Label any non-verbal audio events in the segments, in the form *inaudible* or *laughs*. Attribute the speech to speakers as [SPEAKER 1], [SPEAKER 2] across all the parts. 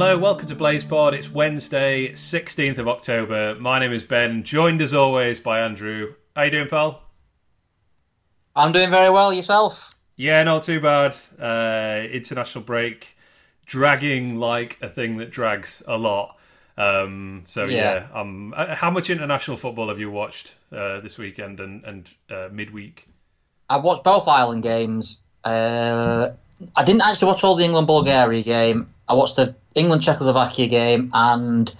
[SPEAKER 1] Hello, welcome to BlazePod. It's Wednesday, 16th of October. My name is Ben, joined as always by Andrew. How you doing, pal?
[SPEAKER 2] I'm doing very well. Yourself?
[SPEAKER 1] Yeah, not too bad. Uh, international break, dragging like a thing that drags a lot. Um, so yeah,
[SPEAKER 2] Yeah.
[SPEAKER 1] um, uh, how much international football have you watched uh, this weekend and, and uh, midweek?
[SPEAKER 2] I watched both Ireland games. Uh, I didn't actually watch all the England Bulgaria game. I watched the England Czechoslovakia game and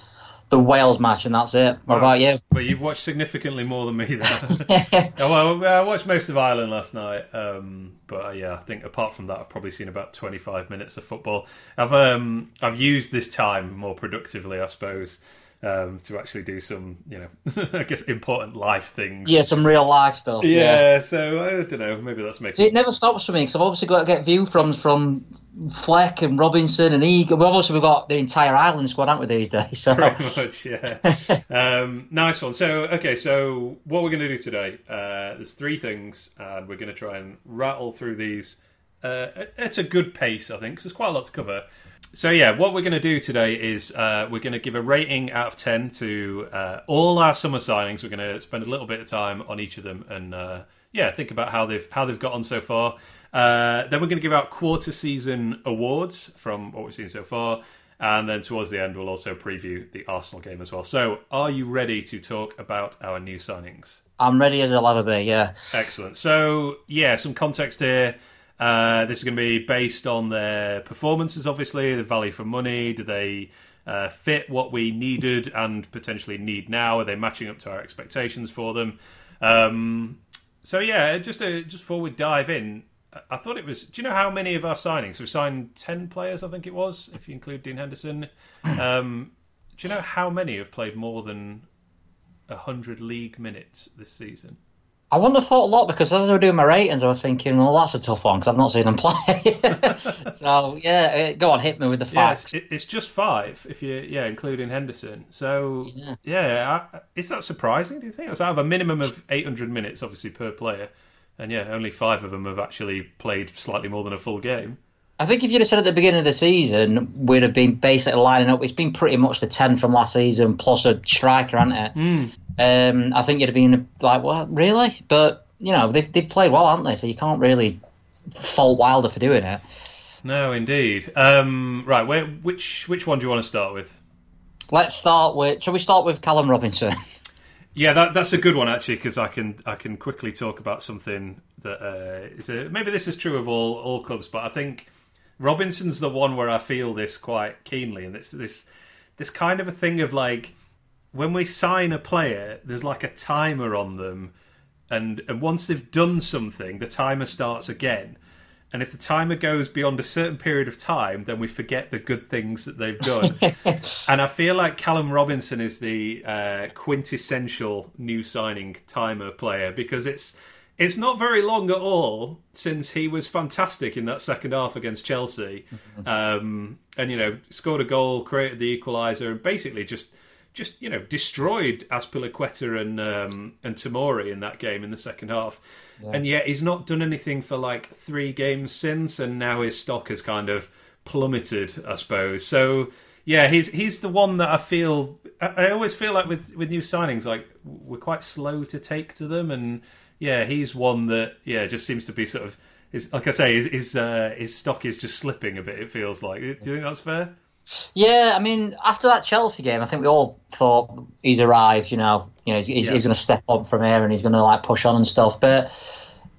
[SPEAKER 2] the Wales match, and that's it. What about you?
[SPEAKER 1] But you've watched significantly more than me then. *laughs* Well, I watched most of Ireland last night, um, but uh, yeah, I think apart from that, I've probably seen about twenty-five minutes of football. I've um, I've used this time more productively, I suppose, um, to actually do some, you know, *laughs* I guess important life things.
[SPEAKER 2] yeah, some real life stuff.
[SPEAKER 1] Yeah, so I don't know. Maybe that's making.
[SPEAKER 2] See, it never stops for me because I've obviously got to get view from from Fleck and Robinson and Egan. Well, obviously we've got the entire Ireland squad, haven't we, these days? So
[SPEAKER 1] Pretty much, yeah. *laughs* um, nice one. So, okay, so what we're going to do today, uh, there's three things, and we're going to try and rattle through these uh, at a good pace, I think, 'cause there's quite a lot to cover. So, yeah, what we're going to do today is uh, we're going to give a rating out of 10 to uh, all our summer signings. We're going to spend a little bit of time on each of them and, uh, yeah, think about how they've how they've got on so far. Uh, then we're going to give out quarter season awards from what we've seen so far. And then towards the end, we'll also preview the Arsenal game as well. So, are you ready to talk about our new signings?
[SPEAKER 2] I'm ready as I'll ever be. Yeah.
[SPEAKER 1] Excellent. So, yeah, some context here. Uh, this is going to be based on their performances, obviously, the value for money. Do they uh, fit what we needed and potentially need now? Are they matching up to our expectations for them? Um, so, yeah, just uh just before we dive in, I- thought it was. Do you know how many of our signings? We've signed 10 players, I think it was, if you include Dean Henderson. Um, do you know how many have played more than 100 league minutes this season?
[SPEAKER 2] I wouldn't have thought a lot because as I was doing my ratings, I was thinking, well, that's a tough one because I've not seen them play. *laughs* so yeah, uh, go on, hit me with the
[SPEAKER 1] Yeah,
[SPEAKER 2] facts.
[SPEAKER 1] it's, it's just five if you yeah including Henderson. So
[SPEAKER 2] Yeah.
[SPEAKER 1] yeah, I, is that surprising? Do you think? It's out of a minimum of 800 minutes, obviously per player, and yeah, only five of them have actually played slightly more than a full game.
[SPEAKER 2] I think if you'd have said at the beginning of the season, we'd have been basically lining up. It's been pretty much the ten from last season plus a striker, hasn't it?
[SPEAKER 1] Hmm.
[SPEAKER 2] Um, I think you'd have been like, "What, really?" But you know, they've they've played well, haven't they? So you can't really fault Wilder for doing it.
[SPEAKER 1] No, indeed. Um, right, where, which which one do you want to start with?
[SPEAKER 2] Let's start with. Shall we start with Callum Robinson? *laughs*
[SPEAKER 1] Yeah, that, that's a good one actually because I can I can quickly talk about something that uh, is a, maybe this is true of all all clubs, but I think Robinson's the one where I feel this quite keenly, and it's this this kind of a thing of like when we sign a player, there's like a timer on them, and and once they've done something, the timer starts again. And if the timer goes beyond a certain period of time, then we forget the good things that they've done. *laughs* and I feel like Callum Robinson is the uh, quintessential new signing timer player because it's it's not very long at all since he was fantastic in that second half against Chelsea, um, and you know scored a goal, created the equaliser, and basically just just you know destroyed Azpilicueta and um, and Tomori in that game in the second half, and yet he's not done anything for like three games since, and now his stock has kind of plummeted, I suppose. So yeah, he's he's the one that I feel. I, I always feel like with with new signings, like we're quite slow to take to them, and yeah, he's one that yeah just seems to be sort of. Is, like I say, his his, uh, his stock is just slipping a bit. It feels like. Do you think that's fair?
[SPEAKER 2] Yeah, I mean, after that Chelsea game, I think we all thought he's arrived. You know, you know, he's, he's,
[SPEAKER 1] Yeah.
[SPEAKER 2] he's going to step up from here and he's going to like push on and stuff. But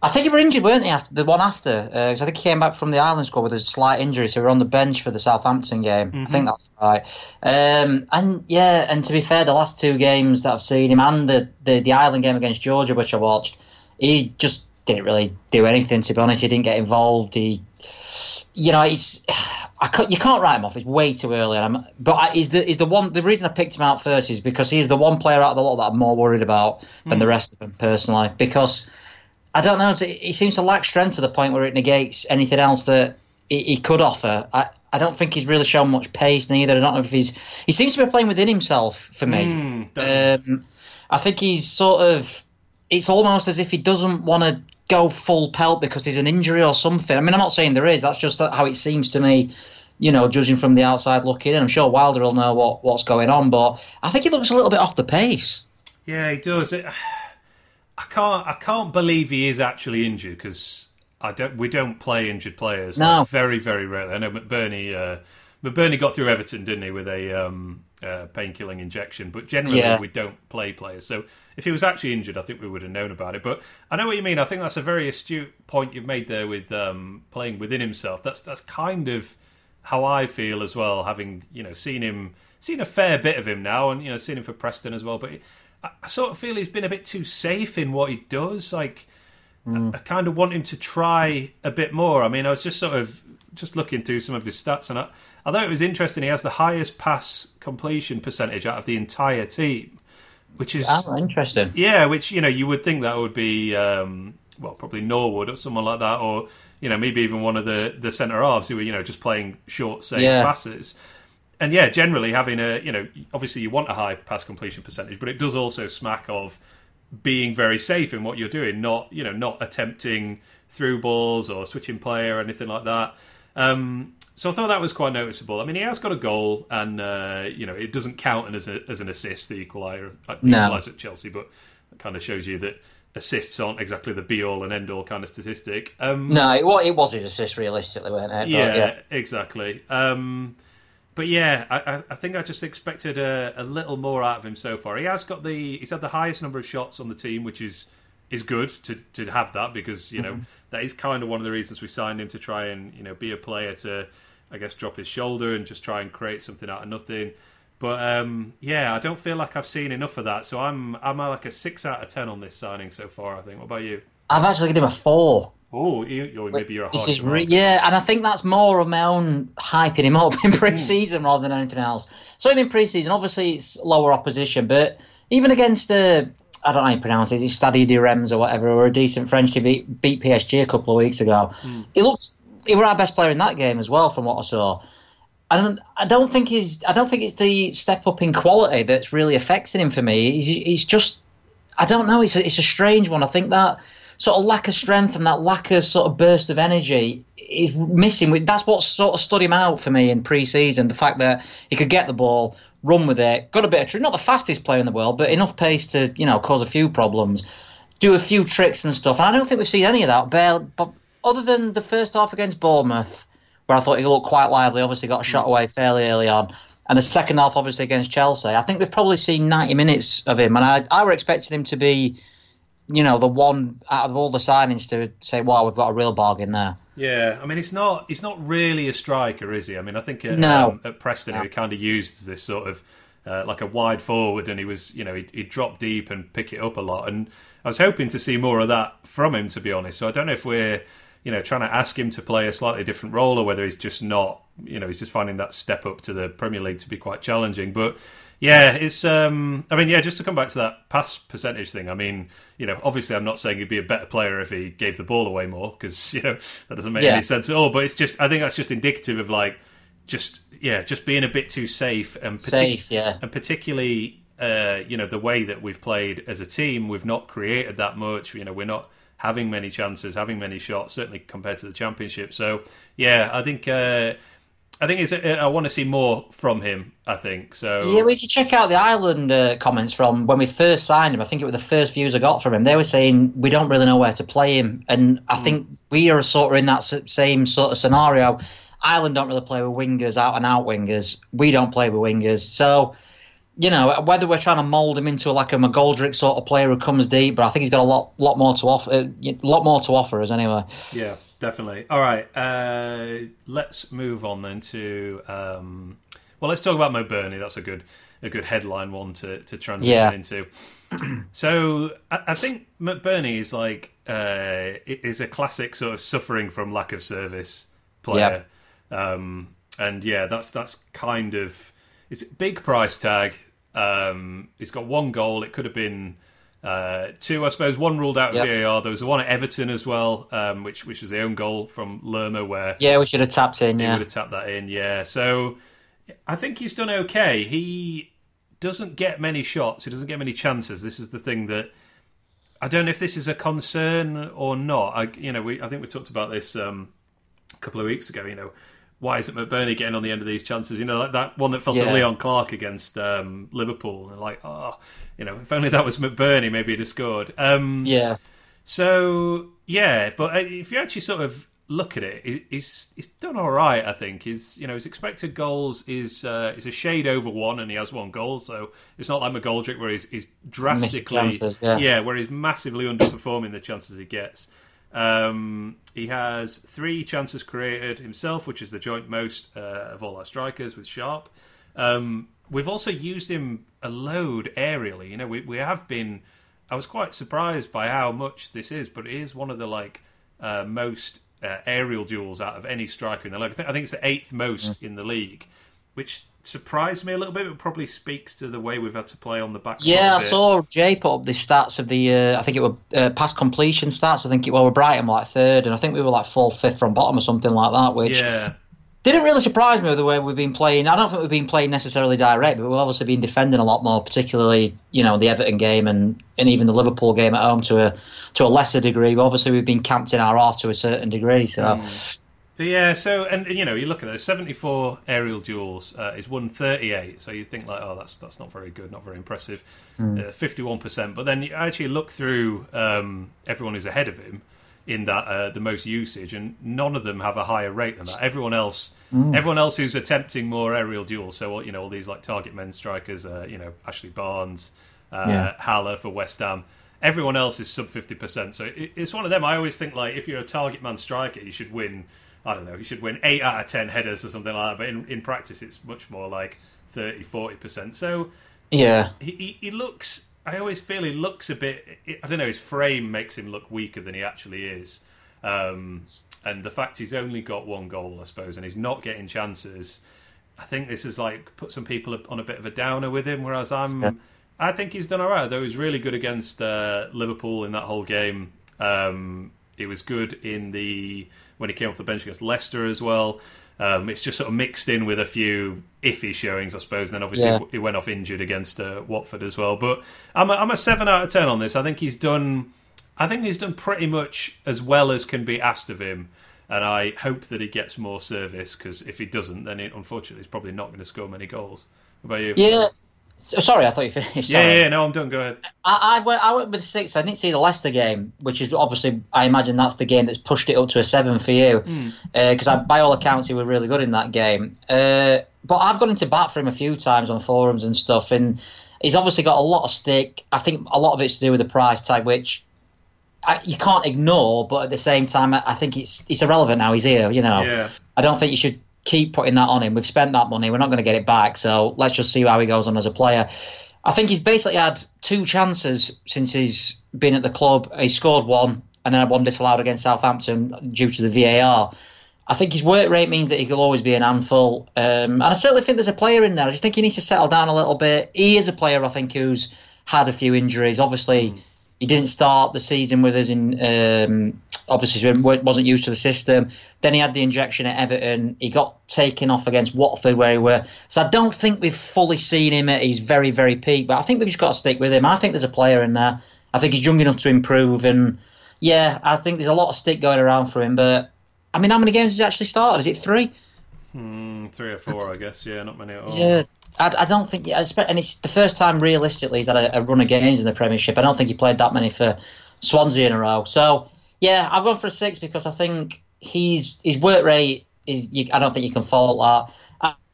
[SPEAKER 2] I think he were injured, weren't he? After the one after, uh 'cause I think he came back from the Ireland squad with a slight injury, so we were on the bench for the Southampton game. I think that's right. Um, and yeah, and to be fair, the last two games that I've seen him and the, the the Ireland game against Georgia, which I watched, he just didn't really do anything. To be honest, he didn't get involved. He you know, he's *sighs* I can't, you can't write him off. It's way too early. And I'm, but I, he's the he's the one. The reason I picked him out first is because he's the one player out of the lot that I'm more worried about than the rest of them personally. Because I don't know, he seems to lack strength to the point where it negates anything else that he, he could offer. I, I don't think he's really shown much pace neither. I don't know if he's he seems to be playing within himself for me.
[SPEAKER 1] Mm,
[SPEAKER 2] Um, I think he's sort of. It's almost as if he doesn't want to go full pelt because there's an injury or something. I mean, I'm not saying there is. That's just how it seems to me you know, judging from the outside looking in. I'm sure Wilder will know what, what's going on, but I think he looks a little bit off the pace.
[SPEAKER 1] Yeah, he does. It, I can't. I can't believe he is actually injured because I don't. We don't play injured players.
[SPEAKER 2] No.
[SPEAKER 1] Like, very, very rarely. I know McBurnie. Uh, McBurnie got through Everton, didn't he, with a um, uh, pain-killing injection? But generally,
[SPEAKER 2] Yeah.
[SPEAKER 1] we don't play players. So if he was actually injured, I think we would have known about it. But I know what you mean. I think that's a very astute point you've made there with um, playing within himself. That's that's kind of how I feel as well, having you know seen him, seen a fair bit of him now, and you know seen him for Preston as well. But I, I sort of feel he's been a bit too safe in what he does. Like I, I kind of want him to try a bit more. I mean, I was just sort of just looking through some of his stats, and I, although it was interesting. He has the highest pass completion percentage out of the entire team, which is
[SPEAKER 2] Oh, interesting.
[SPEAKER 1] yeah, which you know you would think that would be um, well probably Norwood or someone like that, or you know maybe even one of the the centre halves who were you know just playing short safe
[SPEAKER 2] Yeah.
[SPEAKER 1] passes. And yeah, generally having a you know obviously you want a high pass completion percentage, but it does also smack of being very safe in what you're doing, not you know not attempting through balls or switching play or anything like that. Um, so I thought that was quite noticeable. I mean, he has got a goal, and uh, you know it doesn't count as a, as an assist, the equaliser, uh,
[SPEAKER 2] No.
[SPEAKER 1] at Chelsea, but it kind of shows you that assists aren't exactly the be all and end all kind of statistic. Um,
[SPEAKER 2] No, it, wa- it was his assist, realistically, weren't it?
[SPEAKER 1] Yeah,
[SPEAKER 2] yeah.
[SPEAKER 1] exactly. Um, but yeah, I, I- think I just expected a, a little more out of him so far. He has got the he's had the highest number of shots on the team, which is is good to to have that because you know that is kind of one of the reasons we signed him to try and you know be a player to I guess drop his shoulder and just try and create something out of nothing. But um, yeah, I don't feel like I've seen enough of that. So I'm I'm at like a six out of ten on this signing so far. I think. What about you?
[SPEAKER 2] I've actually given him a four.
[SPEAKER 1] Oh, you, you maybe you're a
[SPEAKER 2] This is re- yeah, and I think that's more of my own hyping him up *laughs* in pre-season rather than anything else. So in pre-season, obviously it's lower opposition, but even against uh, I don't know how you pronounce it, it's Stade de Reims or whatever, or a decent French team beat, beat PSG a couple of weeks ago. He looked he was our best player in that game as well, from what I saw. And I don't think he's I don't think it's the step up in quality that's really affecting him for me. He's, he's just I don't know. It's a, it's a strange one. I think that sort of lack of strength and that lack of sort of burst of energy is missing. That's what sort of stood him out for me in pre-season. The fact that he could get the ball, run with it, got a bit of not the fastest player in the world, but enough pace to you know cause a few problems, do a few tricks and stuff. And I don't think we've seen any of that. But other than the first half against Bournemouth, where I thought he looked quite lively, obviously got a shot away fairly early on. And the second half, obviously, against Chelsea, I think we've probably seen 90 minutes of him. And I, I were expecting him to be you know, the one out of all the signings to say, "Wow, we've got a real bargain there."
[SPEAKER 1] Yeah, I mean, it's not he's not really a striker, is he? I mean, I think at,
[SPEAKER 2] No.
[SPEAKER 1] um, at Preston he kind of used this sort of uh, like a wide forward, and he was you know he'd, he'd drop deep and pick it up a lot, and I was hoping to see more of that from him, to be honest. So I don't know if we're you know trying to ask him to play a slightly different role, or whether he's just not you know he's just finding that step up to the Premier League to be quite challenging, but. Yeah, it's. Um, I mean, yeah. Just to come back to that pass percentage thing. I mean, you know, obviously, I'm not saying he'd be a better player if he gave the ball away more because *laughs* you know that doesn't make
[SPEAKER 2] Yeah.
[SPEAKER 1] any sense at all. But it's just. I think that's just indicative of like, just yeah, just being a bit too safe and partic-
[SPEAKER 2] Safe, yeah.
[SPEAKER 1] and particularly, uh, you know, the way that we've played as a team, we've not created that much. You know, we're not having many chances, having many shots, certainly compared to the championship. So yeah, I think. Uh, I think it's. I want to see more from him. I think so.
[SPEAKER 2] Yeah, well, if you check out the Ireland uh, comments from when we first signed him, I think it was the first views I got from him. They were saying we don't really know where to play him, and I think we are sort of in that same sort of scenario. Ireland don't really play with wingers, out and out wingers. We don't play with wingers, so you know whether we're trying to mould him into like a McGoldrick sort of player who comes deep, but I think he's got a lot, lot more to offer, a lot more to offer us anyway.
[SPEAKER 1] Yeah, definitely. All right, uh, let's move on then to. Um, well, let's talk about McBurnie. That's a good, a good headline one to, to transition
[SPEAKER 2] Yeah.
[SPEAKER 1] into. *clears throat* So I, I think McBurnie is like uh, is a classic sort of suffering from lack of service player, um, and yeah, that's that's kind of it's a big price tag. Um, he's got one goal. It could have been uh, two, I suppose. One ruled out of
[SPEAKER 2] Yep.
[SPEAKER 1] VAR. There was the one at Everton as well, um, which which was the own goal from Lerma, where
[SPEAKER 2] Yeah, we should have tapped in.
[SPEAKER 1] he
[SPEAKER 2] Yeah,
[SPEAKER 1] would have tapped that in. Yeah, so I think he's done okay. He doesn't get many shots. He doesn't get many chances. This is the thing that I don't know if this is a concern or not. I, you know, we I think we talked about this um, a couple of weeks ago. You know, why isn't McBurnie getting on the end of these chances? You know, like that one that fell
[SPEAKER 2] Yeah.
[SPEAKER 1] to Leon Clarke against um, Liverpool. And like, oh, you know, if only that was McBurnie, maybe he'd have scored. Um,
[SPEAKER 2] Yeah,
[SPEAKER 1] so yeah, but uh, if you actually sort of look at it, he's he's done all right. I think his you know his expected goals is uh, is a shade over one, and he has one goal. So it's not like McGoldrick where he's, he's drastically
[SPEAKER 2] chances, yeah.
[SPEAKER 1] where he's massively underperforming the chances he gets. Um, he has three chances created himself, which is the joint most uh, of all our strikers with Sharp. Um, we've also used him a load aerially. You know, we we have been. I was quite surprised by how much this is, but it is one of the like uh, most uh, aerial duels out of any striker in the league. I think, I think it's the eighth most in the league, which surprised me a little bit. It probably speaks to the way we've had to play on the back.
[SPEAKER 2] yeah. I saw Jay put up the stats of the. Uh, I think it were uh, past completion stats. I think it well, we're Brighton like third, and I think we were like fourth, fifth from bottom or something like that, which
[SPEAKER 1] Yeah,
[SPEAKER 2] didn't really surprise me with the way we've been playing. I don't think we've been playing necessarily direct, but we've obviously been defending a lot more, particularly you know the Everton game and, and even the Liverpool game at home to a to a lesser degree. Obviously we've been camped in our half to a certain degree. So
[SPEAKER 1] But yeah, so and and, you know you look at those seventy-four aerial duels. Uh, he's won thirty-eight, so you think like, oh, that's that's not very good, not very impressive. Fifty-one percent, but then you actually look through um, everyone who's ahead of him in that uh, the most usage, and none of them have a higher rate than that. Everyone else, everyone else who's attempting more aerial duels, so you know all these like target men strikers, uh, you know Ashley Barnes, uh,
[SPEAKER 2] Yeah.
[SPEAKER 1] Haller for West Ham. Everyone else is sub fifty percent, so it, it's one of them. I always think like if you're a target man striker, you should win. I don't know, you should win eight out of ten headers or something like that. But in, in practice, it's much more like 30 40 percent. So
[SPEAKER 2] yeah,
[SPEAKER 1] he, he, he looks. I always feel he looks a bit. I don't know. His frame makes him look weaker than he actually is, um, and the fact he's only got one goal, I suppose, and he's not getting chances. I think this has like put some people on a bit of a downer with him. Whereas I'm,
[SPEAKER 2] Yeah.
[SPEAKER 1] I think he's done all right. Though he was really good against uh, Liverpool in that whole game. Um, he was good in the when he came off the bench against Leicester as well. Um, it's just sort of mixed in with a few iffy showings, I suppose. And then obviously
[SPEAKER 2] Yeah.
[SPEAKER 1] he went off injured against uh, Watford as well. But I'm a, I'm a seven out of ten on this. I think he's done. I think he's done pretty much as well as can be asked of him. And I hope that he gets more service because if he doesn't, then it, unfortunately he's probably not going to score many goals. What about you?
[SPEAKER 2] yeah. So- Sorry, I thought you finished.
[SPEAKER 1] yeah,
[SPEAKER 2] Sorry.
[SPEAKER 1] yeah, No, I'm done. Go ahead.
[SPEAKER 2] I, I went. I went with six. I didn't see the Leicester game, which is obviously. I imagine that's the game that's pushed it up to a seven for you, because by all accounts he was really good in that game. Uh, but I've gone into bat for him a few times on forums and stuff, and he's obviously got a lot of stick. I think a lot of it's to do with the price tag, which I, you can't ignore. But at the same time, I, I think it's it's irrelevant now. He's here, you know.
[SPEAKER 1] Yeah.
[SPEAKER 2] I don't think you should keep putting that on him. We've spent that money. We're not going to get it back. So let's just see how he goes on as a player. I think he's basically had two chances since he's been at the club. He scored one and then had one disallowed against Southampton due to the VAR. I think his work rate means that he will always be an handful. Um, and I certainly think there's a player in there. I just think he needs to settle down a little bit. He is a player, I think, who's had a few injuries. Obviously, he didn't start the season with us in. Um, obviously, wasn't used to the system. Then he had the injection at Everton. He got taken off against Watford, where he were. So I don't think we've fully seen him at his very, very peak. But I think we've just got to stick with him. I think there's a player in there. I think he's young enough to improve, and yeah, I think there's a lot of stick going around for him. But I mean, how many games has he actually started? Is it three?
[SPEAKER 1] Mm, three or four, I guess. Yeah, not many at all.
[SPEAKER 2] Yeah, I, I don't think. And it's the first time realistically he's had a, a run of games in the Premiership. I don't think he played that many for Swansea in a row. So yeah, I've gone for a six because I think he's his work rate is. You, I don't think you can fault that.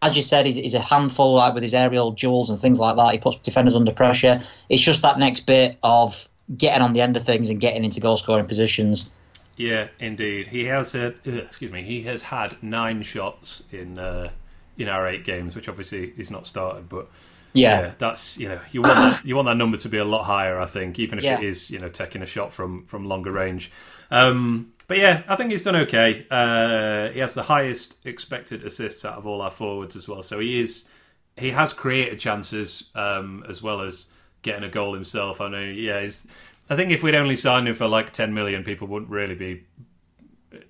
[SPEAKER 2] As you said, he's, he's a handful like with his aerial duels and things like that. He puts defenders under pressure. It's just that next bit of getting on the end of things and getting into goal scoring positions.
[SPEAKER 1] Yeah, indeed. He has uh, ugh, excuse me. He has had nine shots in uh, in our eight games, which obviously he's not started. But
[SPEAKER 2] Yeah,
[SPEAKER 1] yeah, that's you know you want that, you want that number to be a lot higher. I think, even if
[SPEAKER 2] Yeah.
[SPEAKER 1] it is you know taking a shot from from longer range. Um, but yeah, I think he's done okay. Uh, he has the highest expected assists out of all our forwards as well. So he is he has created chances um, as well as getting a goal himself. I know. Yeah, he's, I think if we'd only signed him for like ten million, people wouldn't really be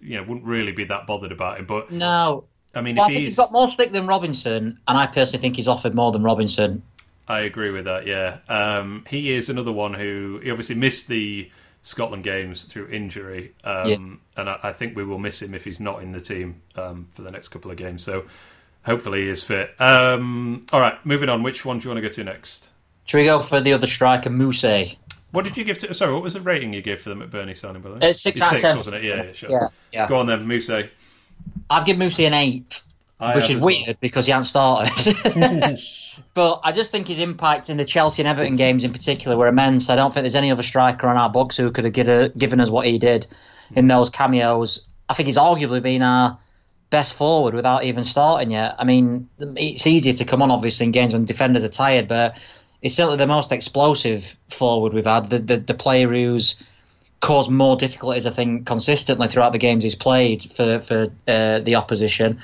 [SPEAKER 1] you know wouldn't really be that bothered about him. But
[SPEAKER 2] no.
[SPEAKER 1] I mean,
[SPEAKER 2] Well, I
[SPEAKER 1] if
[SPEAKER 2] think
[SPEAKER 1] he's
[SPEAKER 2] he's got more stick than Robinson, and I personally think he's offered more than Robinson.
[SPEAKER 1] I agree with that. Yeah, um, he is another one who he obviously missed the Scotland games through injury, um,
[SPEAKER 2] Yeah.
[SPEAKER 1] and I, I think we will miss him if he's not in the team um, for the next couple of games. So hopefully he is fit. Um, all right, moving on. Which one do you want to go to next?
[SPEAKER 2] Should we go for the other striker, Mousset?
[SPEAKER 1] What did you give to? Sorry, what was the rating you gave for the McBurnie signing? By the way,
[SPEAKER 2] Uh, six out of
[SPEAKER 1] six,
[SPEAKER 2] ten.
[SPEAKER 1] wasn't it? Yeah, yeah, sure.
[SPEAKER 2] Yeah, yeah.
[SPEAKER 1] Go on then, Mousset.
[SPEAKER 2] I'd give Mousset an eight.
[SPEAKER 1] I
[SPEAKER 2] which is
[SPEAKER 1] as well.
[SPEAKER 2] weird because he hasn't started. *laughs* but I just think his impact in the Chelsea and Everton games in particular were immense. I don't think there's any other striker on our books who could have get a, given us what he did in those cameos. I think he's arguably been our best forward without even starting yet. I mean, it's easier to come on obviously in games when defenders are tired, but it's certainly the most explosive forward we've had. The the, the player who's caused more difficulties, I think, consistently throughout the games he's played for for uh, the opposition.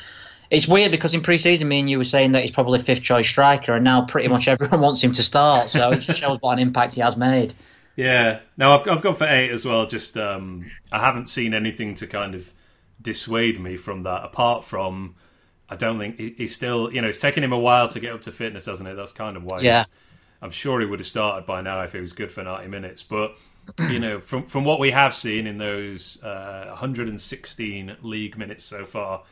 [SPEAKER 2] It's weird because in pre-season, me and you were saying that he's probably fifth choice striker, and now pretty much everyone *laughs* wants him to start. So it shows what an impact he has made.
[SPEAKER 1] Yeah, no, I've, I've gone for eight as well. Just um, I haven't seen anything to kind of dissuade me from that. Apart from, I don't think he, he's still. You know, it's taken him a while to get up to fitness, hasn't it? That's kind of why.
[SPEAKER 2] Yeah.
[SPEAKER 1] I'm sure he would have started by now if he was good for 90 minutes. But you know, from from what we have seen in those uh, 116 league minutes so far,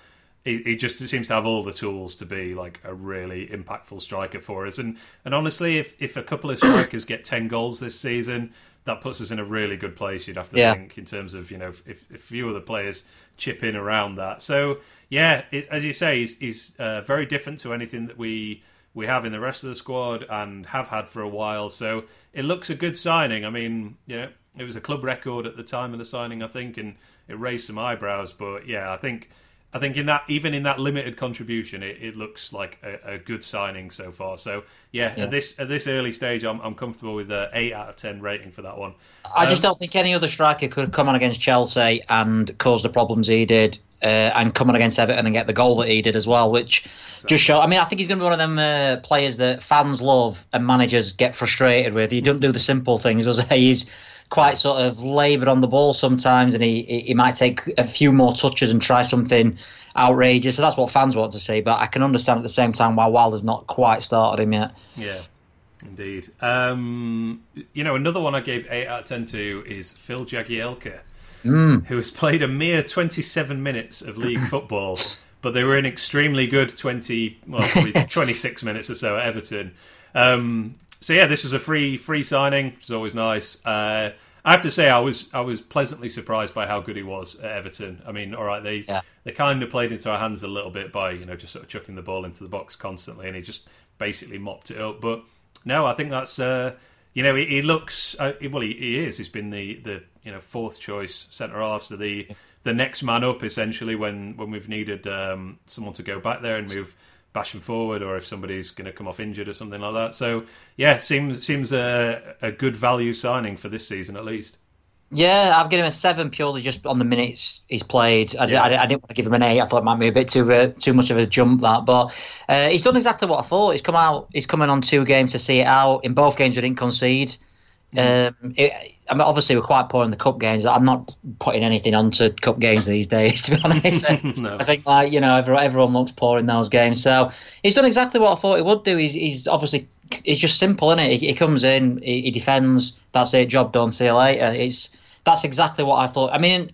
[SPEAKER 1] he, he just seems to have all the tools to be like a really impactful striker for us. And and honestly, if if a couple of *coughs* strikers get 10 goals this season, that puts us in a really good place. You'd have to
[SPEAKER 2] Yeah.
[SPEAKER 1] think in terms of you know if if a few of the players chip in around that. So yeah, it, as you say, he's, he's uh, very different to anything that we we have in the rest of the squad and have had for a while. So it looks a good signing. I mean, you know, it was a club record at the time of the signing, I think, and it raised some eyebrows. But yeah, I think I think in that even in that limited contribution, it, it looks like a, a good signing so far. So yeah,
[SPEAKER 2] Yeah.
[SPEAKER 1] at this at this early stage, I'm I'm comfortable with a eight out of ten rating for that one.
[SPEAKER 2] I just
[SPEAKER 1] Um,
[SPEAKER 2] don't think any other striker could come on against Chelsea and cause the problems he did, uh, and come on against Everton and get the goal that he did as well, which just show. I mean, I think he's going to be one of them uh, players that fans love and managers get frustrated with. He doesn't do the simple things, does he? *laughs* He's quite sort of laboured on the ball sometimes, and he he might take a few more touches and try something outrageous. So that's what fans want to see. But I can understand at the same time why Wilder's not quite started him yet.
[SPEAKER 1] Yeah, indeed. Um, you know, another one I gave 8 out of 10 to is Phil Jagielka, who has played a mere 27 minutes of league *laughs* football, but they were in extremely good 20, well, probably *laughs* 26 minutes or so at Everton. Um, so yeah, this was a free free signing, which is always nice. Uh, I have to say, I was I was pleasantly surprised by how good he was at Everton. I mean, all right, they
[SPEAKER 2] Yeah.
[SPEAKER 1] they kind of played into our hands a little bit by you know just sort of chucking the ball into the box constantly, and he just basically mopped it up. But no, I think that's uh, you know he, he looks uh, well. He, he is. He's been the the you know fourth choice centre half, so the the next man up essentially when when we've needed um, someone to go back there and move bashing forward, or if somebody's going to come off injured or something like that. So yeah, seems seems a, a good value signing for this season at least.
[SPEAKER 2] Yeah, I've given him a seven purely just on the minutes he's played. I,
[SPEAKER 1] Yeah.
[SPEAKER 2] I, I didn't want to give him an eight. I thought it might be a bit too uh, too much of a jump that, but uh, he's done exactly what I thought. He's come out. He's coming on two games to see it out. In both games, we didn't concede. Um, it, I mean, obviously, we're quite poor in the cup games. I'm not putting anything onto cup games these days, *laughs* to be honest. *laughs*
[SPEAKER 1] No.
[SPEAKER 2] I think, like you know, everyone, everyone looks poor in those games. So he's done exactly what I thought he would do. He's, he's obviously it's just simple, isn't it? He, he comes in, he, he defends. That's it. Job done. See you later. It's that's exactly what I thought. I mean,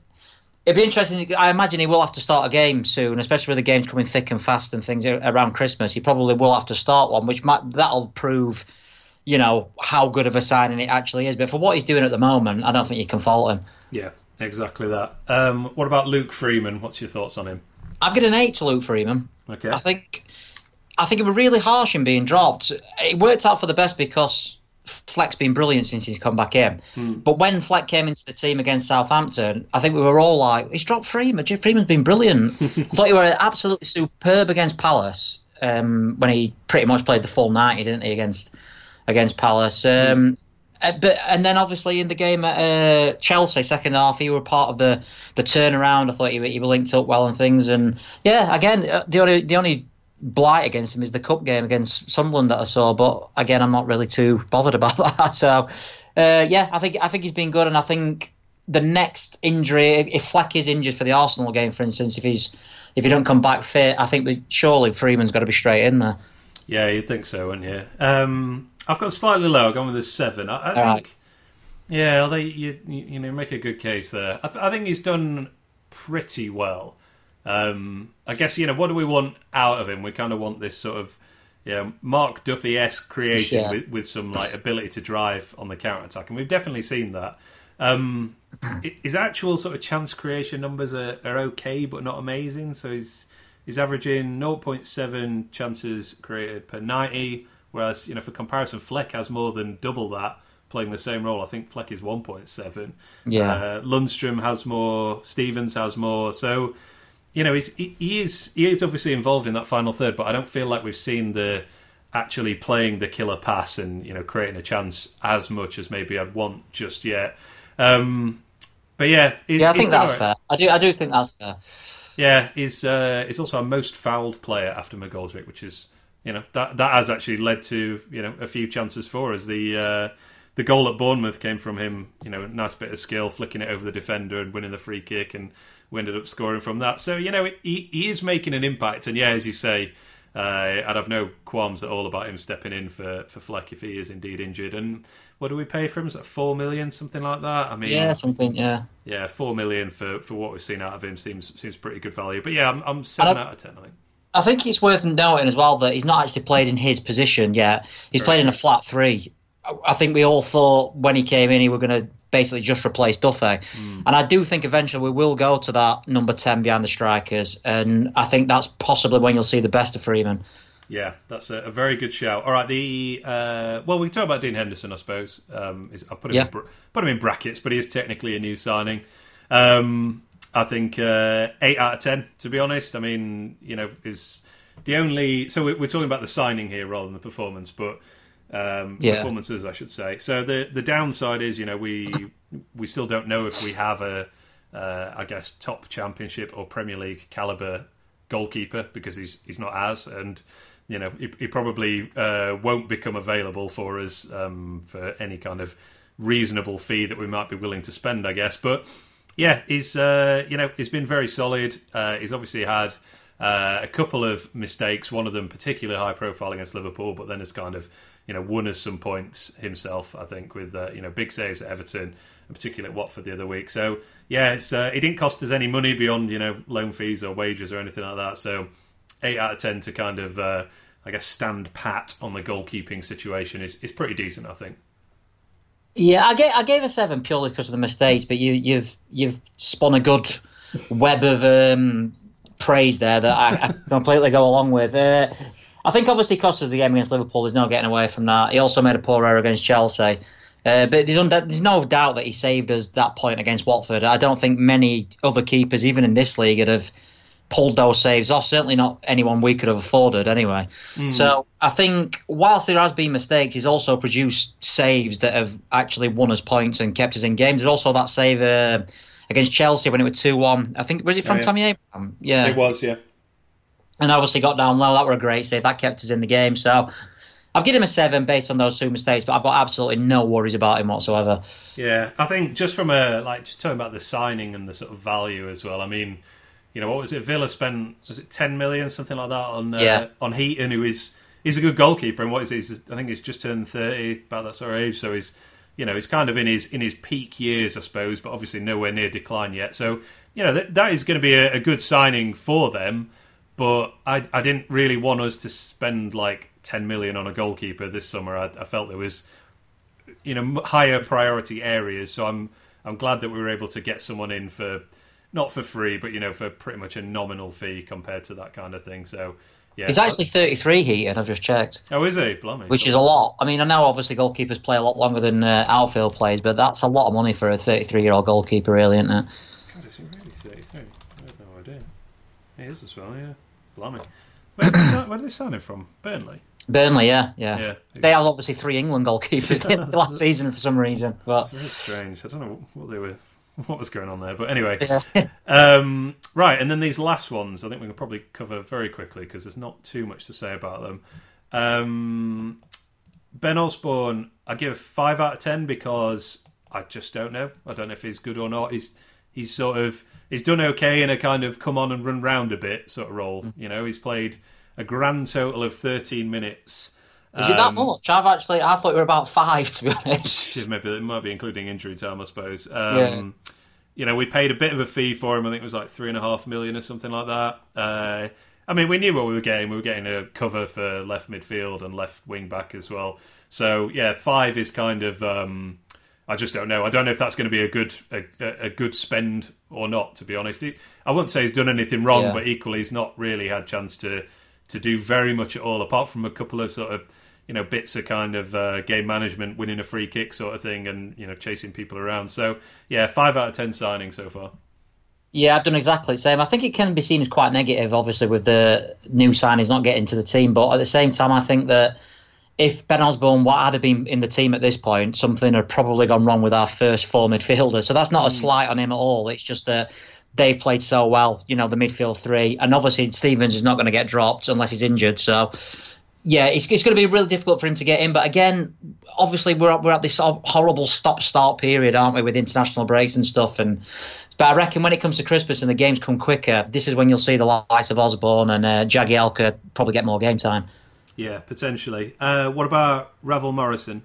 [SPEAKER 2] it'd be interesting. I imagine he will have to start a game soon, especially with the games coming thick and fast and things around Christmas. He probably will have to start one, which might that'll prove, you know, how good of a signing it actually is. But for what he's doing at the moment, I don't think you can fault him.
[SPEAKER 1] Yeah, exactly that. Um, what about Luke Freeman? What's your thoughts on him?
[SPEAKER 2] I've got an eight to Luke Freeman.
[SPEAKER 1] Okay.
[SPEAKER 2] I think I think it was really harsh in being dropped. It worked out for the best because Fleck's been brilliant since he's come back in. But when Fleck came into the team against Southampton, I think we were all like, he's dropped Freeman. Jeff Freeman's been brilliant. *laughs* I thought he were absolutely superb against Palace um, when he pretty much played the full 90, didn't he, against against Palace. Um, uh, but and then obviously in the game at uh, Chelsea second half he were part of the the turnaround. I thought he, he were linked up well and things. And yeah, again uh, the only the only blight against him is the cup game against Sunderland that I saw. But again, I'm not really too bothered about *laughs* that. So uh, yeah, I think I think he's been good, and I think the next injury, if- Fleck is injured for the Arsenal game, for instance, if he's if he don't come back fit, I think we, surely Freeman's got to be straight in there.
[SPEAKER 1] Yeah, you'd think so, wouldn't you? Um, I've got slightly lower. I've gone with a seven. I, I think Yeah, although you you know make a good case there. I, th- I think he's done pretty well. Um, I guess you know what do we want out of him? We kind of want this sort of you know, Mark Duffy esque creation
[SPEAKER 2] Yeah.
[SPEAKER 1] with, with some like ability to drive on the counter attack, and we've definitely seen that. Um, his actual sort of chance creation numbers are, are okay, but not amazing. So he's he's averaging 0.7 chances created per 90, whereas you know for comparison, Fleck has more than double that playing the same role. I think Fleck is 1.7.
[SPEAKER 2] Yeah.
[SPEAKER 1] Uh, Lundstram has more. Stevens has more. So you know, he's, he, he is he is obviously involved in that final third, but I don't feel like we've seen the actually playing the killer pass and you know creating a chance as much as maybe I'd want just yet. Um, but yeah, he's,
[SPEAKER 2] yeah, I think that's
[SPEAKER 1] right.
[SPEAKER 2] fair. I do. I do think that's fair.
[SPEAKER 1] Yeah, he's uh, he's also our most fouled player after McGoldrick, which is you know that that has actually led to you know a few chances for us. The uh, the goal at Bournemouth came from him. You know, a nice bit of skill, flicking it over the defender and winning the free kick, and we ended up scoring from that. So you know he he is making an impact, and yeah, as you say. Uh, I'd have no qualms at all about him stepping in for, for Fleck if he is indeed injured. And what do we pay for him? Is that four million, something like that? I mean,
[SPEAKER 2] Yeah, something. Yeah.
[SPEAKER 1] yeah, four million for, for what we've seen out of him seems seems pretty good value. But yeah, I'm, I'm seven out of ten. I think.
[SPEAKER 2] I think it's worth noting as well that he's not actually played in his position yet. He's played in a flat three. I- I think we all thought when he came in, he were going to basically just replace Duffy. And I do think eventually we will go to that number 10 behind the strikers. And I think that's possibly when you'll see the best of Freeman.
[SPEAKER 1] Yeah, that's a, a very good shout. All right, the uh, well, we can talk about Dean Henderson, I suppose. Um, is, I'll put him
[SPEAKER 2] Yeah.
[SPEAKER 1] in, put him in brackets, but he is technically a new signing. Um, I think uh, eight out of ten. To be honest, I mean, you know, is the only. So we're, we're talking about the signing here rather than the performance, but um,
[SPEAKER 2] Yeah.
[SPEAKER 1] performances, I should say. So the the downside is, you know, we we still don't know if we have a, uh, I guess, top Championship or Premier League caliber goalkeeper because he's he's not as and you know he, he probably uh, won't become available for us um, for any kind of reasonable fee that we might be willing to spend, I guess. But yeah, he's uh, you know he's been very solid. Uh, he's obviously had uh, a couple of mistakes, one of them particularly high profile against Liverpool, but then has kind of you know won us some points himself. I think with uh, you know big saves at Everton, in particular at Watford the other week. So yeah, it's uh, it didn't cost us any money beyond you know loan fees or wages or anything like that. So eight out of ten to kind of uh, I guess stand pat on the goalkeeping situation is is pretty decent. I think.
[SPEAKER 2] Yeah, I gave I gave a seven purely because of the mistakes, but you, you've you've spun a good web of um, praise there that I, I *laughs* completely go along with. Uh, I think obviously Costa's the game against Liverpool. There's no getting away from that. He also made a poor error against Chelsea. Uh, but there's, there's no doubt that he saved us that point against Watford. I don't think many other keepers, even in this league, would have pulled those saves off. Certainly not anyone we could have afforded anyway. So I think whilst there has been mistakes, he's also produced saves that have actually won us points and kept us in games. There's also that save uh, against Chelsea when it was two one. I think was it from
[SPEAKER 1] yeah.
[SPEAKER 2] Tammy Abraham? Yeah, it
[SPEAKER 1] was, yeah.
[SPEAKER 2] and obviously got down low. That were a great save. That kept us in the game. So. I've given him a seven based on those two mistakes, but I've got absolutely no worries about him whatsoever.
[SPEAKER 1] Yeah, I think just from a like just talking about the signing and the sort of value as well. I mean, you know, what was it? Villa spent was it ten million something like that on uh,
[SPEAKER 2] Yeah.
[SPEAKER 1] on Heaton, who is he's a good goalkeeper, and what is he? He's, I think he's just turned thirty, about that sort of age. So he's you know he's kind of in his in his peak years, I suppose, but obviously nowhere near decline yet. So you know that that is going to be a, a good signing for them. But I I didn't really want us to spend like ten million on a goalkeeper this summer. I, I felt there was you know higher priority areas. So I'm I'm glad that we were able to get someone in for not for free, but you know for pretty much a nominal fee compared to that kind of thing. So yeah,
[SPEAKER 2] He's actually 33 Heaton. I've just checked.
[SPEAKER 1] oh is he? Blimey,
[SPEAKER 2] which is a lot. I mean, I know obviously goalkeepers play a lot longer than uh, outfield plays, but that's a lot of money for a 33 year old goalkeeper, really, isn't it?
[SPEAKER 1] God, is he really 33? I have no idea. He is as well, yeah. Blimey. Where did, they sign, where did they sign him from? Burnley.
[SPEAKER 2] Burnley, yeah, yeah.
[SPEAKER 1] Yeah.
[SPEAKER 2] They had obviously three England goalkeepers *laughs* last season for some reason, but
[SPEAKER 1] Very strange. I don't know what they were, *laughs* what was going on there, but anyway.
[SPEAKER 2] yeah. *laughs*
[SPEAKER 1] Um, right, and then these last ones, I think we can probably cover very quickly because there's not too much to say about them. Um, ben Osborne, I give five out of ten because I just don't know. I don't know if he's good or not. He's he's sort of he's done okay in a kind of come on and run round a bit sort of role. You know, he's played a grand total of 13 minutes.
[SPEAKER 2] Is it that much? I've actually I thought you were about five to be honest. *laughs*
[SPEAKER 1] Maybe it might be including injury time, I suppose. Um, yeah. You know, we paid a bit of a fee for him. I think it was like three and a half million or something like that. Uh, I mean, we knew what we were getting. We were getting a cover for left midfield and left wing back as well. So yeah, five is kind of. Um, I just don't know. I don't know if that's going to be a good a, a good spend or not. To be honest, he, I wouldn't say he's done anything wrong, yeah. but equally he's not really had chance to to do very much at all, apart from a couple of sort of you know bits of kind of uh, game management, winning a free kick sort of thing, and you know chasing people around. So yeah, five out of ten signing so far.
[SPEAKER 2] Yeah, I've done exactly the same. I think it can be seen as quite negative, obviously, with the new signings not getting to the team. But at the same time, I think that if Ben Osborne what had been in the team at this point, something had probably gone wrong with our first four midfielders. So that's not a hmm. slight on him at all. It's just that they played so well, you know, the midfield three. And obviously, Stevens is not going to get dropped unless he's injured. So yeah, it's, it's going to be really difficult for him to get in. But again, obviously we're we're at this horrible stop start period, aren't we, with international breaks and stuff. And but I reckon when it comes to Christmas and the games come quicker, this is when you'll see the likes of Osborne and uh, Jagielka probably get more game time.
[SPEAKER 1] Yeah, potentially. Uh, what about Ravel Morrison?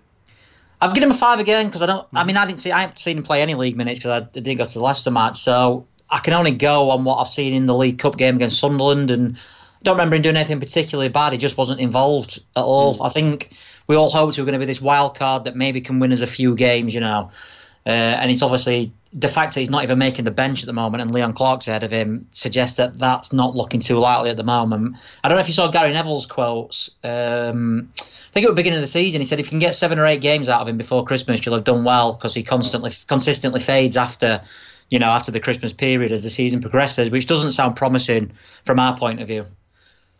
[SPEAKER 2] I've given him a five again because I don't. Mm. I mean, I didn't see. I haven't seen him play any league minutes because I didn't go to the Leicester match. So I can only go on what I've seen in the League Cup game against Sunderland and don't remember him doing anything particularly bad. He just wasn't involved at all. Mm. I think we all hoped we were going to be this wild card that maybe can win us a few games, you know. Uh, and it's obviously the fact that he's not even making the bench at the moment, and Leon Clarke's ahead of him suggests that that's not looking too likely at the moment. I don't know if you saw Gary Neville's quotes. Um, I think at the beginning of the season, he said if you can get seven or eight games out of him before Christmas, you'll have done well because he constantly, consistently fades after, you know, after the Christmas period as the season progresses, which doesn't sound promising from our point of view.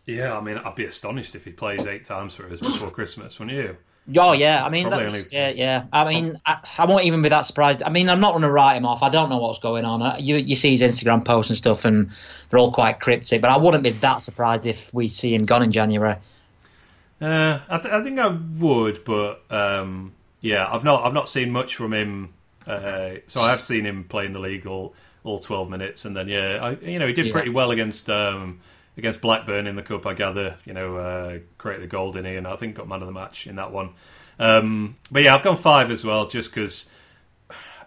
[SPEAKER 1] Yeah, I mean, I'd be astonished if he plays eight times for us before Christmas, wouldn't you?
[SPEAKER 2] Oh yeah, I mean, only... yeah, yeah. I mean, I, I, won't even be that surprised. I mean, I'm not going to write him off. I don't know what's going on. You you see his Instagram posts and stuff, and they're all quite cryptic. But I wouldn't be that surprised if we see him gone in January.
[SPEAKER 1] Uh, I, th- I think I would, but um, yeah, I've not I've not seen much from him. Uh, so I have seen him play in the league all, all 12 minutes, and then yeah, I, you know, he did yeah. pretty well against. Um, against Blackburn in the cup. I gather you know uh, created a goal in here, and I think got man of the match in that one. Um, but yeah, I've gone five as well, just because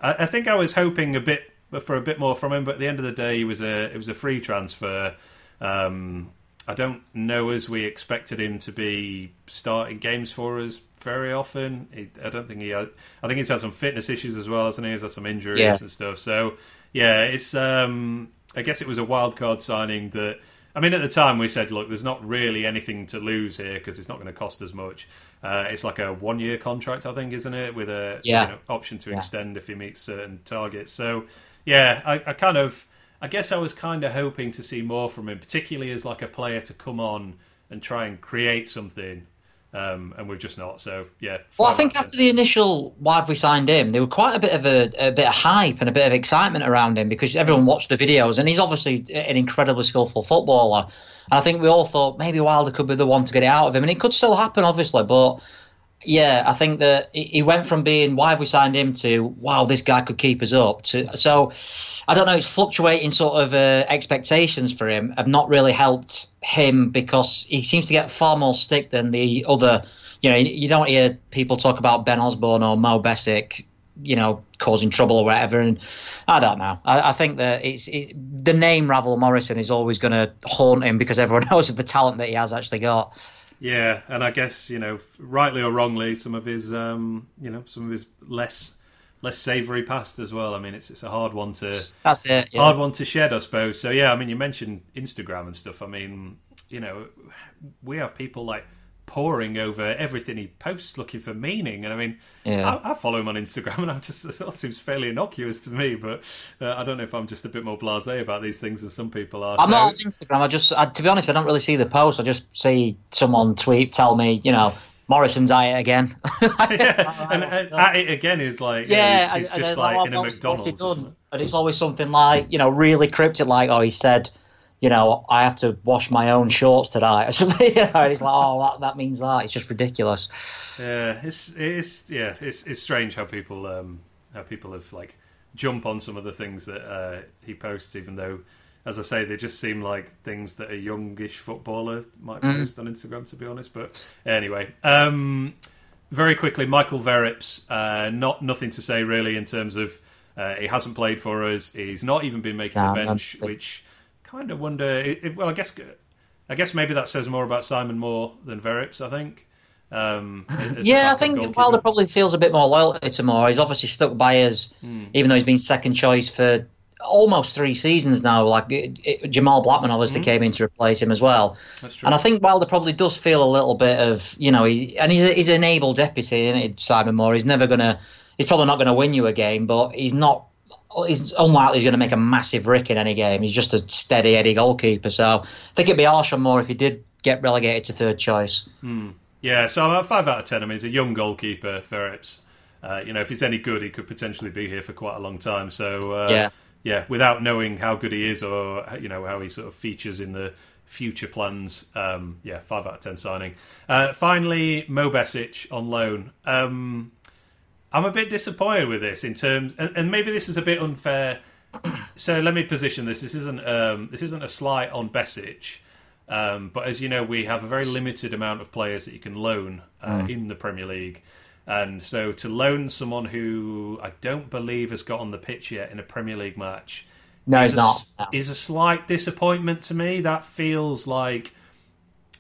[SPEAKER 1] I, I, think I was hoping a bit for a bit more from him. But at the end of the day, it was a it was a free transfer. Um, I don't know as we expected him to be starting games for us very often. He, I don't think he. Had, I think he's had some fitness issues as well, hasn't he? He's had some injuries yeah. and stuff. So yeah, it's. Um, I guess it was a wild card signing that I mean, at the time we said, look, there's not really anything to lose here because it's not going to cost as much. Uh, it's like a one-year contract, I think, isn't it, with a yeah. you know, option to yeah. extend if he meets certain targets. So, yeah, I, I kind of, I guess I was kind of hoping to see more from him, particularly as like a player to come on and try and create something um, and we've just not. So yeah.
[SPEAKER 2] Well, I think after the initial why have we signed him, there was quite a bit of a, a, bit of hype and a bit of excitement around him because everyone watched the videos, and he's obviously an incredibly skillful footballer. And I think we all thought maybe Wilder could be the one to get it out of him, and it could still happen, obviously, but. Yeah, I think that he went from being why have we signed him to wow this guy could keep us up to so I don't know. It's fluctuating sort of uh, expectations for him have not really helped him because he seems to get far more stick than the other. You know, you don't hear people talk about Ben Osborne or Mo Besic, you know, causing trouble or whatever. And I don't know. I, I think that it's it, the name Ravel Morrison is always going to haunt him because everyone *laughs* knows of the talent that he has actually got.
[SPEAKER 1] Yeah, and I guess you know, rightly or wrongly, some of his, um, you know, some of his less less savoury past as well. I mean, it's it's a hard one to
[SPEAKER 2] that's it
[SPEAKER 1] yeah. hard one to shed, I suppose. So yeah, I mean, you mentioned Instagram and stuff. I mean, you know, we have people like poring over everything he posts looking for meaning. And I mean, yeah. I, I, follow him on Instagram, and I'm just it all seems fairly innocuous to me. But uh, I don't know if I'm just a bit more blasé about these things than some people are.
[SPEAKER 2] I'm so. not on Instagram. I just, I, to be honest, I don't really see the post. I just see someone tweet, tell me, you know, Morrison's at it again. *laughs* *laughs*
[SPEAKER 1] yeah, and, at it again is like yeah, it's, it's just like, in a McDonald's.
[SPEAKER 2] And it's always something like you know really cryptic, like oh he said, you know I have to wash my own shorts tonight *laughs* or something. You know, and it's like oh that that means that. It's just ridiculous.
[SPEAKER 1] Yeah, it's it's yeah it's it's strange how people um how people have like jump on some of the things that uh, he posts, even though as I say, they just seem like things that a youngish footballer might
[SPEAKER 2] Mm.
[SPEAKER 1] post on Instagram. To be honest, but anyway, um, very quickly, Michael Verrips. Uh, not nothing to say really in terms of uh, he hasn't played for us. He's not even been making
[SPEAKER 2] No,
[SPEAKER 1] the bench,
[SPEAKER 2] no.
[SPEAKER 1] which kind of wonder. It, well, I guess I guess maybe that says more about Simon Moore than Verrips. I think. Um,
[SPEAKER 2] Yeah, I think. Wilder probably feels a bit more loyalty to Moore. He's obviously stuck by us,
[SPEAKER 1] Hmm.
[SPEAKER 2] even though he's been second choice for almost three seasons now. Like it, it- Jamal Blackman obviously came in to replace him as well.
[SPEAKER 1] That's true.
[SPEAKER 2] And I think Wilder probably does feel a little bit of, you know, he, and he's, a, he's an able deputy, isn't he, Simon Moore? He's never going to, he's probably not going to win you a game, but he's not, he's unlikely he's going to make a massive rick in any game. He's just a steady Eddie goalkeeper. So I think it'd be harsh on Moore if he did get relegated to third choice.
[SPEAKER 1] Yeah, so uh, five out of ten. I mean, he's a young goalkeeper, Verrips. Uh, you know, if he's any good, he could potentially be here for quite a long time. So uh,
[SPEAKER 2] Yeah.
[SPEAKER 1] yeah, without knowing how good he is or you know how he sort of features in the future plans, um, yeah, five out of ten signing. Uh, finally, Mo Besic on loan. Um, I'm a bit disappointed with this in terms, and, and maybe this is a bit unfair. So let me position this. This isn't um, this isn't a slight on Besic. Um, but as you know, we have a very limited amount of players that you can loan uh, in the Premier League. And so to loan someone who I don't believe has got on the pitch yet in a Premier League match
[SPEAKER 2] No,
[SPEAKER 1] is a,
[SPEAKER 2] not.
[SPEAKER 1] s- is a slight disappointment to me. That feels like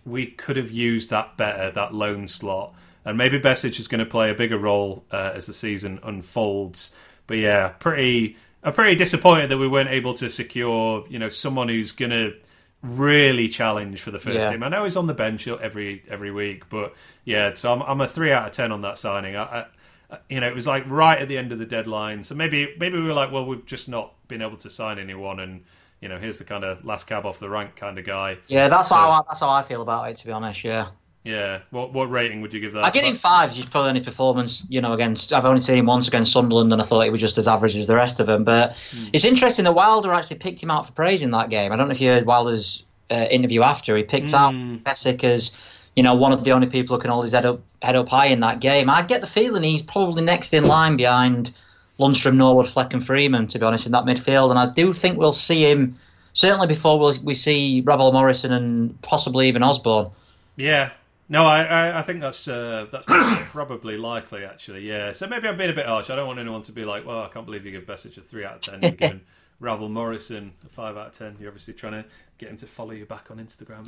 [SPEAKER 1] we could have used that better, that loan slot. And maybe Besic is going to play a bigger role uh, as the season unfolds. But yeah, pretty, I'm pretty disappointed that we weren't able to secure, you know, someone who's going to really challenge for the first
[SPEAKER 2] Yeah.
[SPEAKER 1] team. I know he's on the bench every every week, but yeah, so I'm, I'm a three out of ten on that signing. I, I, you know, it was like right at the end of the deadline, so maybe maybe we were like, well, we've just not been able to sign anyone, and you know, here's the kind of last cab off the rank kind of guy.
[SPEAKER 2] Yeah, that's
[SPEAKER 1] So-
[SPEAKER 2] how I, that's how I feel about it. To be honest, yeah.
[SPEAKER 1] Yeah, what what rating would you give that?
[SPEAKER 2] I give him five just for any performance, you know, against. I've only seen him once against Sunderland, and I thought he was just as average as the rest of them. But it's interesting that Wilder actually picked him out for praise in that game. I don't know if you heard Wilder's uh, interview after. He picked out Besic as, you know, one of the only people who can hold his head up, head up high in that game. I get the feeling he's probably next in line behind Lundstram, Norwood, Fleck, and Freeman, to be honest, in that midfield. And I do think we'll see him certainly before we'll, we see Ravel Morrison and possibly even Osborn.
[SPEAKER 1] Yeah. No, I, I, I think that's uh, that's *coughs* probably likely actually. Yeah. So maybe I'm being a bit harsh. I don't want anyone to be like, "Well, I can't believe you give Besic a three out of ten. You're giving *laughs* Ravel Morrison a five out of ten. You're obviously trying to get him to follow you back on Instagram."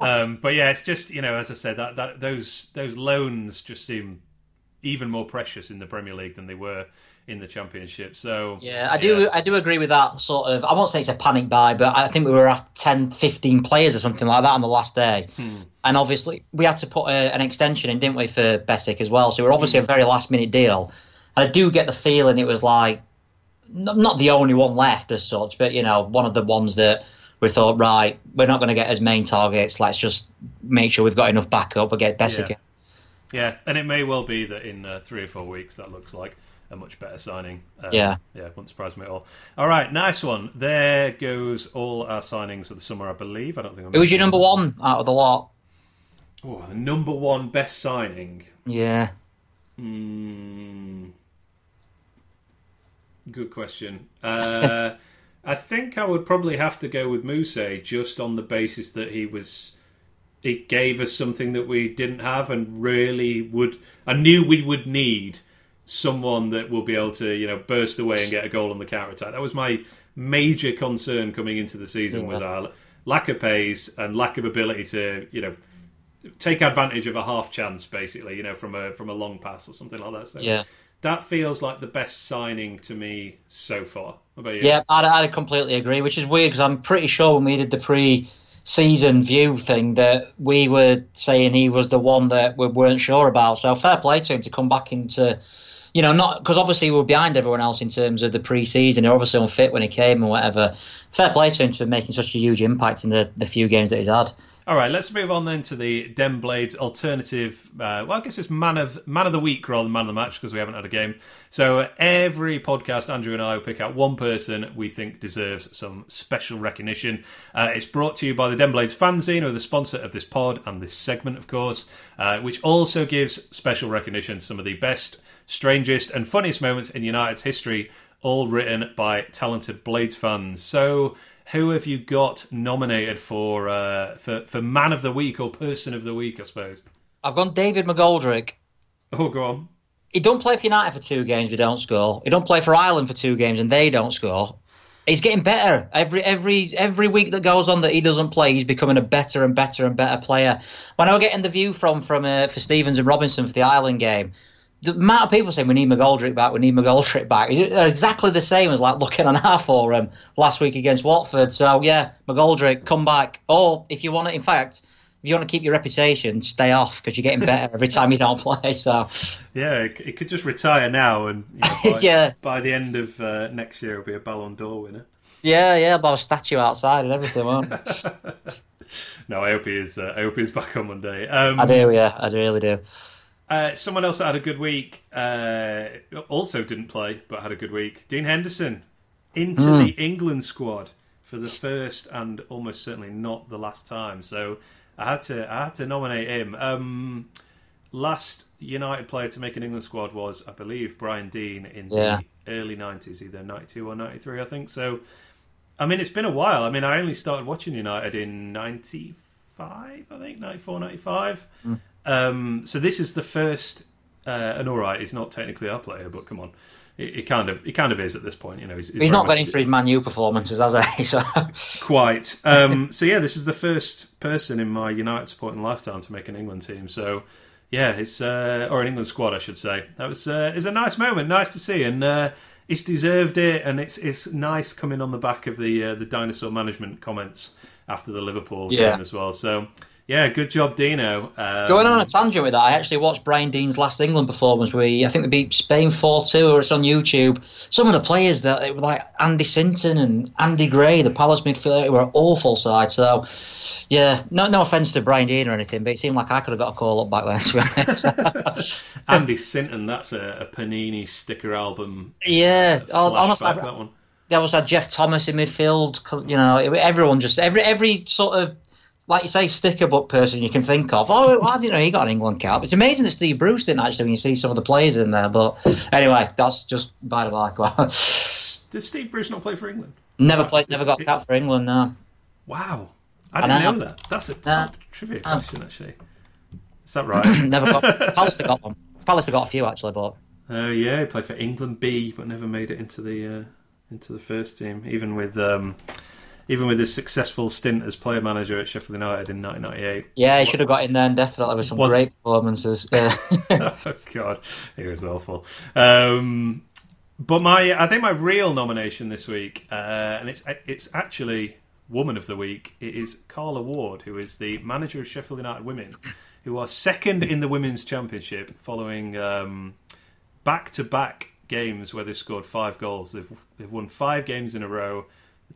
[SPEAKER 1] *laughs* um, but yeah, it's just you know, as I said, that, that those those loans just seem even more precious in the Premier League than they were in the Championship. So
[SPEAKER 2] Yeah, I do. I do agree with that sort of. I won't say it's a panic buy, but I think we were at 10, 15 players or something like that on the last day, and obviously we had to put a, an extension in, didn't we, for Besic as well? So we're obviously a very last minute deal. And I do get the feeling it was like not the only one left as such, but you know, one of the ones that we thought, right, we're not going to get as main targets. Let's just make sure we've got enough backup and get Besic.
[SPEAKER 1] Yeah. Yeah, and it may well be that in uh, three or four weeks that looks like a much better signing. Um,
[SPEAKER 2] Yeah.
[SPEAKER 1] yeah, wouldn't surprise me at all. All right, nice one. There goes all our signings of the summer, I believe. I don't think. I'm
[SPEAKER 2] Who was your number one out of the lot?
[SPEAKER 1] Oh, the number one best signing.
[SPEAKER 2] Yeah.
[SPEAKER 1] Hmm. Good question. Uh, *laughs* I think I would probably have to go with Mousset just on the basis that he was. It gave us something that we didn't have, and really would. I knew we would need someone that will be able to, you know, burst away and get a goal on the counter attack. That was my major concern coming into the season was our lack of pace and lack of ability to, you know, take advantage of a half chance, basically, you know, from a from a long pass or something like that. So
[SPEAKER 2] Yeah.
[SPEAKER 1] that feels like the best signing to me so far. What about you?
[SPEAKER 2] Yeah, I'd, I'd completely agree, which is weird because I'm pretty sure when we did the pre-season view thing that we were saying he was the one that we weren't sure about. So fair play to him to come back into, you know, not because obviously we were behind everyone else in terms of the pre-season. He obviously unfit when he came and whatever. Fair play to him for making such a huge impact in the, the few games that he's had.
[SPEAKER 1] All right, let's move on then to the Den Blades alternative. Uh, well, I guess it's man of man of the week rather than man of the match because we haven't had a game. So every podcast, Andrew and I will pick out one person we think deserves some special recognition. Uh, it's brought to you by the Den Blades fanzine, are the sponsor of this pod and this segment, of course, uh, which also gives special recognition to some of the best, strangest, and funniest moments in United's history all written by talented Blades fans. So who have you got nominated for uh, for for man of the week or person of the week? I suppose.
[SPEAKER 2] I've gone David McGoldrick.
[SPEAKER 1] Oh, go on.
[SPEAKER 2] He don't play for United for two games. We don't score. He don't play for Ireland for two games, and they don't score. He's getting better every every every week that goes on that he doesn't play. He's becoming a better and better and better player. When I was getting the view from from uh, for Stevens and Robinson for the Ireland game, the amount of people saying we need McGoldrick back, we need McGoldrick back, are exactly the same as like looking on our forum last week against Watford. So yeah, McGoldrick, come back. Or if you want to, in fact, if you want to keep your reputation, stay off because you're getting better every time you don't play. So
[SPEAKER 1] yeah, he could just retire now, and you know, *laughs* by, yeah, by the end of uh, next year, he'll be a Ballon d'Or winner.
[SPEAKER 2] Yeah, yeah, about a statue outside and everything, won't *laughs*
[SPEAKER 1] No, I hope he is. Uh, I hope he's back on Monday. Um,
[SPEAKER 2] I do, yeah, I really do.
[SPEAKER 1] Uh, someone else that had a good week uh, also didn't play, but had a good week. Dean Henderson into mm. the England squad for the first and almost certainly not the last time. So I had to I had to nominate him. Um, last United player to make an England squad was, I believe, Brian Deane in yeah. the early nineties, either ninety two or ninety three, I think. So, I mean, it's been a while. I mean, I only started watching United in ninety five, I think, 94, 95. Mm. Um, so this is the first. Uh, and all right, he's not technically our player, but come on, he, kind of he kind of is at this point. You know, he's,
[SPEAKER 2] he's, he's not getting for his Man U performances, has he? *laughs* So.
[SPEAKER 1] Quite. Um, *laughs* so yeah, this is the first person in my United supporting lifetime to make an England team. So yeah, it's uh, or an England squad, I should say. That was uh, it was a nice moment, nice to see, and uh, he's deserved it. And it's it's nice coming on the back of the uh, the dinosaur management comments after the Liverpool yeah. game as well. So yeah, good job, Dino.
[SPEAKER 2] Um, Going on a tangent with that, I actually watched Brian Deane's last England performance where he, I think we beat Spain 4 2, or it's on YouTube. Some of the players that were like Andy Sinton and Andy Gray, the Palace midfielder, were an awful side. So, yeah, no no offence to Brian Deane or anything, but it seemed like I could have got a call up back then. *laughs*
[SPEAKER 1] Andy Sinton, that's a, a, Panini sticker album.
[SPEAKER 2] Yeah, uh, honestly. That one. There was a Geoff Thomas in midfield. You know, everyone just every every sort of like you say, sticker book person you can think of. Oh, I didn't know he got an England cap. It's amazing that Steve Bruce didn't actually when you see some of the players in there. But anyway, that's just by the by. *laughs*
[SPEAKER 1] Did Steve Bruce not play for England?
[SPEAKER 2] Never played, never got cap for England. No.
[SPEAKER 1] Wow, I didn't I know. know. that. That's a top trivia question, actually. Is that right? *clears throat*
[SPEAKER 2] never got. *laughs* Pallister got one. Pallister got a few actually, but.
[SPEAKER 1] Oh uh, yeah, he played for England B, but never made it into the uh, into the first team, even with. Um, even with his successful stint as player manager at Sheffield United in 1998.
[SPEAKER 2] Yeah, he should have got in there and definitely with some was great performances. Yeah. *laughs* *laughs*
[SPEAKER 1] oh God, he was awful. Um, but my, I think my real nomination this week, uh, and it's it's actually Woman of the Week. It is Carla Ward, who is the manager of Sheffield United Women, who are second in the Women's Championship following back to back games where they've scored five goals. They've they've won five games in a row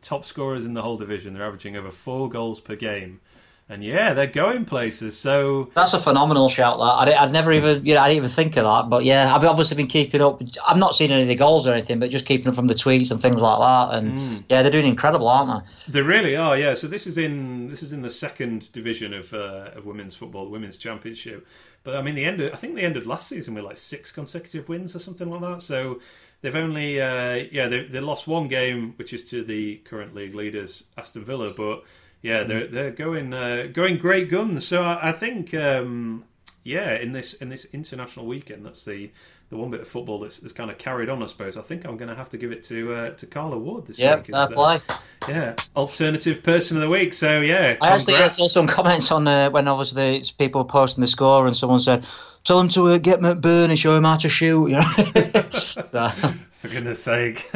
[SPEAKER 1] top scorers in the whole division. They're averaging over four goals per game. And yeah, they're going places. So
[SPEAKER 2] that's a phenomenal shout. That I'd, I'd never even, you know, I didn't even think of that. But yeah, I've obviously been keeping up. I've not seen any of the goals or anything, but just keeping up from the tweets and things like that. And mm. yeah, they're doing incredible, aren't they?
[SPEAKER 1] They really are. Yeah. So this is in this is in the second division of uh, of women's football, the women's championship. But I mean, the end. Of, I think they ended last season with like six consecutive wins or something like that. So They've only, uh, yeah, they, they lost one game, which is to the current league leaders, Aston Villa. But yeah, they're they're going uh, going great guns. So I, I think, um, yeah, in this in this international weekend, that's the the one bit of football that's, that's kind of carried on. I suppose. I think I'm going to have to give it to uh, to Carla Ward this
[SPEAKER 2] yep,
[SPEAKER 1] week. Yep,
[SPEAKER 2] uh,
[SPEAKER 1] yeah, alternative person of the week. So yeah,
[SPEAKER 2] I actually saw some comments on uh, when obviously people were posting the score, and someone said tell him to uh, get McBurnie, show him how to shoot. You know. *laughs*
[SPEAKER 1] so. *laughs* For goodness sake. *laughs*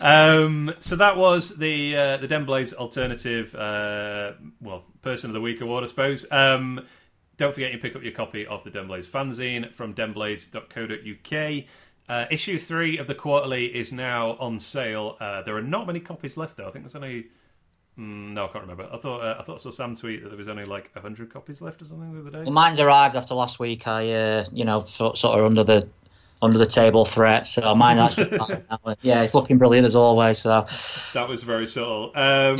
[SPEAKER 1] um, so that was the uh, the Den Blades alternative, uh, well, person of the week award, I suppose. Um, don't forget you pick up your copy of the Den Blades fanzine from denblades.co.uk. Uh, issue three of the quarterly is now on sale. Uh, there are not many copies left, though. I think there's only Mm, no, I can't remember. I thought uh, I thought I saw Sam tweet that there was only like hundred copies left or something the other day.
[SPEAKER 2] Well, mine's arrived after last week. I, uh, you know, sort of under the under the table threat. So mine actually, *laughs* yeah, it's looking brilliant as always. So
[SPEAKER 1] that was very subtle. Um,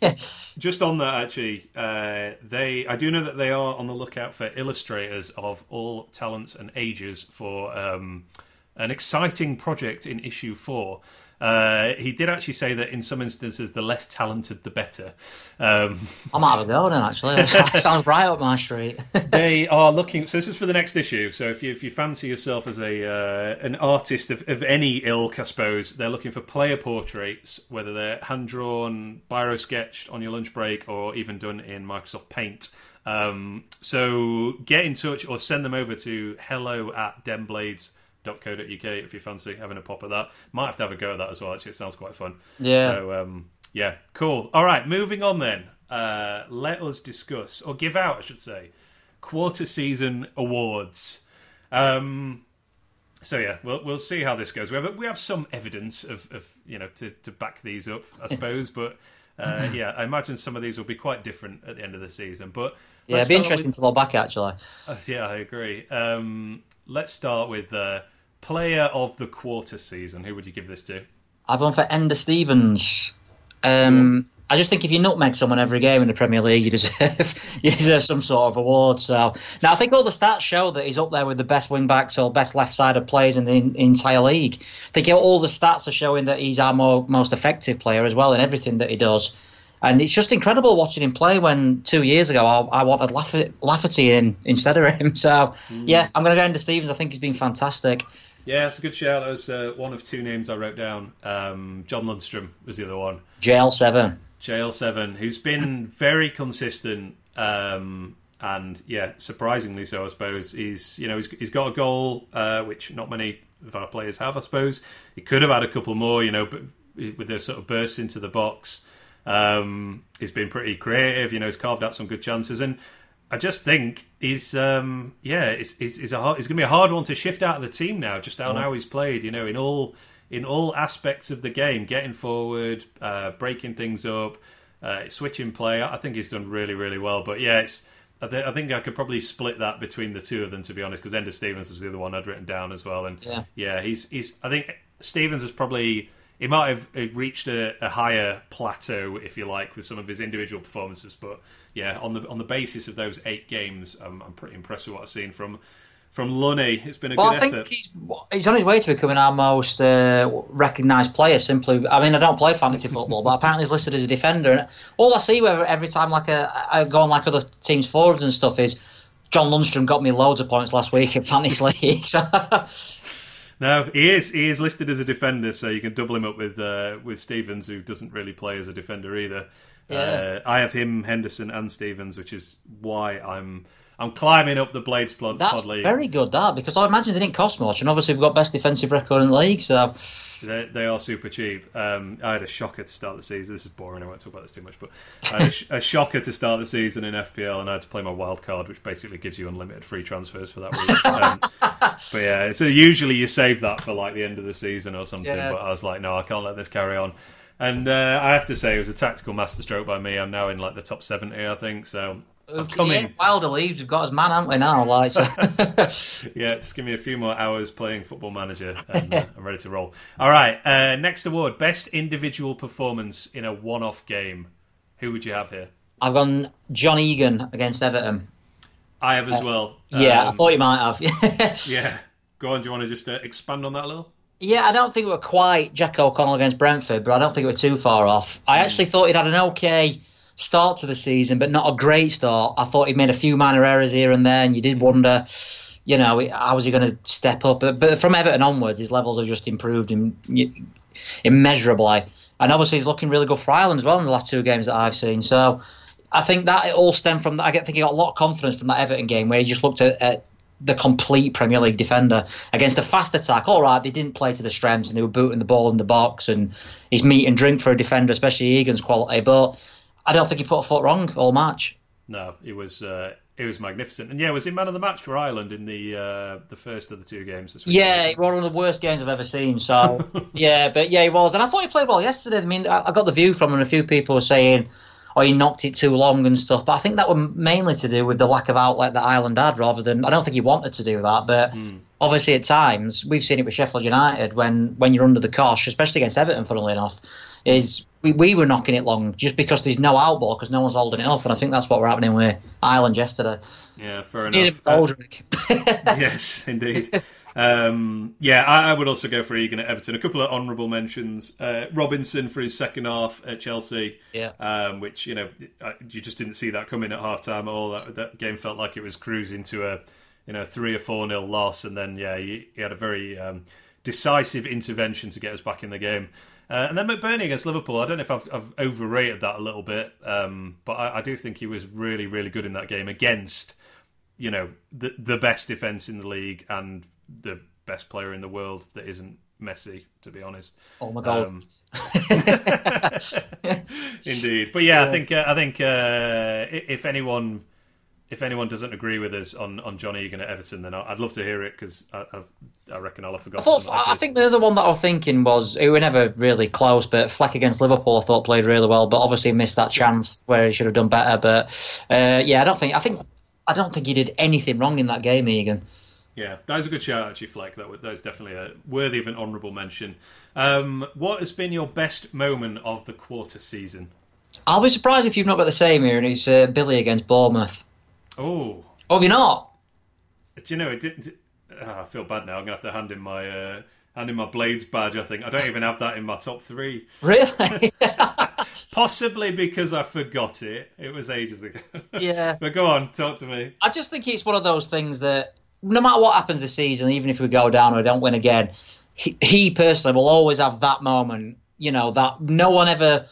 [SPEAKER 1] *laughs* just on that, actually, uh, they I do know that they are on the lookout for illustrators of all talents and ages for um, an exciting project in issue four. Uh, he did actually say that in some instances, the less talented, the better. Um, *laughs*
[SPEAKER 2] I might have a go then. Actually, *laughs* that sounds right up my street. *laughs*
[SPEAKER 1] they are looking. So this is for the next issue. So if you if you fancy yourself as a uh, an artist of, of any ilk, I suppose they're looking for player portraits, whether they're hand drawn, biro sketched on your lunch break, or even done in Microsoft Paint. Um, so get in touch or send them over to hello at denblades.com .co.uk if you fancy having a pop at that. Might have to have a go at that as well. Actually, it sounds quite fun.
[SPEAKER 2] Yeah.
[SPEAKER 1] So um, yeah, cool. All right, moving on then. Uh, let us discuss or give out, I should say, quarter season awards. Um, so yeah, we'll we'll see how this goes. We have we have some evidence of, of you know to, to back these up, I *laughs* suppose, but. Uh, yeah, I imagine some of these will be quite different at the end of the season, but
[SPEAKER 2] yeah, it'd be interesting with... to look back actually.
[SPEAKER 1] Uh, yeah, I agree. Um, let's start with uh, player of the quarter season. Who would you give this to?
[SPEAKER 2] I've gone for Enda Stevens. Um, yeah. I just think if you nutmeg someone every game in the Premier League, you deserve *laughs* you deserve some sort of award. So now I think all the stats show that he's up there with the best wing backs or best left sided players in the in, entire league. I think all the stats are showing that he's our more, most effective player as well in everything that he does. And it's just incredible watching him play when two years ago I, I wanted Lafferty in instead of him. *laughs* So, mm. yeah, I'm going to go into Stevens. I think he's been fantastic.
[SPEAKER 1] Yeah, it's a good shout. That was uh, one of two names I wrote down. Um, John Lundstram was the other one.
[SPEAKER 2] JL7.
[SPEAKER 1] JL7, who's been *laughs* very consistent. Um, and yeah, surprisingly so, I suppose. He's you know he's, he's got a goal uh, which not many of our players have, I suppose. He could have had a couple more, you know, but with their sort of burst into the box. Um, he's been pretty creative, you know, he's carved out some good chances, and I just think he's um, yeah, it's, it's, it's a hard, it's going to be a hard one to shift out of the team now, just on how he's played. You know, in all in all aspects of the game, getting forward, uh, breaking things up, uh, switching play. I think he's done really really well. But yeah, it's I, th- I, think I could probably split that between the two of them to be honest, because Enda Stevens was the other one I'd written down as well. And yeah, yeah he's he's I think Stevens is probably he might have reached a, a, higher plateau, if you like, with some of his individual performances. But yeah, on the on the basis of those eight games, I'm, I'm pretty impressed with what I've seen from from Lunny. It's been a
[SPEAKER 2] well,
[SPEAKER 1] good
[SPEAKER 2] I think
[SPEAKER 1] effort.
[SPEAKER 2] He's, he's on his way to becoming our most uh, recognised player. Simply, I mean, I don't play fantasy football, but apparently he's listed as a defender. And all I see where every time, like a, I go on like other teams' forwards and stuff, is John Lundstram got me loads of points last week in fantasy league. *laughs*
[SPEAKER 1] No, he is. He is listed as a defender, so you can double him up with uh, with Stevens, who doesn't really play as a defender either. Yeah. Uh, I have him, Henderson, and Stevens, which is why I'm I'm climbing up the Blades pod,
[SPEAKER 2] That's
[SPEAKER 1] pod league.
[SPEAKER 2] very good, that because I imagine they didn't cost much, and obviously we've got best defensive record in the league, so
[SPEAKER 1] they, they are super cheap. Um, I had a shocker to start the season. This is boring. I won't talk about this too much, but I had a, sh- a, shocker to start the season in FPL, and I had to play my wild card, which basically gives you unlimited free transfers for that week. *laughs* um, but yeah, so usually you save that for like the end of the season or something. Yeah. But I was like, no, I can't let this carry on. And uh, I have to say, it was a tactical masterstroke by me. I'm now in like the top 70, I think. So
[SPEAKER 2] I'm coming. Wilder leaves. We've got his man, haven't we now? Like, so. *laughs*
[SPEAKER 1] yeah, just give me a few more hours playing Football Manager, and uh, I'm ready to roll. All right, uh, next award: best individual performance in a one-off game. Who would you have here?
[SPEAKER 2] I've gone John Egan against Everton.
[SPEAKER 1] I have as uh, well.
[SPEAKER 2] Yeah, um, I thought you might have. *laughs*
[SPEAKER 1] yeah, go on. Do you want to just uh, expand on that a little?
[SPEAKER 2] Yeah, I don't think we were quite Jack O'Connell against Brentford, but I don't think we were too far off. I hmm. actually thought he'd had an okay start to the season, but not a great start. I thought he'd made a few minor errors here and there, and you did wonder, you know, how was he going to step up? But, but, from Everton onwards, his levels have just improved immeasurably. And obviously, he's looking really good for Ireland as well in the last two games that I've seen. So I think that it all stemmed from that. I think he got a lot of confidence from that Everton game where he just looked at, at the complete Premier League defender against a fast attack. All right, they didn't play to the strengths and they were booting the ball in the box and he's meat and drink for a defender, especially Egan's quality. But I don't think he put a foot wrong all match.
[SPEAKER 1] No, it was uh, it was magnificent, and yeah, was he man of the match for Ireland in the uh, the first of the two games this week?
[SPEAKER 2] Yeah, it was one of the worst games I've ever seen. So *laughs* yeah, but yeah, he was, and I thought he played well yesterday. I mean, I, I got the view from him, and a few people were saying or he knocked it too long and stuff. But I think that was mainly to do with the lack of outlet that Ireland had, rather than I don't think he wanted to do that. But mm. obviously, at times we've seen it with Sheffield United when when you're under the cosh, especially against Everton, funnily enough, is we, we were knocking it long just because there's no outball because no one's holding it off, and I think that's what we're happening with Ireland yesterday.
[SPEAKER 1] Yeah, fair enough. Uh, *laughs* yes, indeed. Um, yeah, I, I, would also go for Egan at Everton. A couple of honourable mentions: uh, Robinson for his second half at Chelsea,
[SPEAKER 2] yeah,
[SPEAKER 1] um, which you know you just didn't see that coming at half time at all. That, that, game felt like it was cruising to a you know three or four nil loss, and then yeah, he, he had a very um, decisive intervention to get us back in the game. Uh, and then McBurnie against Liverpool, I don't know if I've, I've overrated that a little bit, um, but I, I, do think he was really, really good in that game against, you know, the the best defense in the league and the best player in the world that isn't Messi, to be honest.
[SPEAKER 2] Oh my god! Um, *laughs* *laughs*
[SPEAKER 1] indeed, but yeah, yeah, I think uh, I think uh, if anyone if anyone doesn't agree with us on, on John Egan at Everton, then I'd love to hear it because I, I, reckon I'll have forgotten.
[SPEAKER 2] I, thought, I think the other one that I was thinking was we were never really close, but Fleck against Liverpool I thought played really well, but obviously missed that chance where he should have done better. But uh, yeah, I don't think I think I don't think he did anything wrong in that game, Egan.
[SPEAKER 1] Yeah, that was a good shout, actually, Fleck. That, that was definitely a, worthy of an honourable mention. Um, what has been your best moment of the quarter season?
[SPEAKER 2] I'll be surprised if you've not got the same here, and it's uh, Billy against Bournemouth.
[SPEAKER 1] Oh.
[SPEAKER 2] Oh, have you not?
[SPEAKER 1] Do you know, it didn't. Oh, I feel bad now. I'm going to have to hand in my. Uh, hand in my Blades badge, I think. I don't even have that in my top three.
[SPEAKER 2] Really? *laughs*
[SPEAKER 1] Possibly because I forgot it. It was ages ago.
[SPEAKER 2] Yeah. *laughs*
[SPEAKER 1] but go on, talk to me.
[SPEAKER 2] I just think it's one of those things that no matter what happens this season, even if we go down or don't win again, he, he personally will always have that moment, you know, that no one ever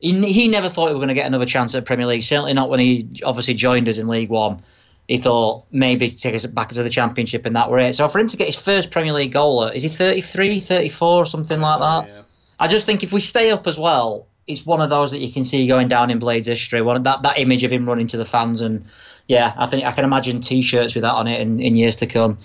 [SPEAKER 2] he, he never thought we were going to get another chance at Premier League. Certainly not when he obviously joined us in League One. He thought maybe take us back into the Championship and that were it. So for him to get his first Premier League goal, is he 33, 34, something like that? Yeah. I just think if we stay up as well, it's one of those that you can see going down in Blades history. One that that image of him running to the fans and yeah, I think I can imagine T-shirts with that on it in, in years to come.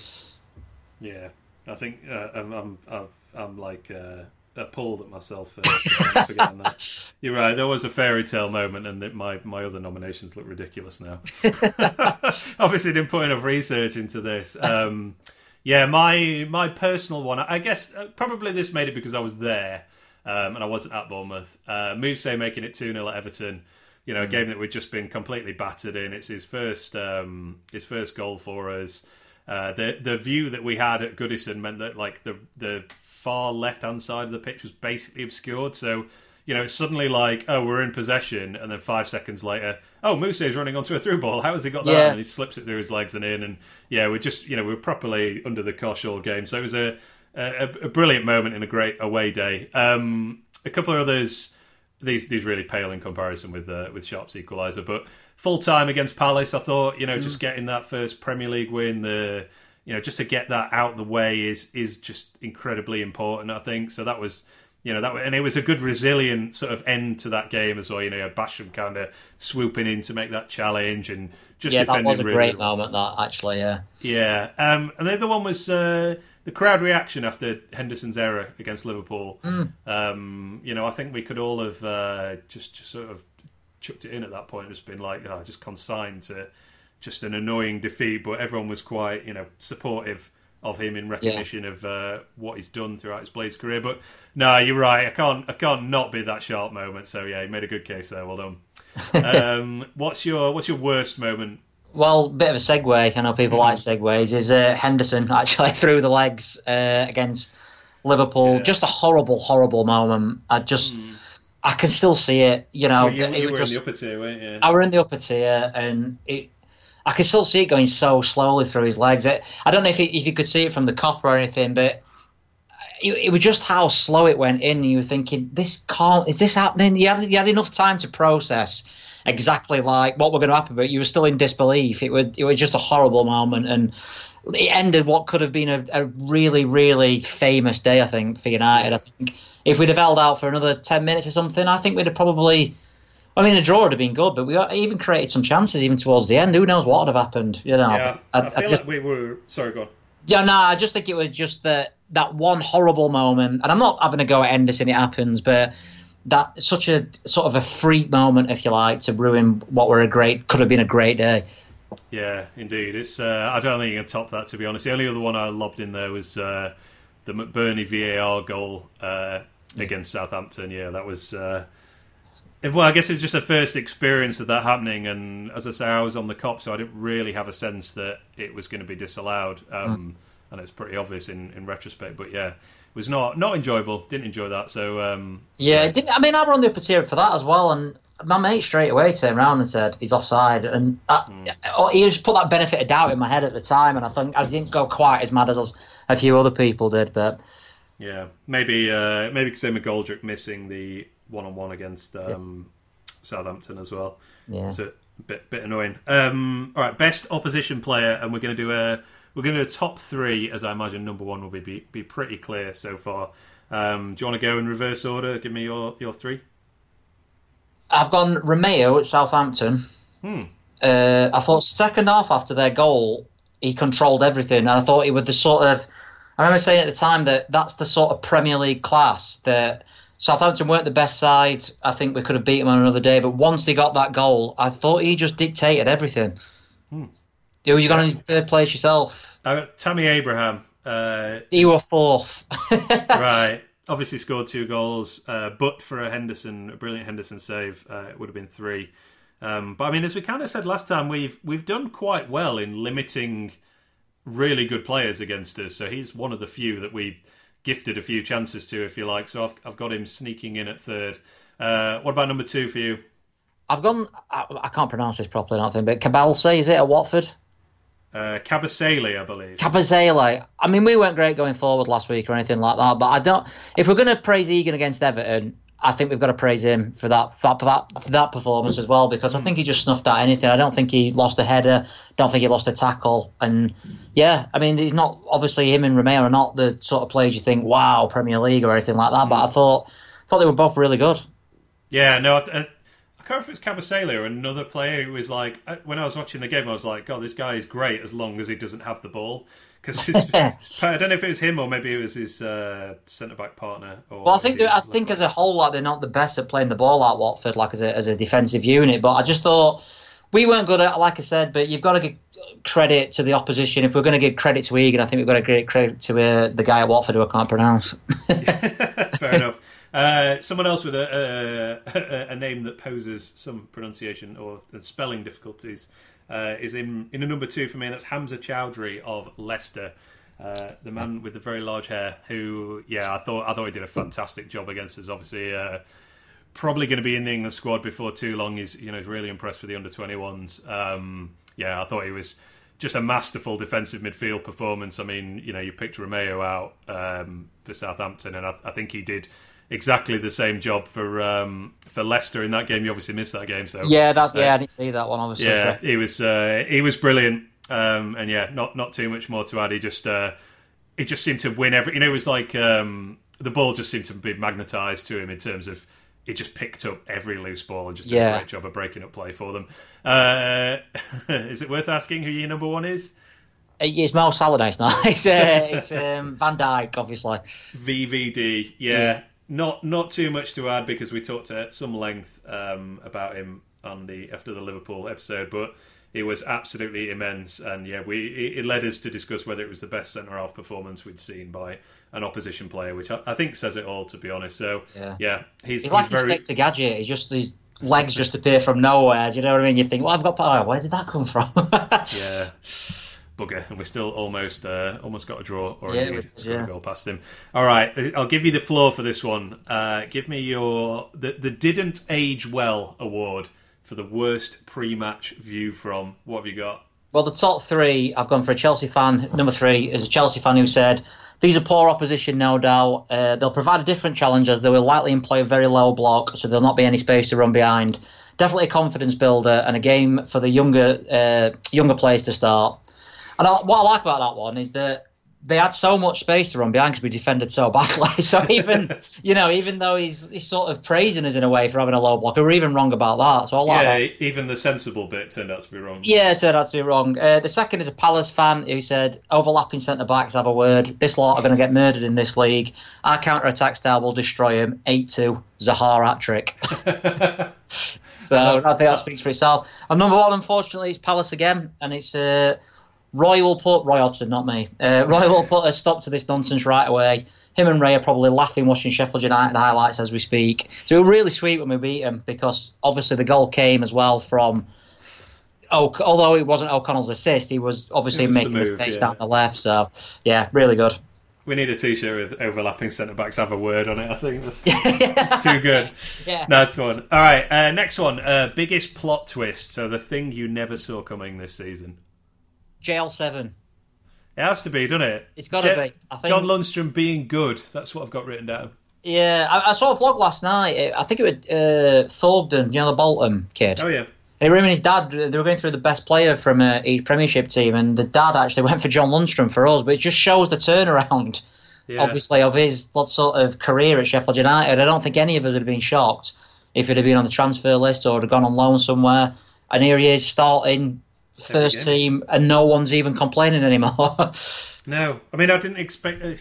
[SPEAKER 1] Yeah, I think uh, I'm, I'm, I'm like uh, appalled at myself *laughs* for forgetting that. You're right. There was a fairy tale moment, and my my other nominations look ridiculous now. *laughs* *laughs* Obviously, didn't put enough research into this. Um, yeah, my my personal one. I guess uh, probably this made it because I was there, um, and I wasn't at Bournemouth. Uh, Mousset making it two 0 at Everton. You know, a mm. game that we'd just been completely battered in. It's his first um, his first goal for us. Uh, the the view that we had at Goodison meant that like the the far left hand side of the pitch was basically obscured. So you know, it's suddenly like, oh, we're in possession, and then five seconds later, oh, is running onto a through ball. How has he got that? Yeah. And he slips it through his legs and in, and yeah, we're just, you know, we're properly under the cosh all game. So it was a a, a brilliant moment in a great away day. Um, a couple of others, these these really pale in comparison with uh, with Sharp's equaliser, but full time against Palace. I thought you know mm. just getting that first Premier League win, the you know just to get that out the way is is just incredibly important. I think so. That was you know that and it was a good resilient sort of end to that game as well. You know, Basham kind of swooping in to make that challenge and just
[SPEAKER 2] yeah,
[SPEAKER 1] defending.
[SPEAKER 2] that was a
[SPEAKER 1] really
[SPEAKER 2] great moment. That actually, yeah,
[SPEAKER 1] yeah. Um, and the other one was. Uh, the crowd reaction after Henderson's error against Liverpool.
[SPEAKER 2] Mm.
[SPEAKER 1] Um, you know, I think we could all have uh, just, just sort of chucked it in at that point. Just been like, oh, just consigned to just an annoying defeat. But everyone was quite, you know, supportive of him in recognition yeah. of uh, what he's done throughout his Blades career. But no, you're right. I can't, I can't not be that sharp moment. So yeah, he made a good case there. Well done. *laughs* um, what's your, what's your worst moment?
[SPEAKER 2] Well, bit of a segue. I know people like segues. Is uh, Henderson *laughs* actually *laughs* through the legs uh, against Liverpool? Yeah. Just a horrible, horrible moment. I just. Mm I can still see it. You know,
[SPEAKER 1] you, you were
[SPEAKER 2] just,
[SPEAKER 1] in the upper tier, weren't you? I
[SPEAKER 2] were in the upper tier, and it, I can still see it going so slowly through his legs. It, I don't know if it, if you could see it from the Kop or anything, but it, it, was just how slow it went in. You were thinking, "This can't. Is this happening?" You had, you had enough time to process exactly like what were going to happen, but you were still in disbelief. It was it was just a horrible moment, and it ended what could have been a, a really really famous day. I think for United. I think if we'd have held out for another 10 minutes or something, I think we'd have probably. I mean, a draw would have been good, but we even created some chances even towards the end. Who knows what would have happened? You know,
[SPEAKER 1] yeah, I, I, I feel just, like we were. Sorry, go on.
[SPEAKER 2] Yeah, no, I just think it was just that that one horrible moment, and I'm not having a go at Henderson. It happens, but that such a sort of a freak moment, if you like, to ruin what were a great could have been a great day.
[SPEAKER 1] Yeah, indeed. It's. Uh, I don't think you can top that. To be honest, the only other one I lobbed in there was uh, the McBurnie VAR goal. Uh, against Southampton. Yeah, that was. Uh, well, I guess it was just the first experience of that happening, and as I say, I was on the Kop, so I didn't really have a sense that it was going to be disallowed. Um, mm. and it's pretty obvious in, in retrospect. But yeah, was not not enjoyable. Didn't enjoy that. So um,
[SPEAKER 2] yeah, didn't, I mean I were on the upper tier for that as well, and my mate straight away turned around and said he's offside, and I, mm. he just put that benefit of doubt in my head at the time, and I think I didn't go quite as mad as a few other people did, but
[SPEAKER 1] yeah, maybe uh, maybe because McGoldrick missing the one on one against um, yeah. Southampton as well.
[SPEAKER 2] Yeah,
[SPEAKER 1] it's a bit bit annoying. Um, all right, best opposition player, and we're going to do a we're going to top three, as I imagine number one will be be, be pretty clear so far. Um, do you want to go in reverse order? Give me your your three.
[SPEAKER 2] I've gone Romeu at Southampton.
[SPEAKER 1] Hmm.
[SPEAKER 2] Uh, I thought second half after their goal, he controlled everything, and I thought he was the sort of. I remember saying at the time that that's the sort of Premier League class that Southampton weren't the best side. I think we could have beat them on another day, but once they got that goal, I thought he just dictated everything.
[SPEAKER 1] Hmm.
[SPEAKER 2] Who you going to third place yourself?
[SPEAKER 1] Uh, Tammy Abraham. Uh,
[SPEAKER 2] you were fourth. *laughs*
[SPEAKER 1] right obviously scored two goals, uh, but for a Henderson, a brilliant Henderson save, uh, it would have been three. Um, but I mean, as we kind of said last time, we've we've done quite well in limiting really good players against us. So he's one of the few that we gifted a few chances to, if you like. So I've I've got him sneaking in at third. Uh, what about number two for you?
[SPEAKER 2] I've gone. I, I can't pronounce this properly, I don't think. But Cabalse, is it at Watford?
[SPEAKER 1] Uh, Kabasele, I believe.
[SPEAKER 2] Kabasele. I mean, we weren't great going forward last week or anything like that, but I don't. If we're going to praise Egan against Everton, I think we've got to praise him for that for that, for that performance as well because I think he just snuffed out anything. I don't think he lost a header. Don't think he lost a tackle. And yeah, I mean, he's not obviously him and Romeu are not the sort of players you think wow Premier League or anything like that. But I thought thought they were both really good.
[SPEAKER 1] Yeah, no, I, can't remember if it's or another player who was like, uh, when I was watching the game, I was like, God, this guy is great as long as he doesn't have the ball. Because *laughs* I don't know if it was him or maybe it was his uh, centre back partner.
[SPEAKER 2] well, I think I think as a whole, like they're not the best at playing the ball at Watford, like as a as a defensive unit. But I just thought we weren't good at, like I said. But you've got to give credit to the opposition. If we're going to give credit to Egan, I think we've got to give credit to uh, the guy at Watford who I can't pronounce. *laughs* *laughs*
[SPEAKER 1] Fair enough. Uh, someone else with a, a, a, name that poses some pronunciation or spelling difficulties uh, is in in a number two for me. And that's Hamza Choudhury of Leicester, uh, the man with the very large hair. Who, yeah, I thought I thought he did a fantastic job against us. Obviously, uh, probably going to be in the England squad before too long. He's you know he's really impressed with the under twenty ones. Um, yeah, I thought he was just a masterful defensive midfield performance. I mean, you know, you picked Romeu out um, for Southampton, and I, I think he did exactly the same job for um, for Leicester in that game. You obviously missed that game, so
[SPEAKER 2] yeah, that's uh, yeah, I didn't see that one. Obviously,
[SPEAKER 1] yeah, so. he was uh, he was brilliant, um, and yeah, not not too much more to add. He just uh, he just seemed to win every. You know, it was like um, the ball just seemed to be magnetised to him in terms of. He just picked up every loose ball and just did yeah. a great job of breaking up play for them. Uh, *laughs* is it worth asking who your number one is?
[SPEAKER 2] Uh, it's Mo Salah now. It's not. It's, uh, it's um, Van Dijk, obviously.
[SPEAKER 1] VVD, yeah. Not not too much to add because we talked at some length um, about him on the after the Liverpool episode, but it was absolutely immense, and yeah, we it, led us to discuss whether it was the best centre half performance we'd seen by an opposition player, which I, I, think says it all. To be honest, so yeah, yeah
[SPEAKER 2] he's, he's, like he's very... Inspector Gadget. He's just his legs just appear from nowhere. Do you know what I mean? You think, well, I've got power. Where did that come from? *laughs*
[SPEAKER 1] yeah bugger, and we still almost uh, almost got a draw or yeah, indeed yeah. a goal past him. All right, I'll give you the floor for this one. Uh, give me your the the didn't age well award for the worst pre-match view from. What have you got?
[SPEAKER 2] Well, the top three, I've gone for a Chelsea fan. Number three is a Chelsea fan who said. These are poor opposition, no doubt. Uh, they'll provide a different challenge as they will likely employ a very low block, so there'll not be any space to run behind. Definitely a confidence builder and a game for the younger uh, younger players to start. And I, what I like about that one is that they had so much space to run behind because we defended so *laughs* badly. So even you know, even though he's he's sort of praising us in a way for having a low block, we're even wrong about that. So I like
[SPEAKER 1] yeah,
[SPEAKER 2] that.
[SPEAKER 1] even the sensible bit turned out to be wrong.
[SPEAKER 2] Yeah, it turned out to be wrong. Uh, the second is a Palace fan who said overlapping centre backs have a word. This lot are going to get murdered in this league. Our counter attack style will destroy him. Eight two Zaha hat trick. *laughs* so I, I think that speaks for itself. And number one, unfortunately, is Palace again, and it's. Uh, Roy will put Roy Hodgson, not me. Uh, Roy will put a stop to this nonsense right away. Him and Ray are probably laughing watching Sheffield United highlights as we speak. So it was really sweet when we beat them because obviously the goal came as well from although it wasn't O'Connell's assist, he was obviously making his space yeah. down the left. So yeah, really good.
[SPEAKER 1] We need a T-shirt with overlapping centre backs have a word on it. I think that's, *laughs* that's, that's too good. *laughs*
[SPEAKER 2] yeah,
[SPEAKER 1] nice one. All right, uh, next one. Uh, biggest plot twist. So the thing you never saw coming this season.
[SPEAKER 2] JL7.
[SPEAKER 1] It has to be, doesn't it?
[SPEAKER 2] It's got to be. I think...
[SPEAKER 1] John Lundstram being good. That's what I've got written down.
[SPEAKER 2] Yeah, I, I saw a vlog last night. I think it was uh, Thorgton, you know, the Bolton kid.
[SPEAKER 1] Oh yeah.
[SPEAKER 2] Hey, him and his dad, they were going through the best player from uh, each Premiership team, and the dad actually *laughs* went for John Lundstram for us. But it just shows the turnaround, yeah. obviously, of his sort of career at Sheffield United. I don't think any of us would have been shocked if it had been on the transfer list or had gone on loan somewhere. And here he is starting first team, and no one's even complaining anymore. *laughs*
[SPEAKER 1] no, I mean, I didn't expect. Uh,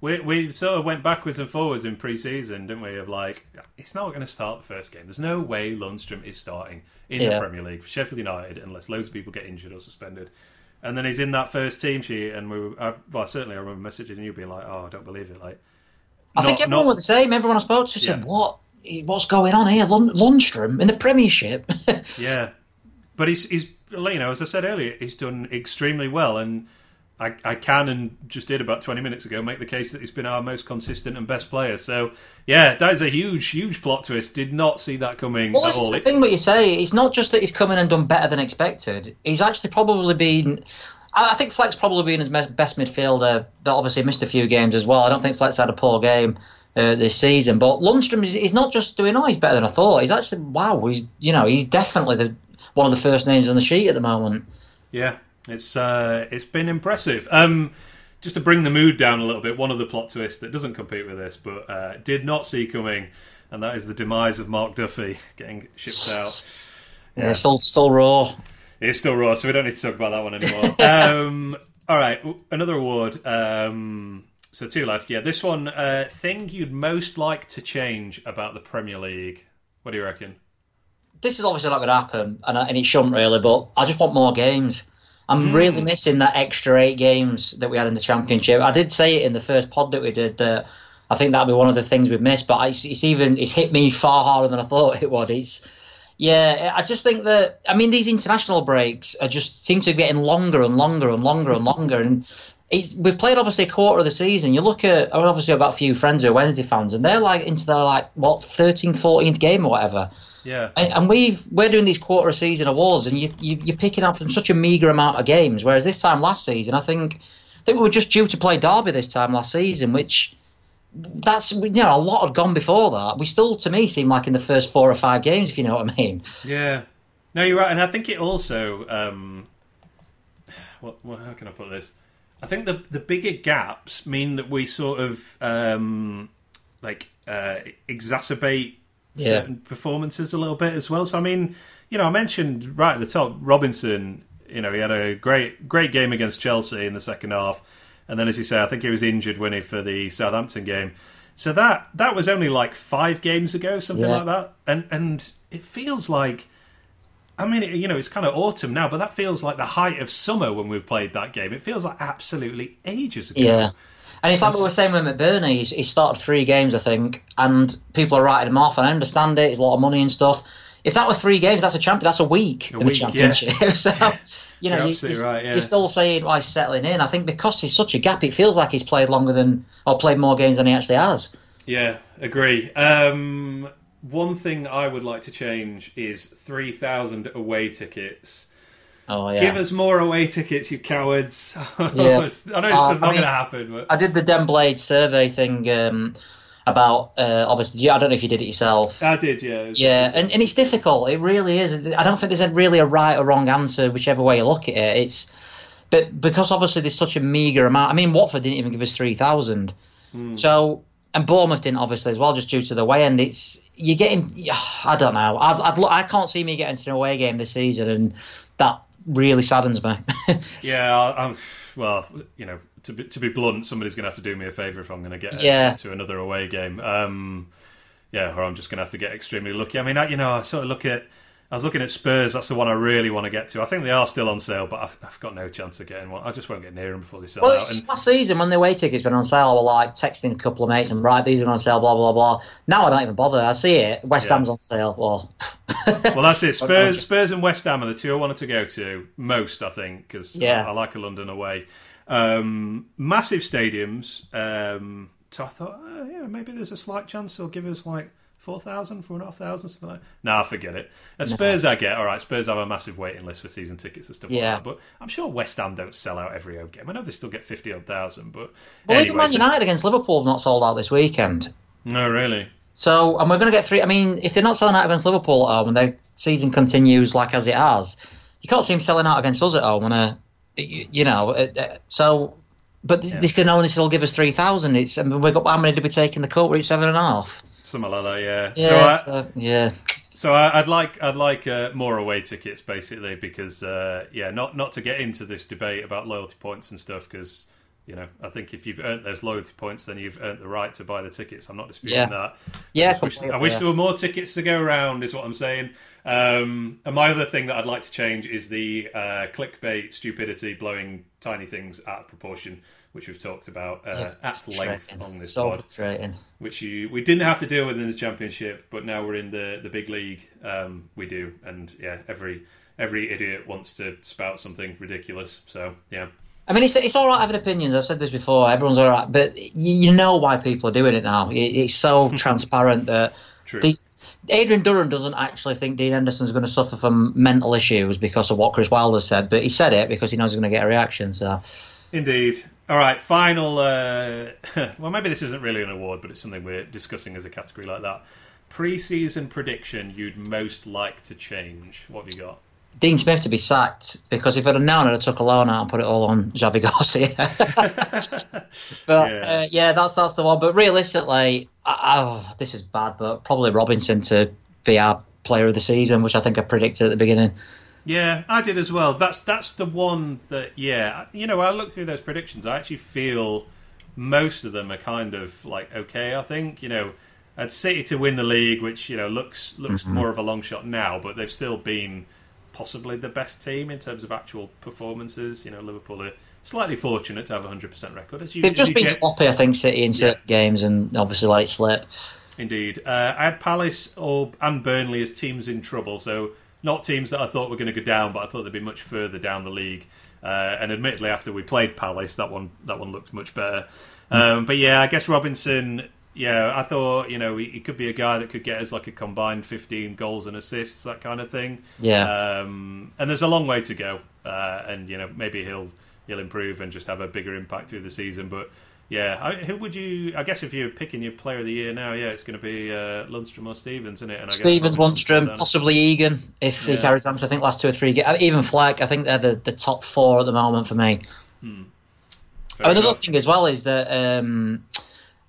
[SPEAKER 1] we we sort of went backwards and forwards in pre-season, didn't we? Of like, it's not going to start the first game. There's no way Lundstram is starting in yeah. the Premier League for Sheffield United unless loads of people get injured or suspended. And then he's in that first team sheet, and we were, uh, well, certainly I remember messaging you being like, "Oh, I don't believe it." Like,
[SPEAKER 2] I not, think everyone not, was the same. Everyone I spoke to said, "What? What's going on here? Lundstram in the Premiership?" *laughs*
[SPEAKER 1] yeah, but he's he's you know, as I said earlier, he's done extremely well, and I, I can and just did about 20 minutes ago make the case that he's been our most consistent and best player. So, yeah, that is a huge, huge plot twist. Did not see that coming
[SPEAKER 2] well,
[SPEAKER 1] at all.
[SPEAKER 2] the thing what you say. It's not just that he's come in and done better than expected. He's actually probably been. I think Fleck's probably been his best midfielder, but obviously missed a few games as well. I don't think Fleck's had a poor game uh, this season. But Lundstram is he's not just doing, oh, he's better than I thought. He's actually, wow, he's you know, he's definitely the one of the first names on the sheet at the moment.
[SPEAKER 1] Yeah, it's uh, it's been impressive. Um, just to bring the mood down a little bit, one of the plot twists that doesn't compete with this, but uh, did not see coming, and that is the demise of Mark Duffy getting shipped out. *laughs*
[SPEAKER 2] Yeah, it's still still raw.
[SPEAKER 1] It's still raw, so we don't need to talk about that one anymore. *laughs* um, all right, another award. Um, so two left. Yeah, this one uh, thing you'd most like to change about the Premier League. What do you reckon?
[SPEAKER 2] This is obviously not going to happen, and, and it shouldn't really. But I just want more games. I'm mm. really missing that extra eight games that we had in the championship. I did say it in the first pod that we did that I think that'd be one of the things we've missed. But it's, it's even it's hit me far harder than I thought it would. It's yeah, I just think that I mean these international breaks are just seem to be getting longer and longer and longer and longer. And it's, we've played obviously a quarter of the season. You look at obviously got a few friends who are Wednesday fans, and they're like into their like what 13th, 14th game or whatever.
[SPEAKER 1] Yeah.
[SPEAKER 2] And, and, we've we're doing these quarter of season awards, and you, you you're picking up from such a meager amount of games. Whereas this time last season, I think I think we were just due to play Derby this time last season, which that's you know a lot had gone before that. We still, to me, seem like in the first four or five games, if you know what I mean.
[SPEAKER 1] Yeah. No, you're right, and I think it also. Um, what, what, how can I put this? I think the the bigger gaps mean that we sort of um, like uh, exacerbate yeah. certain performances a little bit as well. So I mean, you know, I mentioned right at the top Robinson. You know, he had a great great game against Chelsea in the second half, and then as you say, I think he was injured when he for the Southampton game. So that that was only like five games ago, something yeah. like that, and and it feels like. I mean, you know, it's kind of autumn now, but that feels like the height of summer when we played that game. It feels like absolutely ages ago.
[SPEAKER 2] Yeah. And it's like what we were saying with McBurnie. he's, he started three games, I think, and people are writing him off, and I understand it, it's a lot of money and stuff. If that were three games, that's a champion. That's a week
[SPEAKER 1] a
[SPEAKER 2] in
[SPEAKER 1] week,
[SPEAKER 2] the championship. *laughs*
[SPEAKER 1] Yeah.
[SPEAKER 2] so, you know,
[SPEAKER 1] you're,
[SPEAKER 2] you,
[SPEAKER 1] right, yeah.
[SPEAKER 2] you're still saying why he's settling in. I think because he's such a gap, it feels like he's played longer than or played more games than he actually has.
[SPEAKER 1] Yeah, agree. Um, one thing I would like to change is three thousand away tickets
[SPEAKER 2] Oh, yeah.
[SPEAKER 1] Give us more away tickets, you cowards. *laughs*
[SPEAKER 2] Yeah.
[SPEAKER 1] I know it's uh, not going to happen. But...
[SPEAKER 2] I did the Den Blade survey thing um, about, uh, obviously, I don't know if you did it yourself.
[SPEAKER 1] I did, yeah.
[SPEAKER 2] Yeah, and, and it's difficult. It really is. I don't think there's really a right or wrong answer, whichever way you look at it. It's But because obviously there's such a meagre amount. I mean, Watford didn't even give us 3,000. Mm. So and Bournemouth didn't obviously as well, just due to the way. And it's you're getting, *sighs* I don't know. I'd, I'd, I can't see me getting to an away game this season, and really saddens me. *laughs*
[SPEAKER 1] yeah, I'm, well, you know, to be, to be blunt, somebody's going to have to do me a favour if I'm going to get
[SPEAKER 2] yeah.
[SPEAKER 1] to another away game. Um, yeah, or I'm just going to have to get extremely lucky. I mean, I, you know, I sort of look at. I was looking at Spurs. That's the one I really want to get to. I think they are still on sale, but I've, I've got no chance of getting one. I just won't get near them before they sell
[SPEAKER 2] well,
[SPEAKER 1] out. And...
[SPEAKER 2] Last season, when the away tickets went on sale, I was like texting a couple of mates and right, these are on sale, blah blah blah. Now I don't even bother. I see it. West yeah. Ham's on sale. Well, *laughs*
[SPEAKER 1] well, that's it. Spurs, Spurs, and West Ham are the two I wanted to go to most. I think because
[SPEAKER 2] Yeah.
[SPEAKER 1] I, I like a London away. Um, massive stadiums. Um, so I thought, oh, yeah, maybe there's a slight chance they'll give us like four thousand, four and a half thousand, something like. that. Nah, forget it. At Spurs, I get all right. Spurs have a massive waiting list for season tickets and stuff
[SPEAKER 2] Yeah.
[SPEAKER 1] like that. But I'm sure West Ham don't sell out every home game. I know they still get fifty odd thousand, but
[SPEAKER 2] Well, even Man
[SPEAKER 1] anyways.
[SPEAKER 2] United against Liverpool have not sold out this weekend.
[SPEAKER 1] no, really.
[SPEAKER 2] So, and we're going to get three. I mean, if they're not selling out against Liverpool at home and their season continues like as it has, you can't see them selling out against us at home. And uh, you, you know, uh, uh, so. But th this can only still give us three thousand. It's. I mean, we got how many did we take in the court? We're at seven and a half.
[SPEAKER 1] That, yeah.
[SPEAKER 2] Yeah.
[SPEAKER 1] So I,
[SPEAKER 2] so, yeah.
[SPEAKER 1] So I, I'd like I'd like uh, more away tickets basically because uh, yeah not not to get into this debate about loyalty points and stuff because you know I think if you've earned those loyalty points then you've earned the right to buy the tickets. I'm not disputing
[SPEAKER 2] Yeah.
[SPEAKER 1] that.
[SPEAKER 2] Yeah,
[SPEAKER 1] I, wish, I wish there were more tickets to go around. Is what I'm saying. Um, and my other thing that I'd like to change is the uh, clickbait stupidity blowing tiny things out of proportion, which we've talked about uh, at length on this
[SPEAKER 2] so
[SPEAKER 1] pod which you we didn't have to deal with in the championship, but now we're in the the big league. Um, we do, and yeah, every every idiot wants to spout something ridiculous. So yeah,
[SPEAKER 2] I mean, it's, it's all right having opinions. I've said this before. Everyone's all right, but you, you know why people are doing it now. It, it's so *laughs* transparent that
[SPEAKER 1] true.
[SPEAKER 2] the, Adrian Durham doesn't actually think Dean Henderson's going to suffer from mental issues because of what Chris Wilder said, but he said it because he knows he's going to get a reaction. So
[SPEAKER 1] Indeed. All right, final. Uh, *laughs* well, maybe this isn't really an award, but it's something we're discussing as a category like that. Pre-season prediction you'd most like to change. What have you got?
[SPEAKER 2] Dean Smith to be sacked because if I'd have known, I'd have took a loan out and put it all on Javi Gracia. *laughs* but
[SPEAKER 1] Yeah.
[SPEAKER 2] Uh, yeah, that's that's the one. But realistically, oh, this is bad, but probably Robinson to be our player of the season, which I think I predicted at the beginning.
[SPEAKER 1] Yeah, I did as well. That's that's the one that yeah, you know, I look through those predictions. I actually feel most of them are kind of like okay. I think you know, at City to win the league, which you know looks looks more of a long shot now, but they've still been possibly the best team in terms of actual performances. You know, Liverpool are slightly fortunate to have a hundred percent record. As you,
[SPEAKER 2] They've just
[SPEAKER 1] you
[SPEAKER 2] been
[SPEAKER 1] gen-
[SPEAKER 2] sloppy, I think, City in certain games, and obviously it slip.
[SPEAKER 1] Indeed. Uh, I had Palace or and Burnley as teams in trouble, so not teams that I thought were going to go down, but I thought they'd be much further down the league. Uh, and admittedly, after we played Palace, that one that one looked much better. Um, but yeah, I guess Robinson. Yeah, I thought you know he, he could be a guy that could get us like a combined fifteen goals and assists, that kind of thing.
[SPEAKER 2] Yeah.
[SPEAKER 1] Um, and there's a long way to go, uh, and you know maybe he'll he'll improve and just have a bigger impact through the season. But yeah, I, who would you? I guess if you're picking your player of the year now, yeah, it's going to be uh, Lundstram or Stevens, isn't it? And I
[SPEAKER 2] Stevens,
[SPEAKER 1] Lundstram,
[SPEAKER 2] possibly Egan if he carries on. I think last two or three games, even Fleck. I think they're the, the top four at the moment for me.
[SPEAKER 1] Enough.
[SPEAKER 2] thing as well is that um,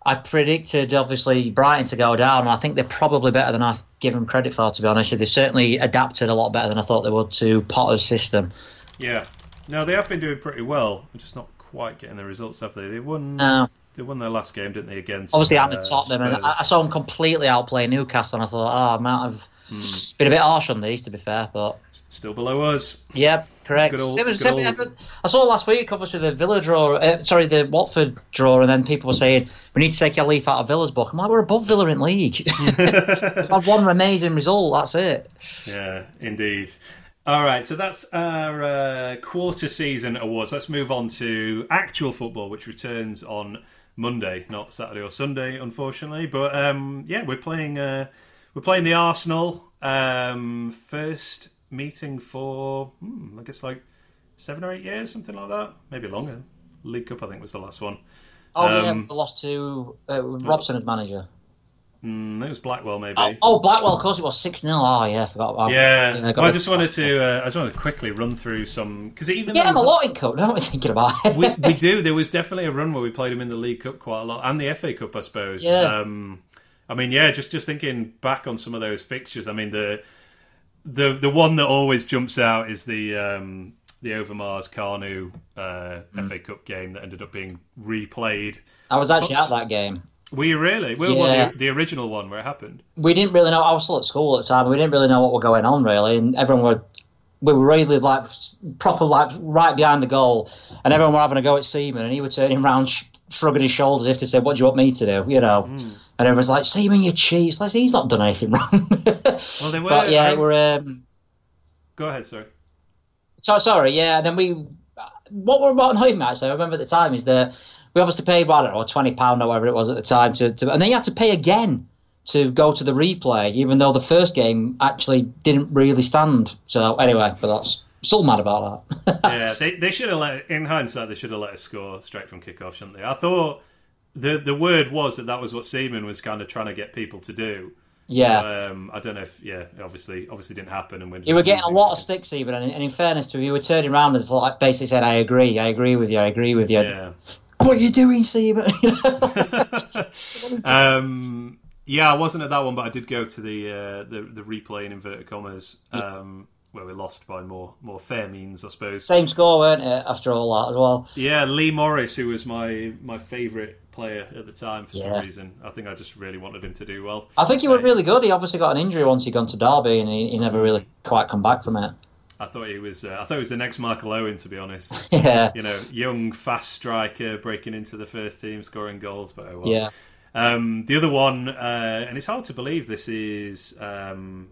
[SPEAKER 2] I predicted obviously Brighton to go down, and I think they're probably better than I've given them credit for. To be honest, they've certainly adapted a lot better than I thought they would to Potter's system.
[SPEAKER 1] Yeah, no, they have been doing pretty well. They're just not quite getting the results, have they? They won.
[SPEAKER 2] No,
[SPEAKER 1] They won their last game, didn't they? Against
[SPEAKER 2] obviously I'm
[SPEAKER 1] uh,
[SPEAKER 2] Tottenham, and I, I saw them completely outplay Newcastle, and I thought, oh, I might have
[SPEAKER 1] Hmm.
[SPEAKER 2] been a bit harsh on these, to be fair, but.
[SPEAKER 1] Still below us.
[SPEAKER 2] Yeah, correct.
[SPEAKER 1] Old-
[SPEAKER 2] Same same-
[SPEAKER 1] old-
[SPEAKER 2] I saw last week, obviously, the Villa draw, uh, sorry, the Watford draw, and then people were saying, we need to take a leaf out of Villa's book. I'm like, we're above Villa in league. *laughs* We've had one *laughs* amazing result, that's it.
[SPEAKER 1] Yeah, indeed. All right, so that's our uh, quarter season awards. Let's move on to actual football, which returns on Monday, not Saturday or Sunday, unfortunately. But um, yeah, we're playing. Uh, we're playing the Arsenal um, first meeting for hmm, I guess like seven or eight years, something like that, maybe longer. League Cup, I think, was the last one.
[SPEAKER 2] Oh,
[SPEAKER 1] Um,
[SPEAKER 2] yeah, we lost to uh, Robson as manager.
[SPEAKER 1] Mm, it was Blackwell, maybe.
[SPEAKER 2] Oh, oh, Blackwell, of course it was 6 0. Oh, yeah, I forgot about
[SPEAKER 1] Yeah,
[SPEAKER 2] I
[SPEAKER 1] well, I just wanted to. Uh, I just wanted to quickly run through some because even
[SPEAKER 2] Get him a lot in Cup, don't we, thinking about it?
[SPEAKER 1] we, we *laughs* do. There was definitely a run where we played him in the League Cup quite a lot, and the FA Cup, I suppose.
[SPEAKER 2] Yeah.
[SPEAKER 1] Um, I mean, yeah, just just thinking back on some of those fixtures. I mean, the the the one that always jumps out is the um, the Overmars Kanu uh,
[SPEAKER 2] Mm.
[SPEAKER 1] FA Cup game that ended up being replayed.
[SPEAKER 2] I was actually at that game.
[SPEAKER 1] Were you really? Well,
[SPEAKER 2] Yeah.
[SPEAKER 1] well, the, the original one where it happened.
[SPEAKER 2] we didn't really know. I was still at school at the time. We didn't really know what was going on really, and everyone were we were really like proper like right behind the goal, and everyone were having a go at Seaman, and he was turning around, sh- shrugging his shoulders as if to say, "What do you want me to do?" You know. and everyone's like, "Seaman, you cheat!" Like he's not done anything wrong. *laughs*
[SPEAKER 1] Well, they were.
[SPEAKER 2] but yeah,
[SPEAKER 1] I-
[SPEAKER 2] we're. Um,
[SPEAKER 1] Go ahead, sorry.
[SPEAKER 2] So sorry, yeah. And then we, what were what annoyed me actually, I remember at the time is that we obviously paid, well, I don't know, twenty pound or whatever it was at the time to, to, and then you had to pay again to go to the replay, even though the first game actually didn't really stand. So anyway, but that's still mad about that. *laughs*
[SPEAKER 1] yeah, they they should have let. In hindsight, they should have let us score straight from kickoff, shouldn't they? I thought the the word was that that was what Seaman was kind of trying to get people to do.
[SPEAKER 2] yeah.
[SPEAKER 1] Um, I don't know if yeah, obviously obviously didn't happen, and we
[SPEAKER 2] You were getting a lot of sticks, even, and, and in fairness to you, you were turning around and like basically saying, "I agree, I agree with you, I agree with you."
[SPEAKER 1] Yeah.
[SPEAKER 2] What are you doing, Stephen? *laughs*
[SPEAKER 1] um, yeah, I wasn't at that one, but I did go to the uh, the, the replay in inverted commas, um, where we lost by more more fair means, I suppose.
[SPEAKER 2] Same score, weren't it? After all that, as well.
[SPEAKER 1] Yeah, Lee Morris, who was my my favourite player at the time for some reason. I think I just really wanted him to do well.
[SPEAKER 2] I think he was
[SPEAKER 1] Uh,
[SPEAKER 2] really good. He obviously got an injury once he gone to Derby, and he, he never really quite come back from it.
[SPEAKER 1] I thought he was. Uh, I thought he was the next Michael Owen, to be honest. *laughs*
[SPEAKER 2] Yeah,
[SPEAKER 1] you know, young, fast striker breaking into the first team, scoring goals. But oh well.
[SPEAKER 2] yeah.
[SPEAKER 1] Um, the other one, uh, and it's hard to believe this is um,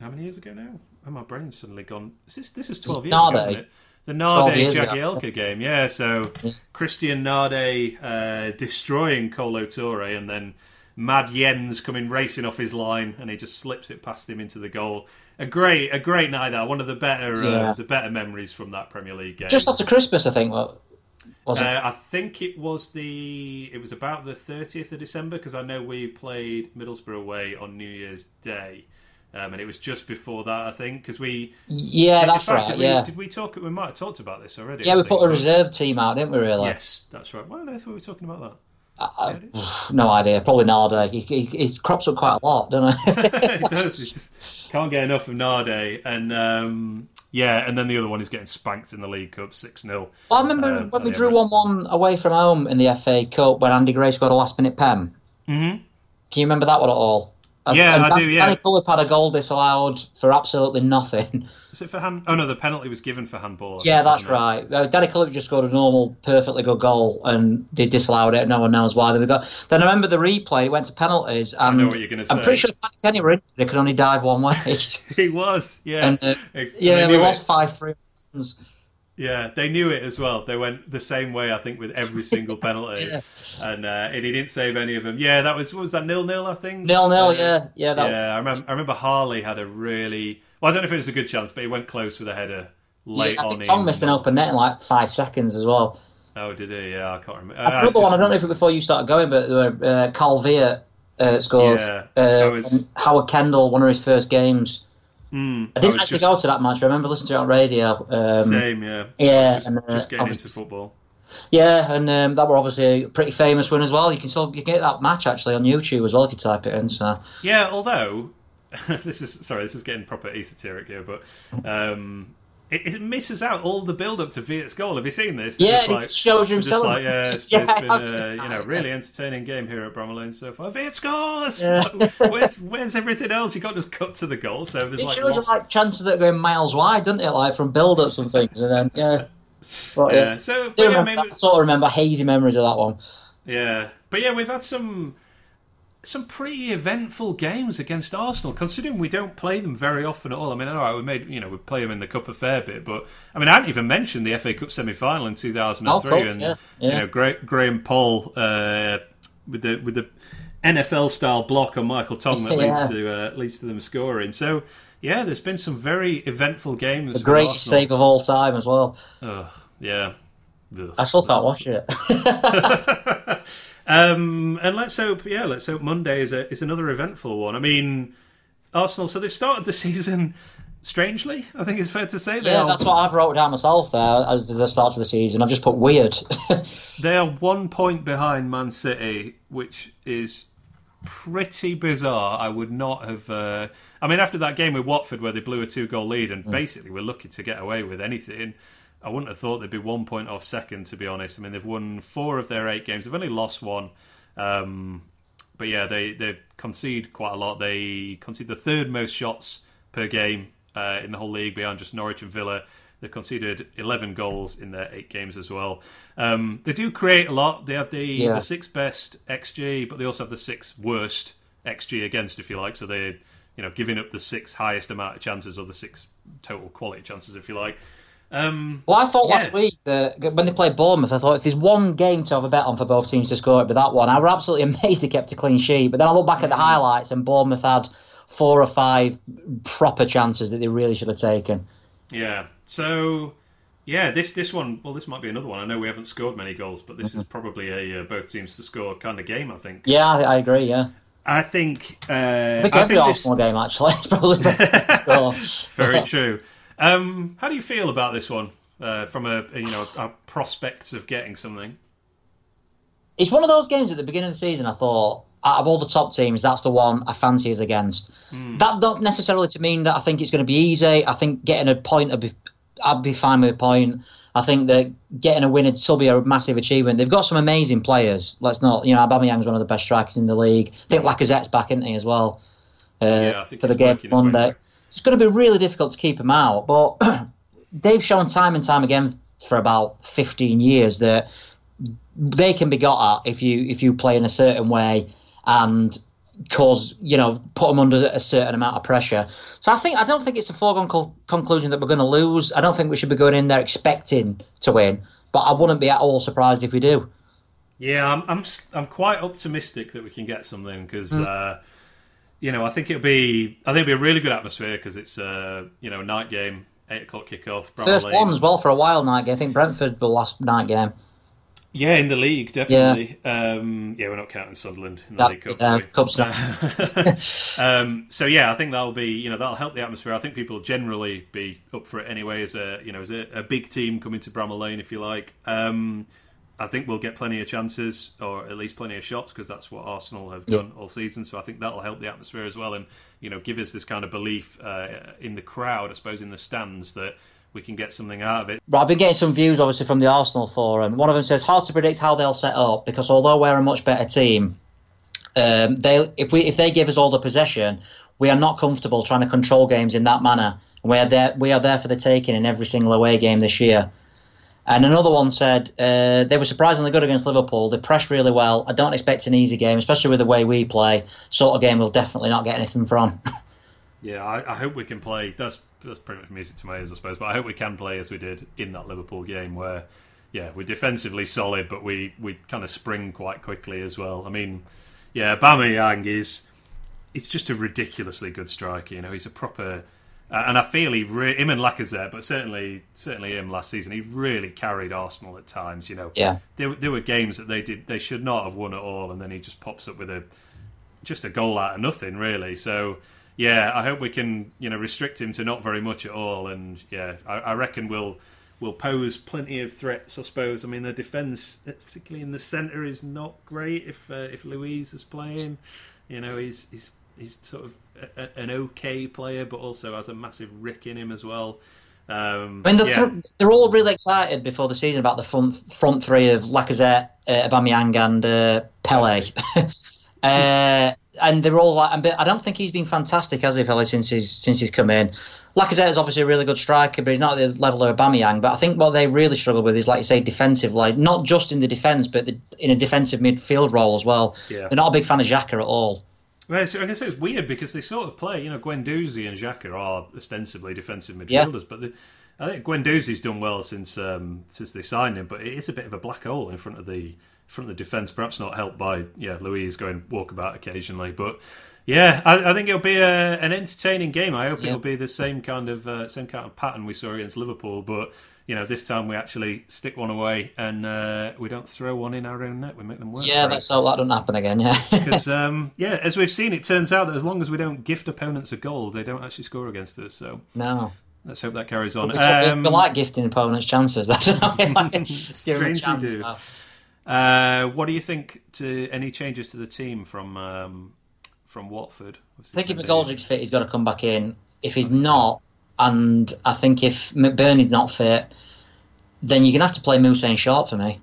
[SPEAKER 1] how many years ago now? Oh, my brain's suddenly gone. Is this this is twelve years ago, isn't it? The
[SPEAKER 2] 12
[SPEAKER 1] Nade. Jagielka game, yeah. So Christian Nade uh, destroying Kolo Touré, and then Mad Jens coming racing off his line, and he just slips it past him into the goal. A great, a great night. That one of the better, uh, the better memories from that Premier League game.
[SPEAKER 2] Just after Christmas, I think. Was it?
[SPEAKER 1] Uh, I think it was the it was about the thirtieth of December because I know we played Middlesbrough away on New Year's Day, um, and it was just before that I think because we
[SPEAKER 2] yeah, that's
[SPEAKER 1] fact,
[SPEAKER 2] right.
[SPEAKER 1] Did we,
[SPEAKER 2] Yeah,
[SPEAKER 1] did we talk? We might have talked about this already.
[SPEAKER 2] yeah.
[SPEAKER 1] I
[SPEAKER 2] We
[SPEAKER 1] think,
[SPEAKER 2] put a reserve team out, didn't we? Really?
[SPEAKER 1] Yes, that's right. Why on earth were we talking about that?
[SPEAKER 2] I, *sighs* I- no idea. Probably Nade. He, he, he crops up quite a lot, doesn't *laughs* he?
[SPEAKER 1] it does. Just can't get enough of Nade, and um, yeah, and then the other one is getting spanked in the League Cup six 0
[SPEAKER 2] I remember
[SPEAKER 1] Um,
[SPEAKER 2] when we drew one-one away from home in the FA Cup when Andy Gray scored a last-minute pen.
[SPEAKER 1] Mm-hmm.
[SPEAKER 2] Can you remember that one at all? And-
[SPEAKER 1] Yeah,
[SPEAKER 2] and
[SPEAKER 1] I do, yeah.
[SPEAKER 2] Danny Cullip had a goal disallowed for absolutely nothing. *laughs*
[SPEAKER 1] Was it for hand? Oh no, the penalty was given for handball.
[SPEAKER 2] Yeah,
[SPEAKER 1] think,
[SPEAKER 2] that's
[SPEAKER 1] it?
[SPEAKER 2] right. Uh, Danny Cullip just scored a normal, perfectly good goal, and they disallowed it. No one knows why. Then we got. Then I remember the replay. It went to penalties, and
[SPEAKER 1] know what you're gonna say.
[SPEAKER 2] I'm pretty sure Paddy Kenny were injured. They could only dive one way. *laughs*
[SPEAKER 1] He was. Yeah.
[SPEAKER 2] and uh, yeah,
[SPEAKER 1] they
[SPEAKER 2] we lost five three.
[SPEAKER 1] Yeah, they knew it as well. They went the same way, I think, with every single *laughs* penalty,
[SPEAKER 2] Yeah.
[SPEAKER 1] and uh, and he didn't save any of them. Yeah, that was what was that nil nil, I think.
[SPEAKER 2] Nil nil.
[SPEAKER 1] Uh,
[SPEAKER 2] yeah, yeah. That,
[SPEAKER 1] yeah, I remember. I remember Harley had a really. Well, I don't know if it was a good chance, but he went close with a header late
[SPEAKER 2] yeah, I
[SPEAKER 1] on.
[SPEAKER 2] think Tom
[SPEAKER 1] in-
[SPEAKER 2] missed an open net in like five seconds as well.
[SPEAKER 1] Oh, did he? Yeah, I can't remember.
[SPEAKER 2] Another one. I don't know if it was before you started going, but there were, uh, Carl Veart uh, scored.
[SPEAKER 1] Yeah,
[SPEAKER 2] uh,
[SPEAKER 1] was-
[SPEAKER 2] Howard Kendall, one of his first games.
[SPEAKER 1] Mm,
[SPEAKER 2] I didn't actually go to that match. I remember listening to it on radio. Um,
[SPEAKER 1] Same, yeah.
[SPEAKER 2] yeah,
[SPEAKER 1] just,
[SPEAKER 2] and, uh,
[SPEAKER 1] just getting into football.
[SPEAKER 2] Yeah, and um, that were obviously a pretty famous one as well. You can still you get that match actually on YouTube as well if you type it in. So
[SPEAKER 1] Yeah, although *laughs* this is sorry, this is getting proper esoteric here, but um, it, it misses out all the build up to Veart's goal. Have you seen this? They're
[SPEAKER 2] yeah,
[SPEAKER 1] just
[SPEAKER 2] it
[SPEAKER 1] like,
[SPEAKER 2] shows
[SPEAKER 1] they're just like, yeah, it's, *laughs*
[SPEAKER 2] Yeah,
[SPEAKER 1] it's been a
[SPEAKER 2] uh,
[SPEAKER 1] you know really entertaining game here at Bramall Lane so far. Veart scores.
[SPEAKER 2] Yeah. *laughs*
[SPEAKER 1] where's where's everything else? You can't just cut to the goal. So there's
[SPEAKER 2] It
[SPEAKER 1] like,
[SPEAKER 2] shows
[SPEAKER 1] lost-
[SPEAKER 2] like chances that are going miles wide, doesn't it? Like from build ups and things, and then yeah. But,
[SPEAKER 1] yeah.
[SPEAKER 2] yeah.
[SPEAKER 1] So
[SPEAKER 2] I
[SPEAKER 1] yeah,
[SPEAKER 2] remember,
[SPEAKER 1] maybe,
[SPEAKER 2] I sort of remember hazy memories of that one.
[SPEAKER 1] Yeah, but yeah, we've had some some pretty eventful games against Arsenal. Considering we don't play them very often at all. I mean, all right, we made you know we play them in the cup a fair bit, but I mean, I hadn't even mentioned the FA Cup semi final in two thousand and three,
[SPEAKER 2] of course,
[SPEAKER 1] and
[SPEAKER 2] yeah,
[SPEAKER 1] you know Gra- Graham Poll uh, with the with the NFL style block on Michael Tonge that *laughs*
[SPEAKER 2] Yeah.
[SPEAKER 1] leads to uh, leads to them scoring. So. Yeah, there's been some very eventful games.
[SPEAKER 2] The greatest save of all time as well.
[SPEAKER 1] Ugh, yeah. Ugh.
[SPEAKER 2] I still can't watch it. *laughs* *laughs*
[SPEAKER 1] Um, and let's hope, yeah, let's hope Monday is a, is another eventful one. I mean, Arsenal. So they've started the *laughs* season strangely. I think it's fair to say they
[SPEAKER 2] yeah,
[SPEAKER 1] are
[SPEAKER 2] that's what I've wrote down myself there as the start of the season. I've just put weird. *laughs*
[SPEAKER 1] they are one point behind Man City, which is pretty bizarre. I would not have. Uh, I mean, after that game with Watford where they blew a two goal lead
[SPEAKER 2] Mm.
[SPEAKER 1] and basically were lucky to get away with anything. I wouldn't have thought they'd be one point off second, to be honest. I mean, they've won four of their eight games. They've only lost one. Um, but yeah, they, they concede quite a lot. They concede the third most shots per game uh, in the whole league behind just Norwich and Villa. They've conceded 11 goals in their eight games as well. Um, they do create a lot. They have the,
[SPEAKER 2] Yeah.
[SPEAKER 1] the sixth best XG, but they also have the sixth worst XG against, if you like. So they're you know giving up the sixth highest amount of chances or the six total quality chances, if you like. Um,
[SPEAKER 2] Well, I thought last week that when they played Bournemouth, I thought if there's one game to have a bet on for both teams to score, it'd be that one. I was absolutely *laughs* amazed they kept a clean sheet. But then I look back at the highlights, and Bournemouth had four or five proper chances that they really should have taken.
[SPEAKER 1] Yeah. So, yeah, this this one. Well, this might be another one. I know we haven't scored many goals, but this is probably a uh, both teams to score kind of game. I think.
[SPEAKER 2] Yeah, I, I agree. Yeah,
[SPEAKER 1] I think. Uh,
[SPEAKER 2] I think every Arsenal game actually *laughs* is probably to *laughs* score.
[SPEAKER 1] Very true. Um, how do you feel about this one? Uh, from a you know a prospect of getting something.
[SPEAKER 2] It's one of those games at the beginning of the season. I thought out of all the top teams, that's the one I fancy us against. That doesn't necessarily to mean that I think it's going to be easy. I think getting a point, I'd be, I'd be fine with a point. I think that getting a win would still be a massive achievement. They've got some amazing players. Let's not, you know, Aubameyang's one of the best strikers in the league. I think Lacazette's back, isn't he, as well? Uh,
[SPEAKER 1] Yeah, I think
[SPEAKER 2] for the game
[SPEAKER 1] working his way
[SPEAKER 2] Monday. It's going to be really difficult to keep him out, but *clears throat* they've shown time and time again for about 15 years that they can be got at if you if you play in a certain way and cause you know put them under a certain amount of pressure. So I think I don't think it's a foregone co- conclusion that we're going to lose. I don't think we should be going in there expecting to win, but I wouldn't be at all surprised if we do.
[SPEAKER 1] Yeah, I'm I'm I'm quite optimistic that we can get something because
[SPEAKER 2] Hmm.
[SPEAKER 1] uh, you know I think it'll be I think it'll be a really good atmosphere because it's uh, you know a night game, eight o'clock kickoff. Bramall
[SPEAKER 2] First one as well for a while night game. I think Brentford the last night game.
[SPEAKER 1] Yeah, in the league, definitely. Yeah, um, yeah we're not counting Sunderland in the
[SPEAKER 2] That-
[SPEAKER 1] League Cup.
[SPEAKER 2] uh? *laughs* *laughs*
[SPEAKER 1] Um, so yeah, I think that'll be you know that'll help the atmosphere. I think people will generally be up for it anyway as a you know as a, a big team coming to Bramall Lane if you like. Um, I think we'll get plenty of chances or at least plenty of shots because that's what Arsenal have done all season. So I think that'll help the atmosphere as well and you know give us this kind of belief uh, in the crowd, I suppose, in the stands that we can get something out of it.
[SPEAKER 2] Right, I've been getting some views, obviously, from the Arsenal forum. One of them says, "Hard to predict how they'll set up because although we're a much better team, um, they if we if they give us all the possession, we are not comfortable trying to control games in that manner. We are there we are there for the taking in every single away game this year." And another one said uh, they were surprisingly good against Liverpool. They pressed really well. I don't expect an easy game, especially with the way we play. Sort of game we'll definitely not get anything from. *laughs*
[SPEAKER 1] Yeah, I, I hope we can play. That's that's pretty much music to my ears, I suppose. But I hope we can play as we did in that Liverpool game, where yeah, we're defensively solid, but we we kind of spring quite quickly as well. I mean, yeah, Aubameyang is he's just a ridiculously good striker. You know, he's a proper. Uh, and I feel he re- him and Lacazette, but certainly certainly him last season, he really carried Arsenal at times. You know,
[SPEAKER 2] Yeah.
[SPEAKER 1] there, were- there were games that they did they should not have won at all, and then he just pops up with a just a goal out of nothing, really. So yeah, I hope we can you know restrict him to not very much at all, and yeah, I, I reckon we'll we'll pose plenty of threats. I suppose. I mean, the defence, particularly in the centre, is not great if uh, if Luiz is playing. You know, he's he's he's sort of a, an okay player, but also has a massive rick in him as well. Um,
[SPEAKER 2] I mean, they're,
[SPEAKER 1] yeah.
[SPEAKER 2] th- they're all really excited before the season about the front front three of Lacazette, uh, Aubameyang, and uh, Pepe. *laughs* uh, and they're all like, but I don't think he's been fantastic, has he, Pepe, since he's since he's come in. Lacazette is obviously a really good striker, but he's not at the level of Aubameyang. But I think what they really struggle with is, like you say, defensive, like not just in the defence, but the, in a defensive midfield role as well.
[SPEAKER 1] Yeah.
[SPEAKER 2] They're not a big fan of Xhaka at all.
[SPEAKER 1] Well, so I guess it's weird because they sort of play. You know, Guendouzi and Xhaka are ostensibly defensive midfielders, but the, I think Guendouzi's done well since um, since they signed him. But it is a bit of a black hole in front of the front of the defence. Perhaps not helped by yeah Luiz going walkabout occasionally, but. Yeah, I, I think it'll be a, an entertaining game. I hope
[SPEAKER 2] Yeah.
[SPEAKER 1] it'll be the same kind of uh, same kind of pattern we saw against Liverpool, but you know this time we actually stick one away and uh, we don't throw one in our own net. We make them work.
[SPEAKER 2] Yeah,
[SPEAKER 1] it.
[SPEAKER 2] that's all. That doesn't happen again. Yeah. *laughs*
[SPEAKER 1] Because um, yeah, as we've seen, it turns out that as long as we don't gift opponents a goal, they don't actually score against us. So
[SPEAKER 2] no.
[SPEAKER 1] let's hope that carries on.
[SPEAKER 2] We, we
[SPEAKER 1] Um,
[SPEAKER 2] like gifting opponents chances. That's *laughs* *laughs* Give them a
[SPEAKER 1] Strangely
[SPEAKER 2] chance,
[SPEAKER 1] do.
[SPEAKER 2] so.
[SPEAKER 1] uh, what do you think to any changes to the team from um, from Watford?
[SPEAKER 2] I think if McGoldrick's fit, he's got to come back in. If he's not, and I think if McBurnie's not fit, then you're going to have to play Mousset and Sharp for me.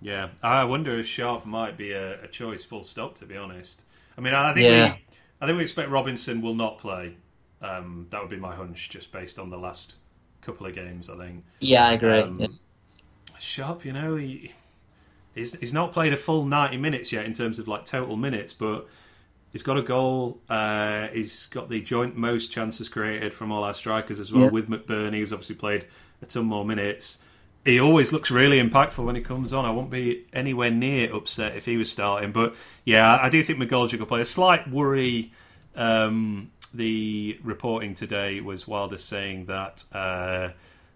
[SPEAKER 1] Yeah, I wonder if Sharp might be a, a choice. Full stop. To be honest, I mean, I think
[SPEAKER 2] Yeah.
[SPEAKER 1] we, I think we expect Robinson will not play. Um, that would be my hunch, just based on the last couple of games. I think.
[SPEAKER 2] Yeah, I agree.
[SPEAKER 1] Um,
[SPEAKER 2] yeah.
[SPEAKER 1] Sharp, you know, he he's, he's not played a full ninety minutes yet in terms of like total minutes, but he's got a goal. Uh, he's got the joint most chances created from all our strikers as well
[SPEAKER 2] Yeah.
[SPEAKER 1] with McBurnie, who's obviously played a ton more minutes. He always looks really impactful when he comes on. I won't be anywhere near upset if he was starting, but yeah, I do think McGoldrick will play. A slight worry. Um, the reporting today was Wilder saying that uh,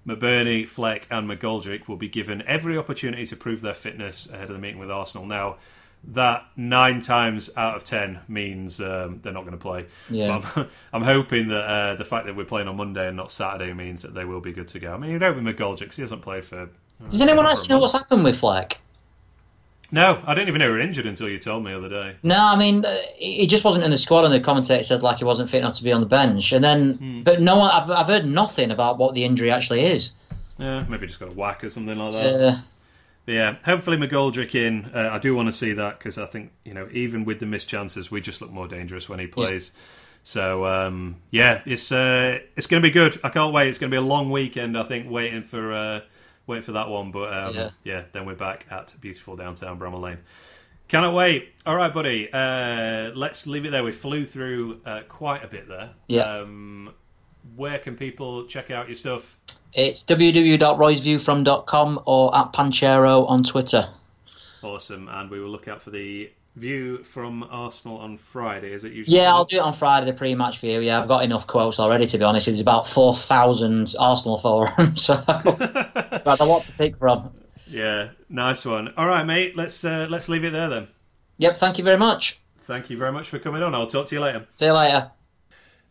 [SPEAKER 1] McBurnie, Fleck, and McGoldrick will be given every opportunity to prove their fitness ahead of the meeting with Arsenal. Now, that nine times out of ten means um, they're not going to play.
[SPEAKER 2] Yeah.
[SPEAKER 1] But I'm, *laughs* I'm hoping that uh, the fact that we're playing on Monday and not Saturday means that they will be good to go. I mean, you know, with McGoldrick, he hasn't played for. uh,
[SPEAKER 2] Does anyone actually know what's happened with Fleck?
[SPEAKER 1] No, I didn't even know he was injured until you told me the other day.
[SPEAKER 2] No, I mean uh, he just wasn't in the squad, and the commentator said like he wasn't fit enough to be on the bench. And then,
[SPEAKER 1] Hmm.
[SPEAKER 2] but no one, I've, I've heard nothing about what the injury actually is.
[SPEAKER 1] Yeah, maybe just got a whack or something like that. But yeah, hopefully McGoldrick in. Uh, I do want to see that because I think you know even with the missed chances, we just look more dangerous when he plays. So um, yeah, it's uh, it's going to be good. I can't wait. It's going to be a long weekend. I think waiting for uh, waiting for that one. But um, yeah.
[SPEAKER 2] Yeah.
[SPEAKER 1] then we're back at beautiful downtown Bramall Lane. Cannot wait. All right, buddy. Uh, let's leave it there. We flew through uh, quite a bit there.
[SPEAKER 2] Yeah.
[SPEAKER 1] Um, where can people check out your stuff?
[SPEAKER 2] it's www.roysviewfrom.com or at Panchero on Twitter.
[SPEAKER 1] Awesome, and we will look out for the view from Arsenal on Friday. Is it usually?
[SPEAKER 2] Yeah, I'll do it on Friday, the pre-match view. Yeah, I've got enough quotes already. To be honest, there's about four thousand Arsenal *laughs* forums, so *laughs* I've got a lot to pick from.
[SPEAKER 1] Yeah, nice one. All right, mate. Let's uh, let's leave it there then.
[SPEAKER 2] Yep, thank you very much.
[SPEAKER 1] Thank you very much for coming on. I'll talk to you later.
[SPEAKER 2] See you later.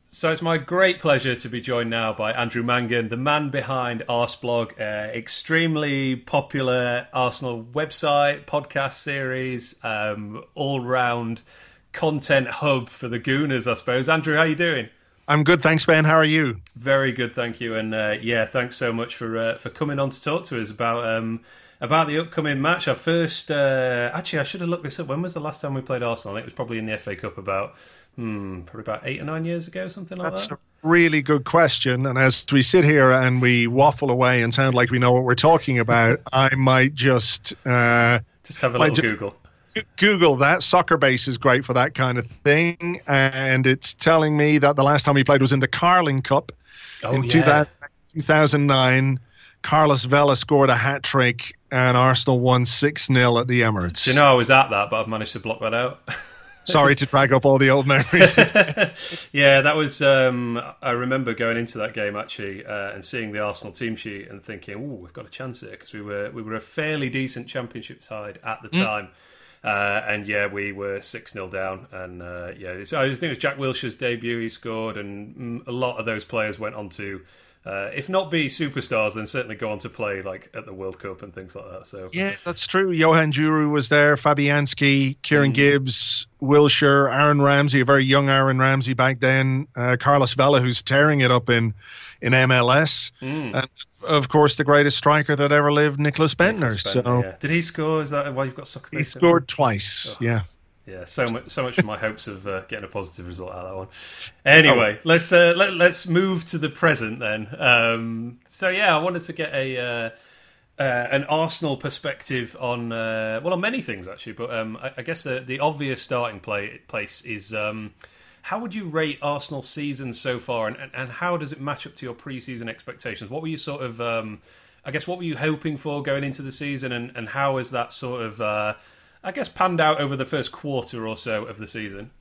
[SPEAKER 1] So it's my great pleasure to be joined now by Andrew Mangan, the man behind Arseblog, uh, extremely popular Arsenal website, podcast series, um, all-round content hub for the Gooners, I suppose. Andrew, how are you doing?
[SPEAKER 3] I'm good, thanks, Ben. How are you?
[SPEAKER 1] Very good, thank you, and uh, yeah, thanks so much for uh, for coming on to talk to us about um, about the upcoming match. Our first, uh, actually, I should have looked this up. When was the last time we played Arsenal? I think it was probably in the FA Cup about hmm, probably about eight or nine years ago, something like that.
[SPEAKER 3] That's
[SPEAKER 1] that.
[SPEAKER 3] a really good question. And as we sit here and we waffle away and sound like we know what we're talking about, *laughs* I might just uh,
[SPEAKER 1] Just have a little Google.
[SPEAKER 3] Google that. Soccer base is great for that kind of thing. And it's telling me that the last time we played was in the Carling Cup
[SPEAKER 1] Oh
[SPEAKER 3] in
[SPEAKER 1] yeah,
[SPEAKER 3] 2000, 2009. Carlos Vela scored a hat trick and Arsenal won 6 0 at the Emirates.
[SPEAKER 1] Do you know I was at that, but I've managed to block that out. *laughs*
[SPEAKER 3] Sorry to drag up all the old memories. *laughs*
[SPEAKER 1] yeah, that was. Um, I remember going into that game actually uh, and seeing the Arsenal team sheet and thinking, "Oh, we've got a chance here," because we were we were a fairly decent Championship side at the time. Uh, and yeah, we were six 0 down, and uh, yeah, it's, I think it was Jack Wilshere's debut. He scored, and mm, a lot of those players went on to, uh, if not be superstars, then certainly go on to play like at the World Cup and things like that. So
[SPEAKER 3] Yeah, that's true. Johan Djourou was there, Fabianski, Kieran Gibbs, Wilshere, Aaron Ramsey, a very young Aaron Ramsey back then, uh, Carlos Vela, who's tearing it up in, in MLS,
[SPEAKER 1] Mm.
[SPEAKER 3] and of course the greatest striker that ever lived, Nicklas Bendtner.
[SPEAKER 1] Nicklas
[SPEAKER 3] so
[SPEAKER 1] yeah. did he score? Is that why you've got soccer?
[SPEAKER 3] he scored twice. Yeah.
[SPEAKER 1] Yeah, so much, so much for my hopes of uh, getting a positive result out of that one. Anyway, let's uh, let, let's move to the present then. Um, so yeah, I wanted to get a uh, uh, an Arsenal perspective on uh, well on many things actually, but um, I, I guess the the obvious starting play, place is. Um, how would you rate Arsenal's season so far, and, and, and how does it match up to your preseason expectations? What were you sort of, um, I guess, what were you hoping for going into the season, and, and how has that sort of, uh, I guess, panned out over the first quarter or so of the season?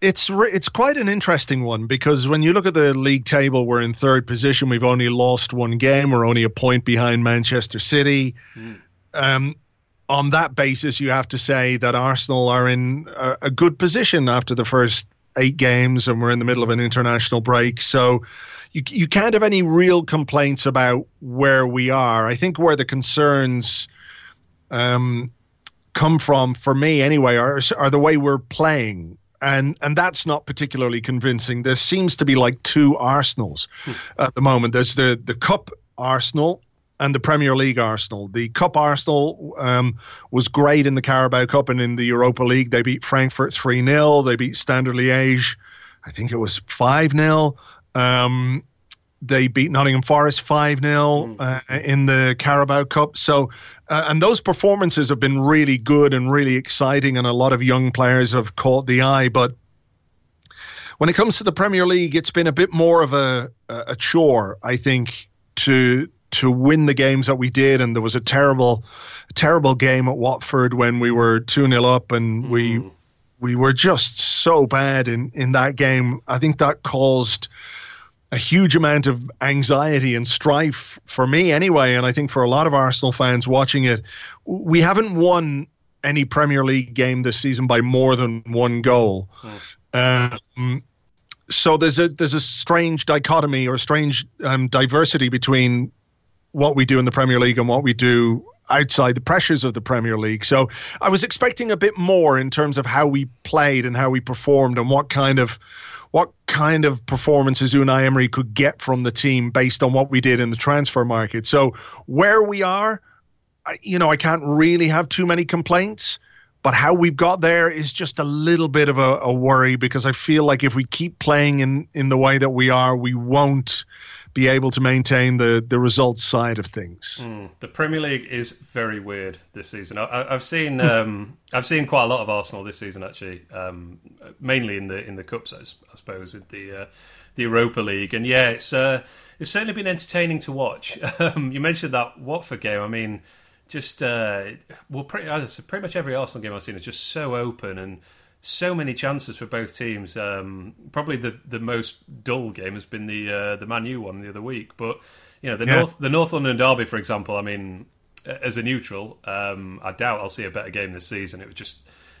[SPEAKER 3] It's re- it's quite an interesting one because when you look at the league table, we're in third position. We've only lost one game. We're only a point behind Manchester City. Um, on that basis, you have to say that Arsenal are in a, a good position after the first eight games, and we're in the middle of an international break. So you you can't have any real complaints about where we are. I think where the concerns um, come from, for me anyway, are are the way we're playing. And and that's not particularly convincing. There seems to be like two Arsenals at the moment. There's the the Cup Arsenal and the Premier League Arsenal. The Cup Arsenal um, was great in the Carabao Cup and in the Europa League. They beat Frankfurt 3 0. They beat Standard Liège, I think it was 5 0. Um, they beat Nottingham Forest 5 0 mm. uh, in the Carabao Cup. So, uh, and those performances have been really good and really exciting, and a lot of young players have caught the eye. But when it comes to the Premier League, it's been a bit more of a, a chore, I think, to to win the games that we did. And there was a terrible, terrible game at Watford when we were 2 0 up and mm. we we were just so bad in, in that game. I think that caused a huge amount of anxiety and strife for me anyway, and I think for a lot of Arsenal fans watching it. We haven't won any Premier League game this season by more than one goal. Mm. Um, so there's a there's a strange dichotomy or strange um, diversity between what we do in the Premier League and what we do outside the pressures of the Premier League. So I was expecting a bit more in terms of how we played and how we performed and what kind of what kind of performances Unai Emery could get from the team based on what we did in the transfer market. So where we are, I, you know, I can't really have too many complaints. But how we've got there is just a little bit of a, a worry because I feel like if we keep playing in, in the way that we are, we won't be able to maintain the the results side of things.
[SPEAKER 1] Mm, the Premier League is very weird this season. I, have seen hmm. um, I've seen quite a lot of Arsenal this season actually, um, mainly in the in the cups, I, I suppose, with the uh, the Europa League. And yeah, it's uh, it's certainly been entertaining to watch. *laughs* Um, you mentioned that Watford game. I mean, just uh, well, pretty, pretty much every Arsenal game I've seen is just so open and so many chances for both teams. Um, probably the, the most dull game has been the uh, the Man U one the other week. But you know the yeah. North the North London derby, for example. I mean, as a neutral, um, I doubt I'll see a better game this season. It was just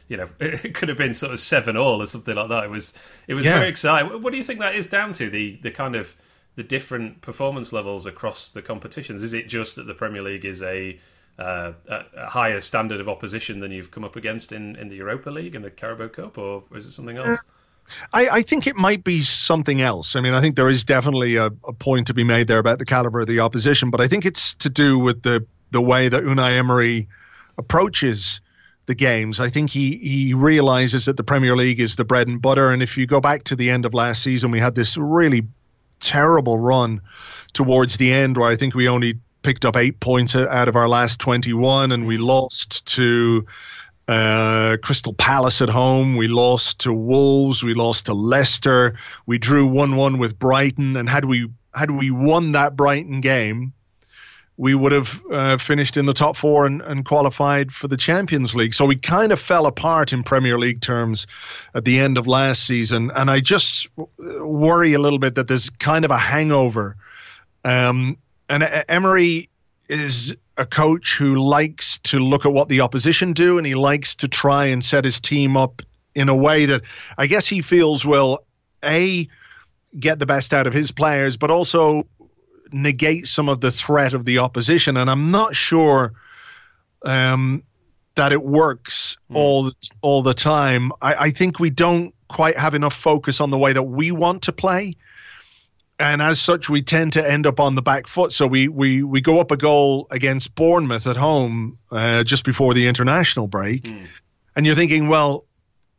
[SPEAKER 1] you know *laughs* it could have been sort of seven all or something like that. It was it was yeah. very exciting. What do you think that is down to? The the kind of the different performance levels across the competitions. Is it just that the Premier League is a uh, a, higher standard of opposition than you've come up against in, in the Europa League and the Carabao Cup, or is it something else?
[SPEAKER 3] I, I, think it might be something else. I mean, I think there is definitely a, a, point to be made there about the caliber of the opposition, but I think it's to do with the the way that Unai Emery approaches the games. I think he he realizes that the Premier League is the bread and butter, and if you go back to the end of last season, we had this really terrible run towards the end where I think we only picked up eight points out of our last 21, and we lost to uh, Crystal Palace at home. We lost to Wolves. We lost to Leicester. We drew 1 1 with Brighton. And had we had we won that Brighton game, we would have uh, finished in the top four and, and qualified for the Champions League. So we kind of fell apart in Premier League terms at the end of last season. And I just worry a little bit that there's kind of a hangover um, and Emery is a coach who likes to look at what the opposition do and he likes to try and set his team up in a way that I guess he feels will a get the best out of his players but also negate some of the threat of the opposition. And I'm not sure um, that it works mm. all all the time. I, I think we don't quite have enough focus on the way that we want to play and as such, we tend to end up on the back foot. So we we we go up a goal against Bournemouth at home uh, just before the international break, mm. and you're thinking, well,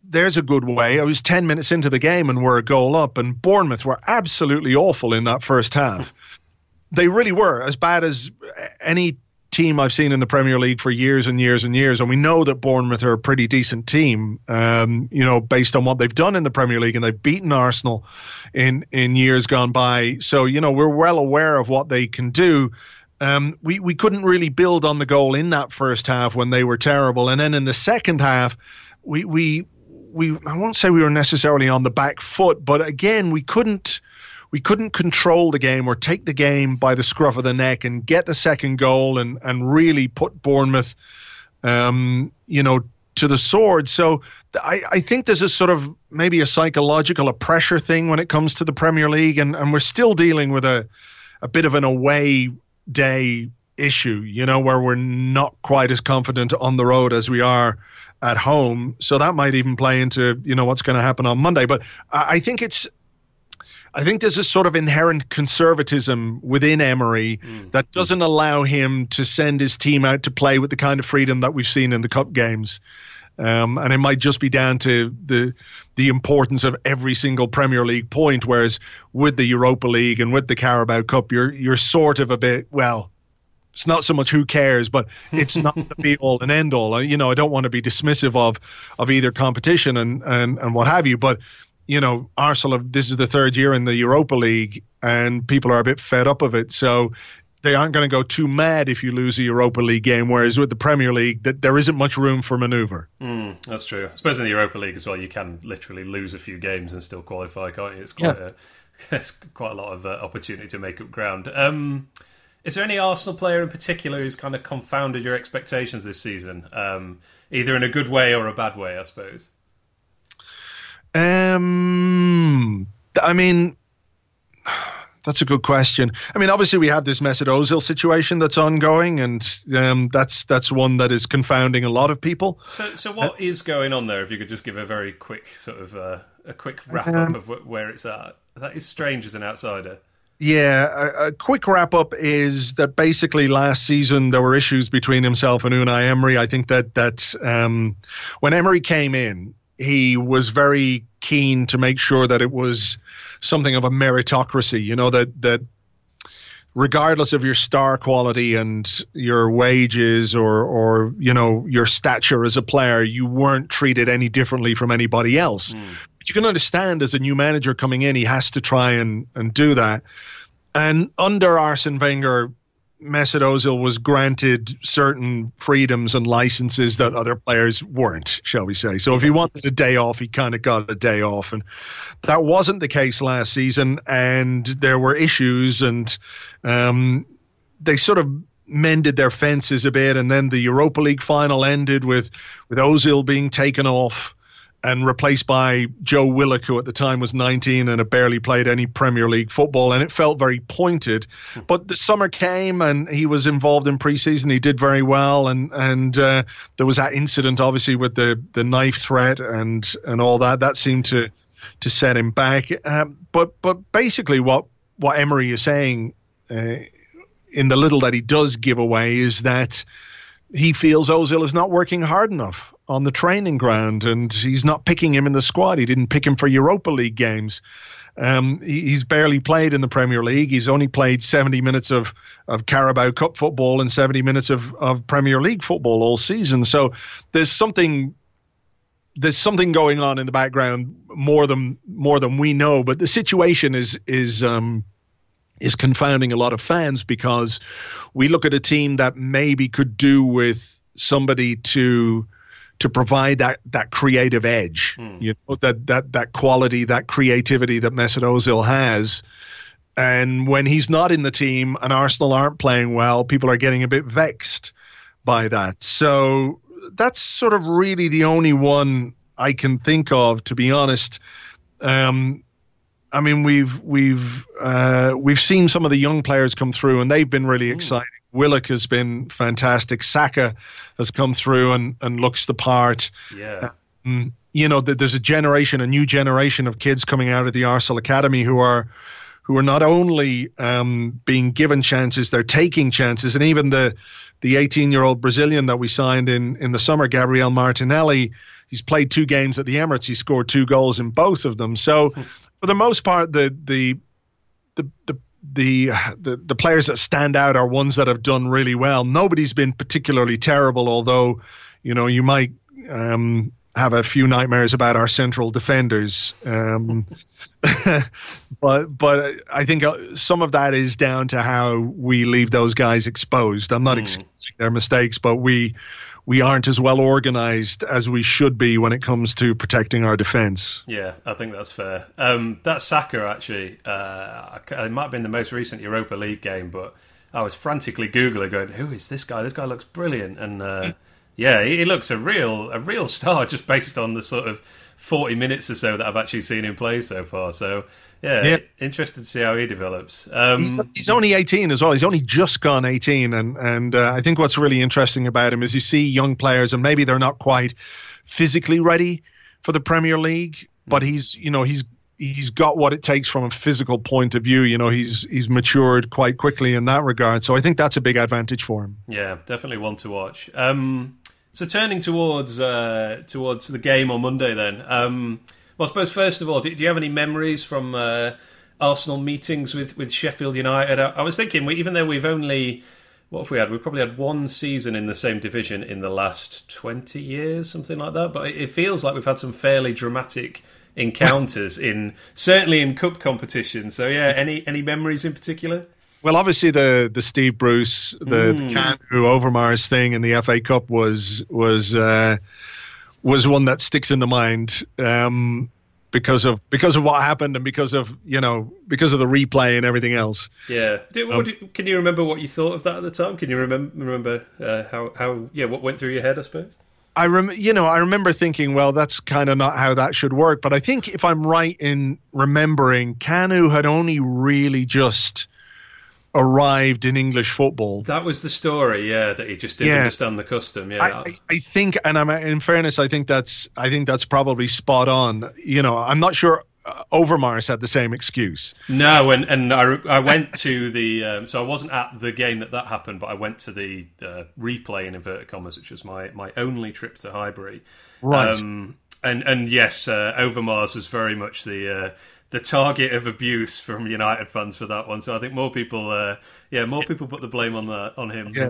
[SPEAKER 3] there's a good way. I was ten minutes into the game and we're a goal up, and Bournemouth were absolutely awful in that first half. *laughs* they really were as bad as any team I've seen in the Premier League for years and years and years, and we know that Bournemouth are a pretty decent team. Um, you know, based on what they've done in the Premier League, and they've beaten Arsenal in in years gone by. So you know, we're well aware of what they can do. Um, we we couldn't really build on the goal in that first half when they were terrible, and then in the second half, we we we I won't say we were necessarily on the back foot, but again, we couldn't we couldn't control the game or take the game by the scruff of the neck and get the second goal and and really put Bournemouth, um, you know, to the sword. So I, I think there's a sort of maybe a psychological, a pressure thing when it comes to the Premier League, and, and we're still dealing with a a bit of an away day issue, you know, where we're not quite as confident on the road as we are at home. So that might even play into, you know, what's going to happen on Monday. But I, I think it's I think there's a sort of inherent conservatism within Emery mm. that doesn't allow him to send his team out to play with the kind of freedom that we've seen in the cup games. Um, and it might just be down to the the importance of every single Premier League point. Whereas with the Europa League and with the Carabao Cup, you're you're sort of a bit well. It's not so much who cares, but *laughs* it's not the be all and end all. You know, I don't want to be dismissive of of either competition and and and what have you, but you know, Arsenal have, this is the third year in the Europa League and people are a bit fed up of it. So they aren't going to go too mad if you lose a Europa League game. Whereas with the Premier League, that there isn't much room for manoeuvre.
[SPEAKER 1] Mm, that's true. I suppose in the Europa League as well, you can literally lose a few games and still qualify, can't you? It's quite yeah. a *laughs* it's quite a lot of uh, opportunity to make up ground. Um, is there any Arsenal player in particular who's kind of confounded your expectations this season, um, either in a good way or a bad way? I suppose.
[SPEAKER 3] Um, I mean, that's a good question. I mean, obviously we have this Mesut Ozil situation that's ongoing, and um, that's that's one that is confounding a lot of people.
[SPEAKER 1] So, so what uh, is going on there? If you could just give a very quick sort of uh, a quick wrap up um, of where it's at. That is strange as an outsider.
[SPEAKER 3] Yeah, a, a, quick wrap up is that basically last season there were issues between himself and Unai Emery. I think that that um, when Emery came in, he was very keen to make sure that it was something of a meritocracy. You know that that regardless of your star quality and your wages or or you know your stature as a player, you weren't treated any differently from anybody else. Mm. But you can understand as a new manager coming in, he has to try and and do that. And under Arsene Wenger, Mesut Ozil was granted certain freedoms and licenses that other players weren't, shall we say. So if he wanted a day off, he kind of got a day off. And that wasn't the case last season. And there were issues, and um, they sort of mended their fences a bit. And then the Europa League final ended with, with Ozil being taken off and replaced by Joe Willock, who at the time was 19 and had barely played any Premier League football, and it felt very pointed. Hmm. But the summer came, and he was involved in preseason. He did very well, and and uh, there was that incident, obviously, with the the knife threat and and all that. That seemed to to set him back. Um, but but basically, what what Emery is saying. Uh, in the little that he does give away is that he feels Ozil is not working hard enough on the training ground, and he's not picking him in the squad. He didn't pick him for Europa League games. Um, he, he's barely played in the Premier League. He's only played 70 minutes of, of Carabao Cup football and 70 minutes of, of Premier League football all season. So there's something there's something going on in the background more than more than we know. But the situation is is um, is confounding a lot of fans because we look at a team that maybe could do with somebody to to provide that that creative edge, mm. you know, that that that quality, that creativity that Mesut Ozil has. And when he's not in the team and Arsenal aren't playing well, people are getting a bit vexed by that. So that's sort of really the only one I can think of, to be honest. Um, I mean, we've we've uh, we've seen some of the young players come through, and they've been really Ooh. exciting. Willock has been fantastic. Saka has come through and, and looks the part.
[SPEAKER 1] Yeah. Um,
[SPEAKER 3] you know, there's a generation, a new generation of kids coming out of the Arsenal Academy who are who are not only um, being given chances, they're taking chances, and even the the 18 year old Brazilian that we signed in in the summer, Gabriel Martinelli, he's played two games at the Emirates. He scored two goals in both of them. So, hmm. for the most part, the the the the the, the the players that stand out are ones that have done really well. Nobody's been particularly terrible, although you know you might um, have a few nightmares about our central defenders. Um, *laughs* but but I think uh, some of that is down to how we leave those guys exposed. I'm not mm. excusing their mistakes, but we we aren't as well organized as we should be when it comes to protecting our defense.
[SPEAKER 1] Yeah, I think that's fair. Um, that Saka actually, uh, it might have been the most recent Europa League game, but I was frantically googling, going, "Who is this guy? This guy looks brilliant." And uh, yeah, he, he looks a real a real star *laughs* just based on the sort of 40 minutes or so that I've actually seen him play so far. So, yeah, yeah. interested to see how he develops. Um,
[SPEAKER 3] he's, he's, only 18 as well. He's only just gone 18. And, and uh, I think what's really interesting about him is you see young players, and maybe they're not quite physically ready for the Premier League, but hmm. he's, you know, he's he's got what it takes from a physical point of view. You know, he's he's matured quite quickly in that regard. So I think that's a big advantage for him.
[SPEAKER 1] Yeah, definitely one to watch. Um, So turning towards uh, towards the game on Monday, then. Um, well, I suppose first of all, do, do you have any memories from uh, Arsenal meetings with, with Sheffield United? I, I was thinking, we, even though we've only what have we had? We've probably had one season in the same division in the last twenty years, something like that. But it, it feels like we've had some fairly dramatic encounters in certainly in cup competition. So yeah, any any memories in particular?
[SPEAKER 3] Well, obviously the the Steve Bruce, the, mm. the Kanu Overmars thing in the FA Cup was was uh, was one that sticks in the mind um, because of because of what happened and because of you know because of the replay and everything else.
[SPEAKER 1] Yeah. Did, um, can you remember what you thought of that at the time? Can you remember remember uh, how how yeah what went through your head? I suppose.
[SPEAKER 3] I rem- you know, I remember thinking, well, that's kind of not how that should work. But I think if I'm right in remembering, Kanu had only really just arrived in English football.
[SPEAKER 1] That was the story, yeah. That he just didn't yeah. understand the custom. Yeah,
[SPEAKER 3] I, I, think, and I'm in fairness, I think that's I think that's probably spot on. You know, I'm not sure. Uh, Overmars had the same excuse.
[SPEAKER 1] No, and and I, I went to the um, so I wasn't at the game that that happened, but I went to the uh, replay in inverted commas, which was my my only trip to Highbury.
[SPEAKER 3] Right. Um,
[SPEAKER 1] and and yes, uh, Overmars was very much the uh, the target of abuse from United fans for that one. So I think more people, uh, yeah, more people put the blame on that on him.
[SPEAKER 3] Yeah,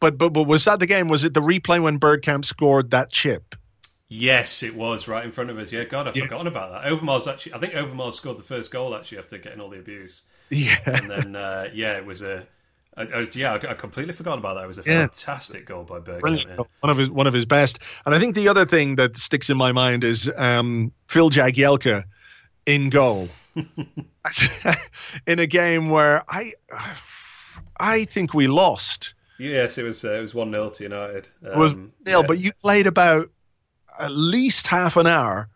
[SPEAKER 3] but but but was that the game? Was it the replay when Bergkamp scored that chip?
[SPEAKER 1] Yes, it was right in front of us. Yeah, God, I've yeah. forgotten about that. Overmars actually, I think Overmars scored the first goal actually after getting all the abuse.
[SPEAKER 3] Yeah,
[SPEAKER 1] and then uh, yeah, it was a. I, I yeah, I, completely forgot about that. It was a yeah. fantastic goal by Bergkamp. Yeah.
[SPEAKER 3] One of his one of his best. And I think the other thing that sticks in my mind is um, Phil Jagielka in goal *laughs* *laughs* in a game where I I think we lost.
[SPEAKER 1] Yes, it was uh, it was one 0 to United.
[SPEAKER 3] Um, it was nil, yeah. but you played about at least half an hour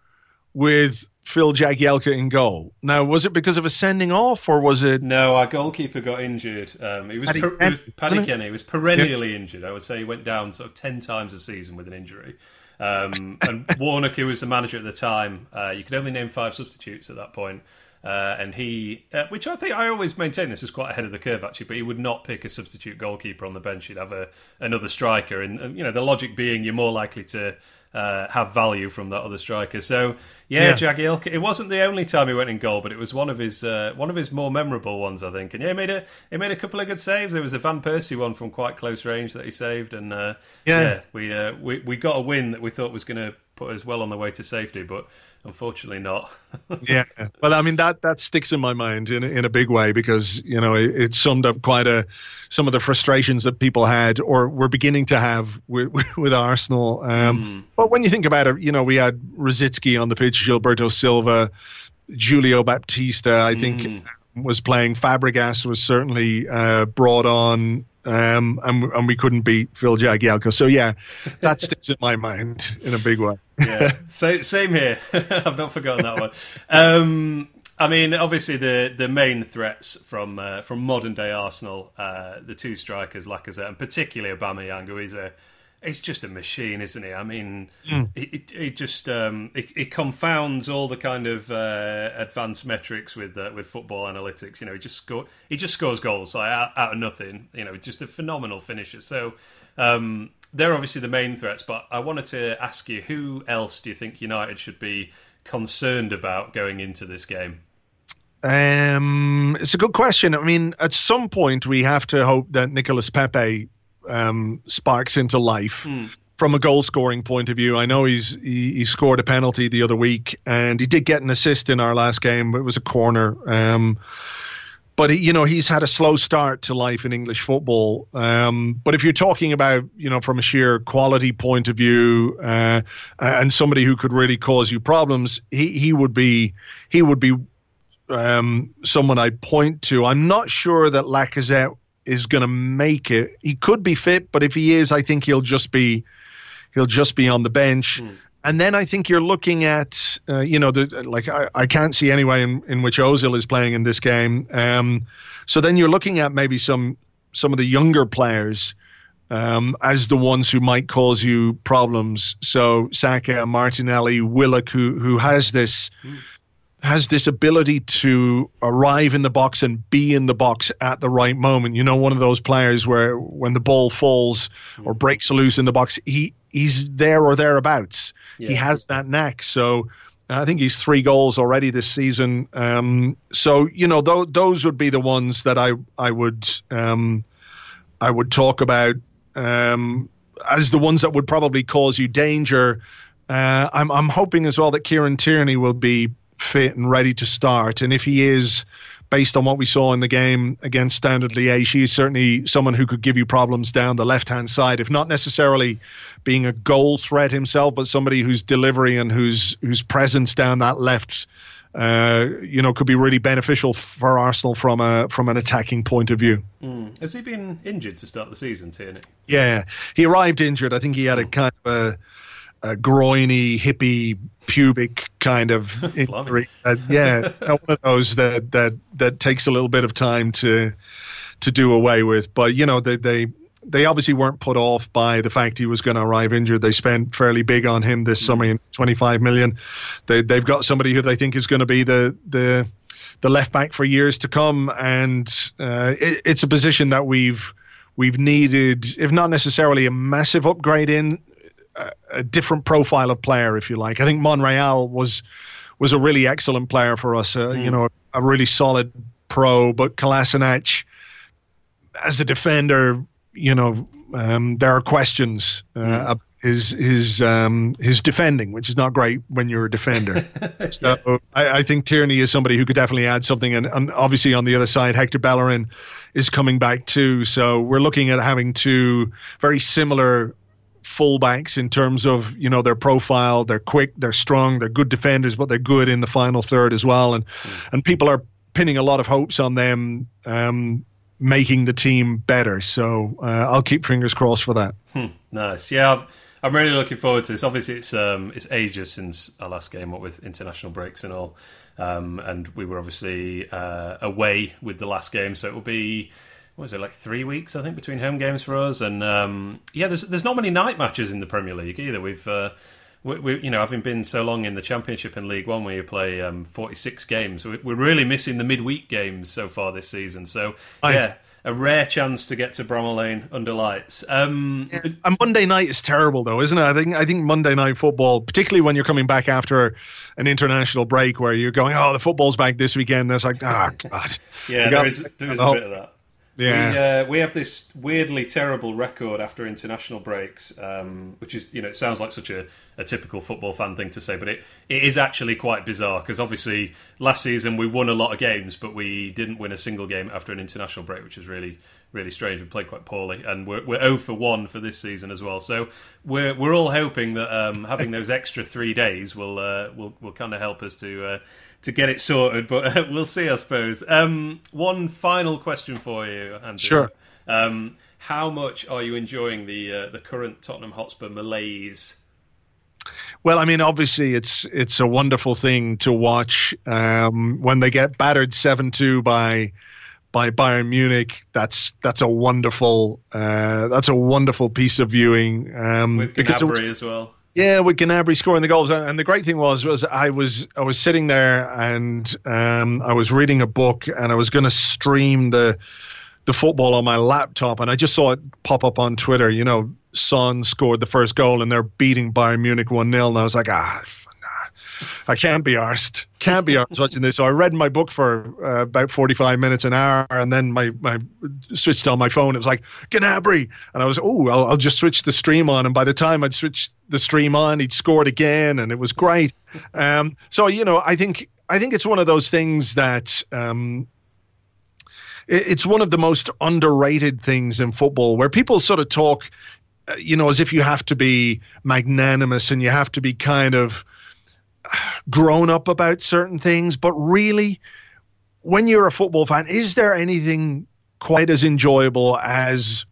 [SPEAKER 3] with Phil Jagielka in goal. Now, was it because of a sending off, or was it?
[SPEAKER 1] No, our goalkeeper got injured. Um, he was, Paddy, per- Kenny. He was perennially yeah. injured. I would say he went down sort of ten times a season with an injury. Um, and Warnock, who was the manager at the time, uh, you could only name five substitutes at that point. Uh, and he, uh, which I think I always maintain this was quite ahead of the curve actually, but he would not pick a substitute goalkeeper on the bench. He'd have a, another striker, and, you know the logic being you're more likely to uh, have value from that other striker. So yeah, yeah. Jagielka. It wasn't the only time he went in goal, but it was one of his uh, one of his more memorable ones, I think. And yeah, he made a he made a couple of good saves. There was a Van Persie one from quite close range that he saved, and uh, yeah. yeah. we uh, we we got a win that we thought was going to put us well on the way to safety, but unfortunately not. *laughs*
[SPEAKER 3] yeah, well, I mean that that sticks in my mind in in a big way because you know it, it, summed up quite a some of the frustrations that people had or were beginning to have with *laughs* with Arsenal. Um, mm. But when you think about it, you know we had Rosicky on the pitch, Gilberto Silva, Julio Baptista, I think. Mm. Was playing Fabregas was certainly uh, brought on um, and, and we couldn't beat Phil Jagielka. So yeah, that sticks in my mind in a big way.
[SPEAKER 1] yeah, so, same here. *laughs* I've not forgotten that one. Um, I mean, obviously the the main threats from uh, from modern day Arsenal, uh, the two strikers, Lacazette, and particularly Aubameyang, who is a it's just a machine, isn't it? I mean, mm. it, it, it, just um, it, it, confounds all the kind of uh, advanced metrics with uh, with football analytics. You know, he just score he just scores goals like, out, out, of nothing. You know, just a phenomenal finisher. So um, they're obviously the main threats. But I wanted to ask you, who else do you think United should be concerned about going into this game?
[SPEAKER 3] Um, it's a good question. I mean, at some point we have to hope that Nicolas Pepe um, sparks into life. Mm. From a goal scoring point of view, I know he's he, he, scored a penalty the other week, and he did get an assist in our last game. But it was a corner. Um, but he, you know he's had a slow start to life in English football. Um, but if you're talking about you know from a sheer quality point of view uh, and somebody who could really cause you problems, he he would be he would be um, someone I'd point to. I'm not sure that Lacazette is going to make it. He could be fit, but if he is, I think he'll just be he'll just be on the bench. Mm. And then I think you're looking at, uh, you know, the, like I, I can't see any way in, in which Ozil is playing in this game. Um, so then you're looking at maybe some some of the younger players um, as the ones who might cause you problems. So Saka, Martinelli, Willock, who who has this. Mm has this ability to arrive in the box and be in the box at the right moment. You know, one of those players where when the ball falls or mm. breaks loose in the box, he he's there or thereabouts. Yeah. He has that knack. So I think he's three goals already this season. Um, so you know, th- those would be the ones that I I would um, I would talk about um, as the ones that would probably cause you danger. Uh, I'm I'm hoping as well that Kieran Tierney will be fit and ready to start, and if he is, based on what we saw in the game against Standard Liège, he's certainly someone who could give you problems down the left hand side, if not necessarily being a goal threat himself, but somebody whose delivery and whose whose presence down that left. Uh, you know, could be really beneficial for Arsenal from a from an attacking point of view.
[SPEAKER 1] Mm. Has he been injured to start the season, Tierney?
[SPEAKER 3] Yeah, he arrived injured. I think he had a hmm. kind of a a groiny, hippie, pubic kind of *laughs* injury. uh, yeah, *laughs* one of those that that that takes a little bit of time to to do away with. But you know, they they they obviously weren't put off by the fact he was going to arrive injured. They spent fairly big on him this summer, mm. 25 million. They they've got somebody who they think is going to be the the the left back for years to come, and uh, it, it's a position that we've we've needed, if not necessarily a massive upgrade in, a, different profile of player, if you like. I think Monreal was was a really excellent player for us. Uh, mm. You know, a really solid pro. But Kolasinac, as a defender, you know, um, there are questions uh, mm. his his um, his defending, which is not great when you're a defender. *laughs* so yeah. I, I, think Tierney is somebody who could definitely add something, and, and obviously on the other side, Hector Bellerin is coming back too. So we're looking at having two very similar fullbacks in terms of you know their profile. They're quick, they're strong, they're good defenders, but they're good in the final third as well. And mm. and people are pinning a lot of hopes on them um, making the team better. So uh, I'll keep fingers crossed for that.
[SPEAKER 1] Hmm, nice, yeah. I'm really looking forward to this. Obviously, it's um, it's ages since our last game, what with international breaks and all, um, and we were obviously uh, away with the last game, so it will be what was it like three weeks I think between home games for us, and um, yeah, there's there's not many night matches in the Premier League either. We've uh, we, we, you know having been so long in the Championship and League One where you play um, 46 games, we're really missing the midweek games so far this season. So yeah. A rare chance to get to Bramall Lane under lights. Um,
[SPEAKER 3] yeah, a Monday night is terrible, though, isn't it? I think I think Monday night football, particularly when you're coming back after an international break, where you're going, "Oh, the football's back this weekend." There's like, "Ah, oh, God." *laughs*
[SPEAKER 1] yeah, there is, there is a bit of that. Yeah. We, uh, we have this weirdly terrible record after international breaks, um, which is, you know, it sounds like such a, a, typical football fan thing to say, but it, it is actually quite bizarre because obviously last season we won a lot of games, but we didn't win a single game after an international break, which is really, really strange. We played quite poorly, and we're, we're 0 for 1 for this season as well. So we're, we're all hoping that um, having those extra three days will, uh, will, will kind of help us to. Uh, to get it sorted, but uh, *laughs* we'll see, I suppose. Um, one final question for you, Andrew.
[SPEAKER 3] Sure.
[SPEAKER 1] Um, how much are you enjoying the uh, the current Tottenham Hotspur malaise?
[SPEAKER 3] Well, I mean, obviously, it's it's a wonderful thing to watch um, when they get battered seven two by by Bayern Munich. That's that's a wonderful uh, that's a wonderful piece of viewing.
[SPEAKER 1] Um, With Gnabry as well.
[SPEAKER 3] Yeah, with Gnabry scoring the goals, and the great thing was was I was I was sitting there and um, I was reading a book and I was going to stream the the football on my laptop, and I just saw it pop up on Twitter. You know, Son scored the first goal, and they're beating Bayern Munich one 0 and I was like, ah, I can't be arsed. Can't be arsed watching this. So I read my book for uh, about 45 minutes, an hour, and then my, my switched on my phone. It was like, Gnabry. And I was, oh, I'll, I'll just switch the stream on. And by the time I'd switched the stream on, he'd scored again, and it was great. Um, so, you know, I think I think it's one of those things that um, it's one of the most underrated things in football where people sort of talk, uh, you know, as if you have to be magnanimous and you have to be kind of grown up about certain things, but really, when you're a football fan, is there anything quite as enjoyable as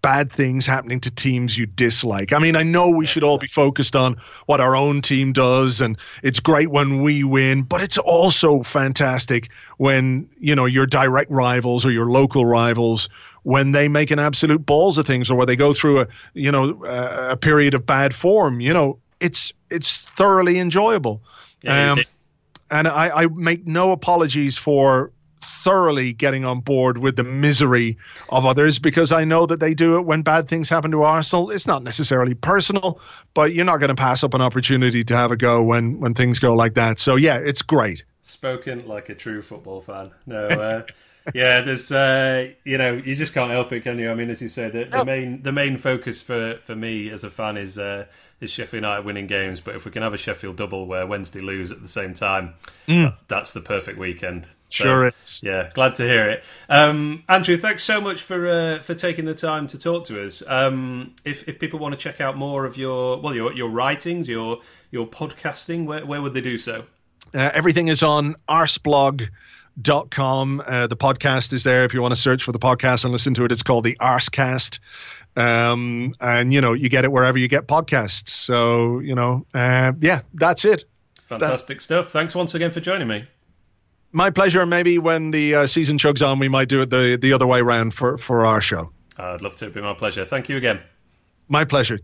[SPEAKER 3] bad things happening to teams you dislike? I mean, I know we should all be focused on what our own team does, and it's great when we win, but it's also fantastic when, you know, your direct rivals or your local rivals when they make an absolute balls of things or where they go through a you know a, a period of bad form you know it's it's thoroughly enjoyable. Yeah, um, and I, I make no apologies for thoroughly getting on board with the misery of others because I know that they do it when bad things happen to Arsenal. It's not necessarily personal, but you're not going to pass up an opportunity to have a go when when things go like that. So yeah, it's great.
[SPEAKER 1] Spoken like a true football fan. No, *laughs* uh, yeah, there's uh, you know you just can't help it, can you? I mean, as you say, the, the main the main focus for, for me as a fan is uh, is Sheffield United winning games. But if we can have a Sheffield double where Wednesday lose at the same time, mm. that's the perfect weekend.
[SPEAKER 3] So, sure is.
[SPEAKER 1] Yeah, glad to hear it. Um, Andrew, thanks so much for uh, for taking the time to talk to us. Um, if if people want to check out more of your well your your writings, your your podcasting, where where would they do so?
[SPEAKER 3] Uh, everything is on arseblog.com. Uh, the podcast is there if you want to search for the podcast and listen to it. It's called the Arsecast. Um, and, you know, you get it wherever you get podcasts. So, you know, uh, yeah, that's it.
[SPEAKER 1] Fantastic that, stuff. Thanks once again for joining me.
[SPEAKER 3] My pleasure. Maybe when the uh, season chugs on, we might do it the, the other way around for, for our show.
[SPEAKER 1] I'd love to. It'd be my pleasure. Thank you again.
[SPEAKER 3] My pleasure.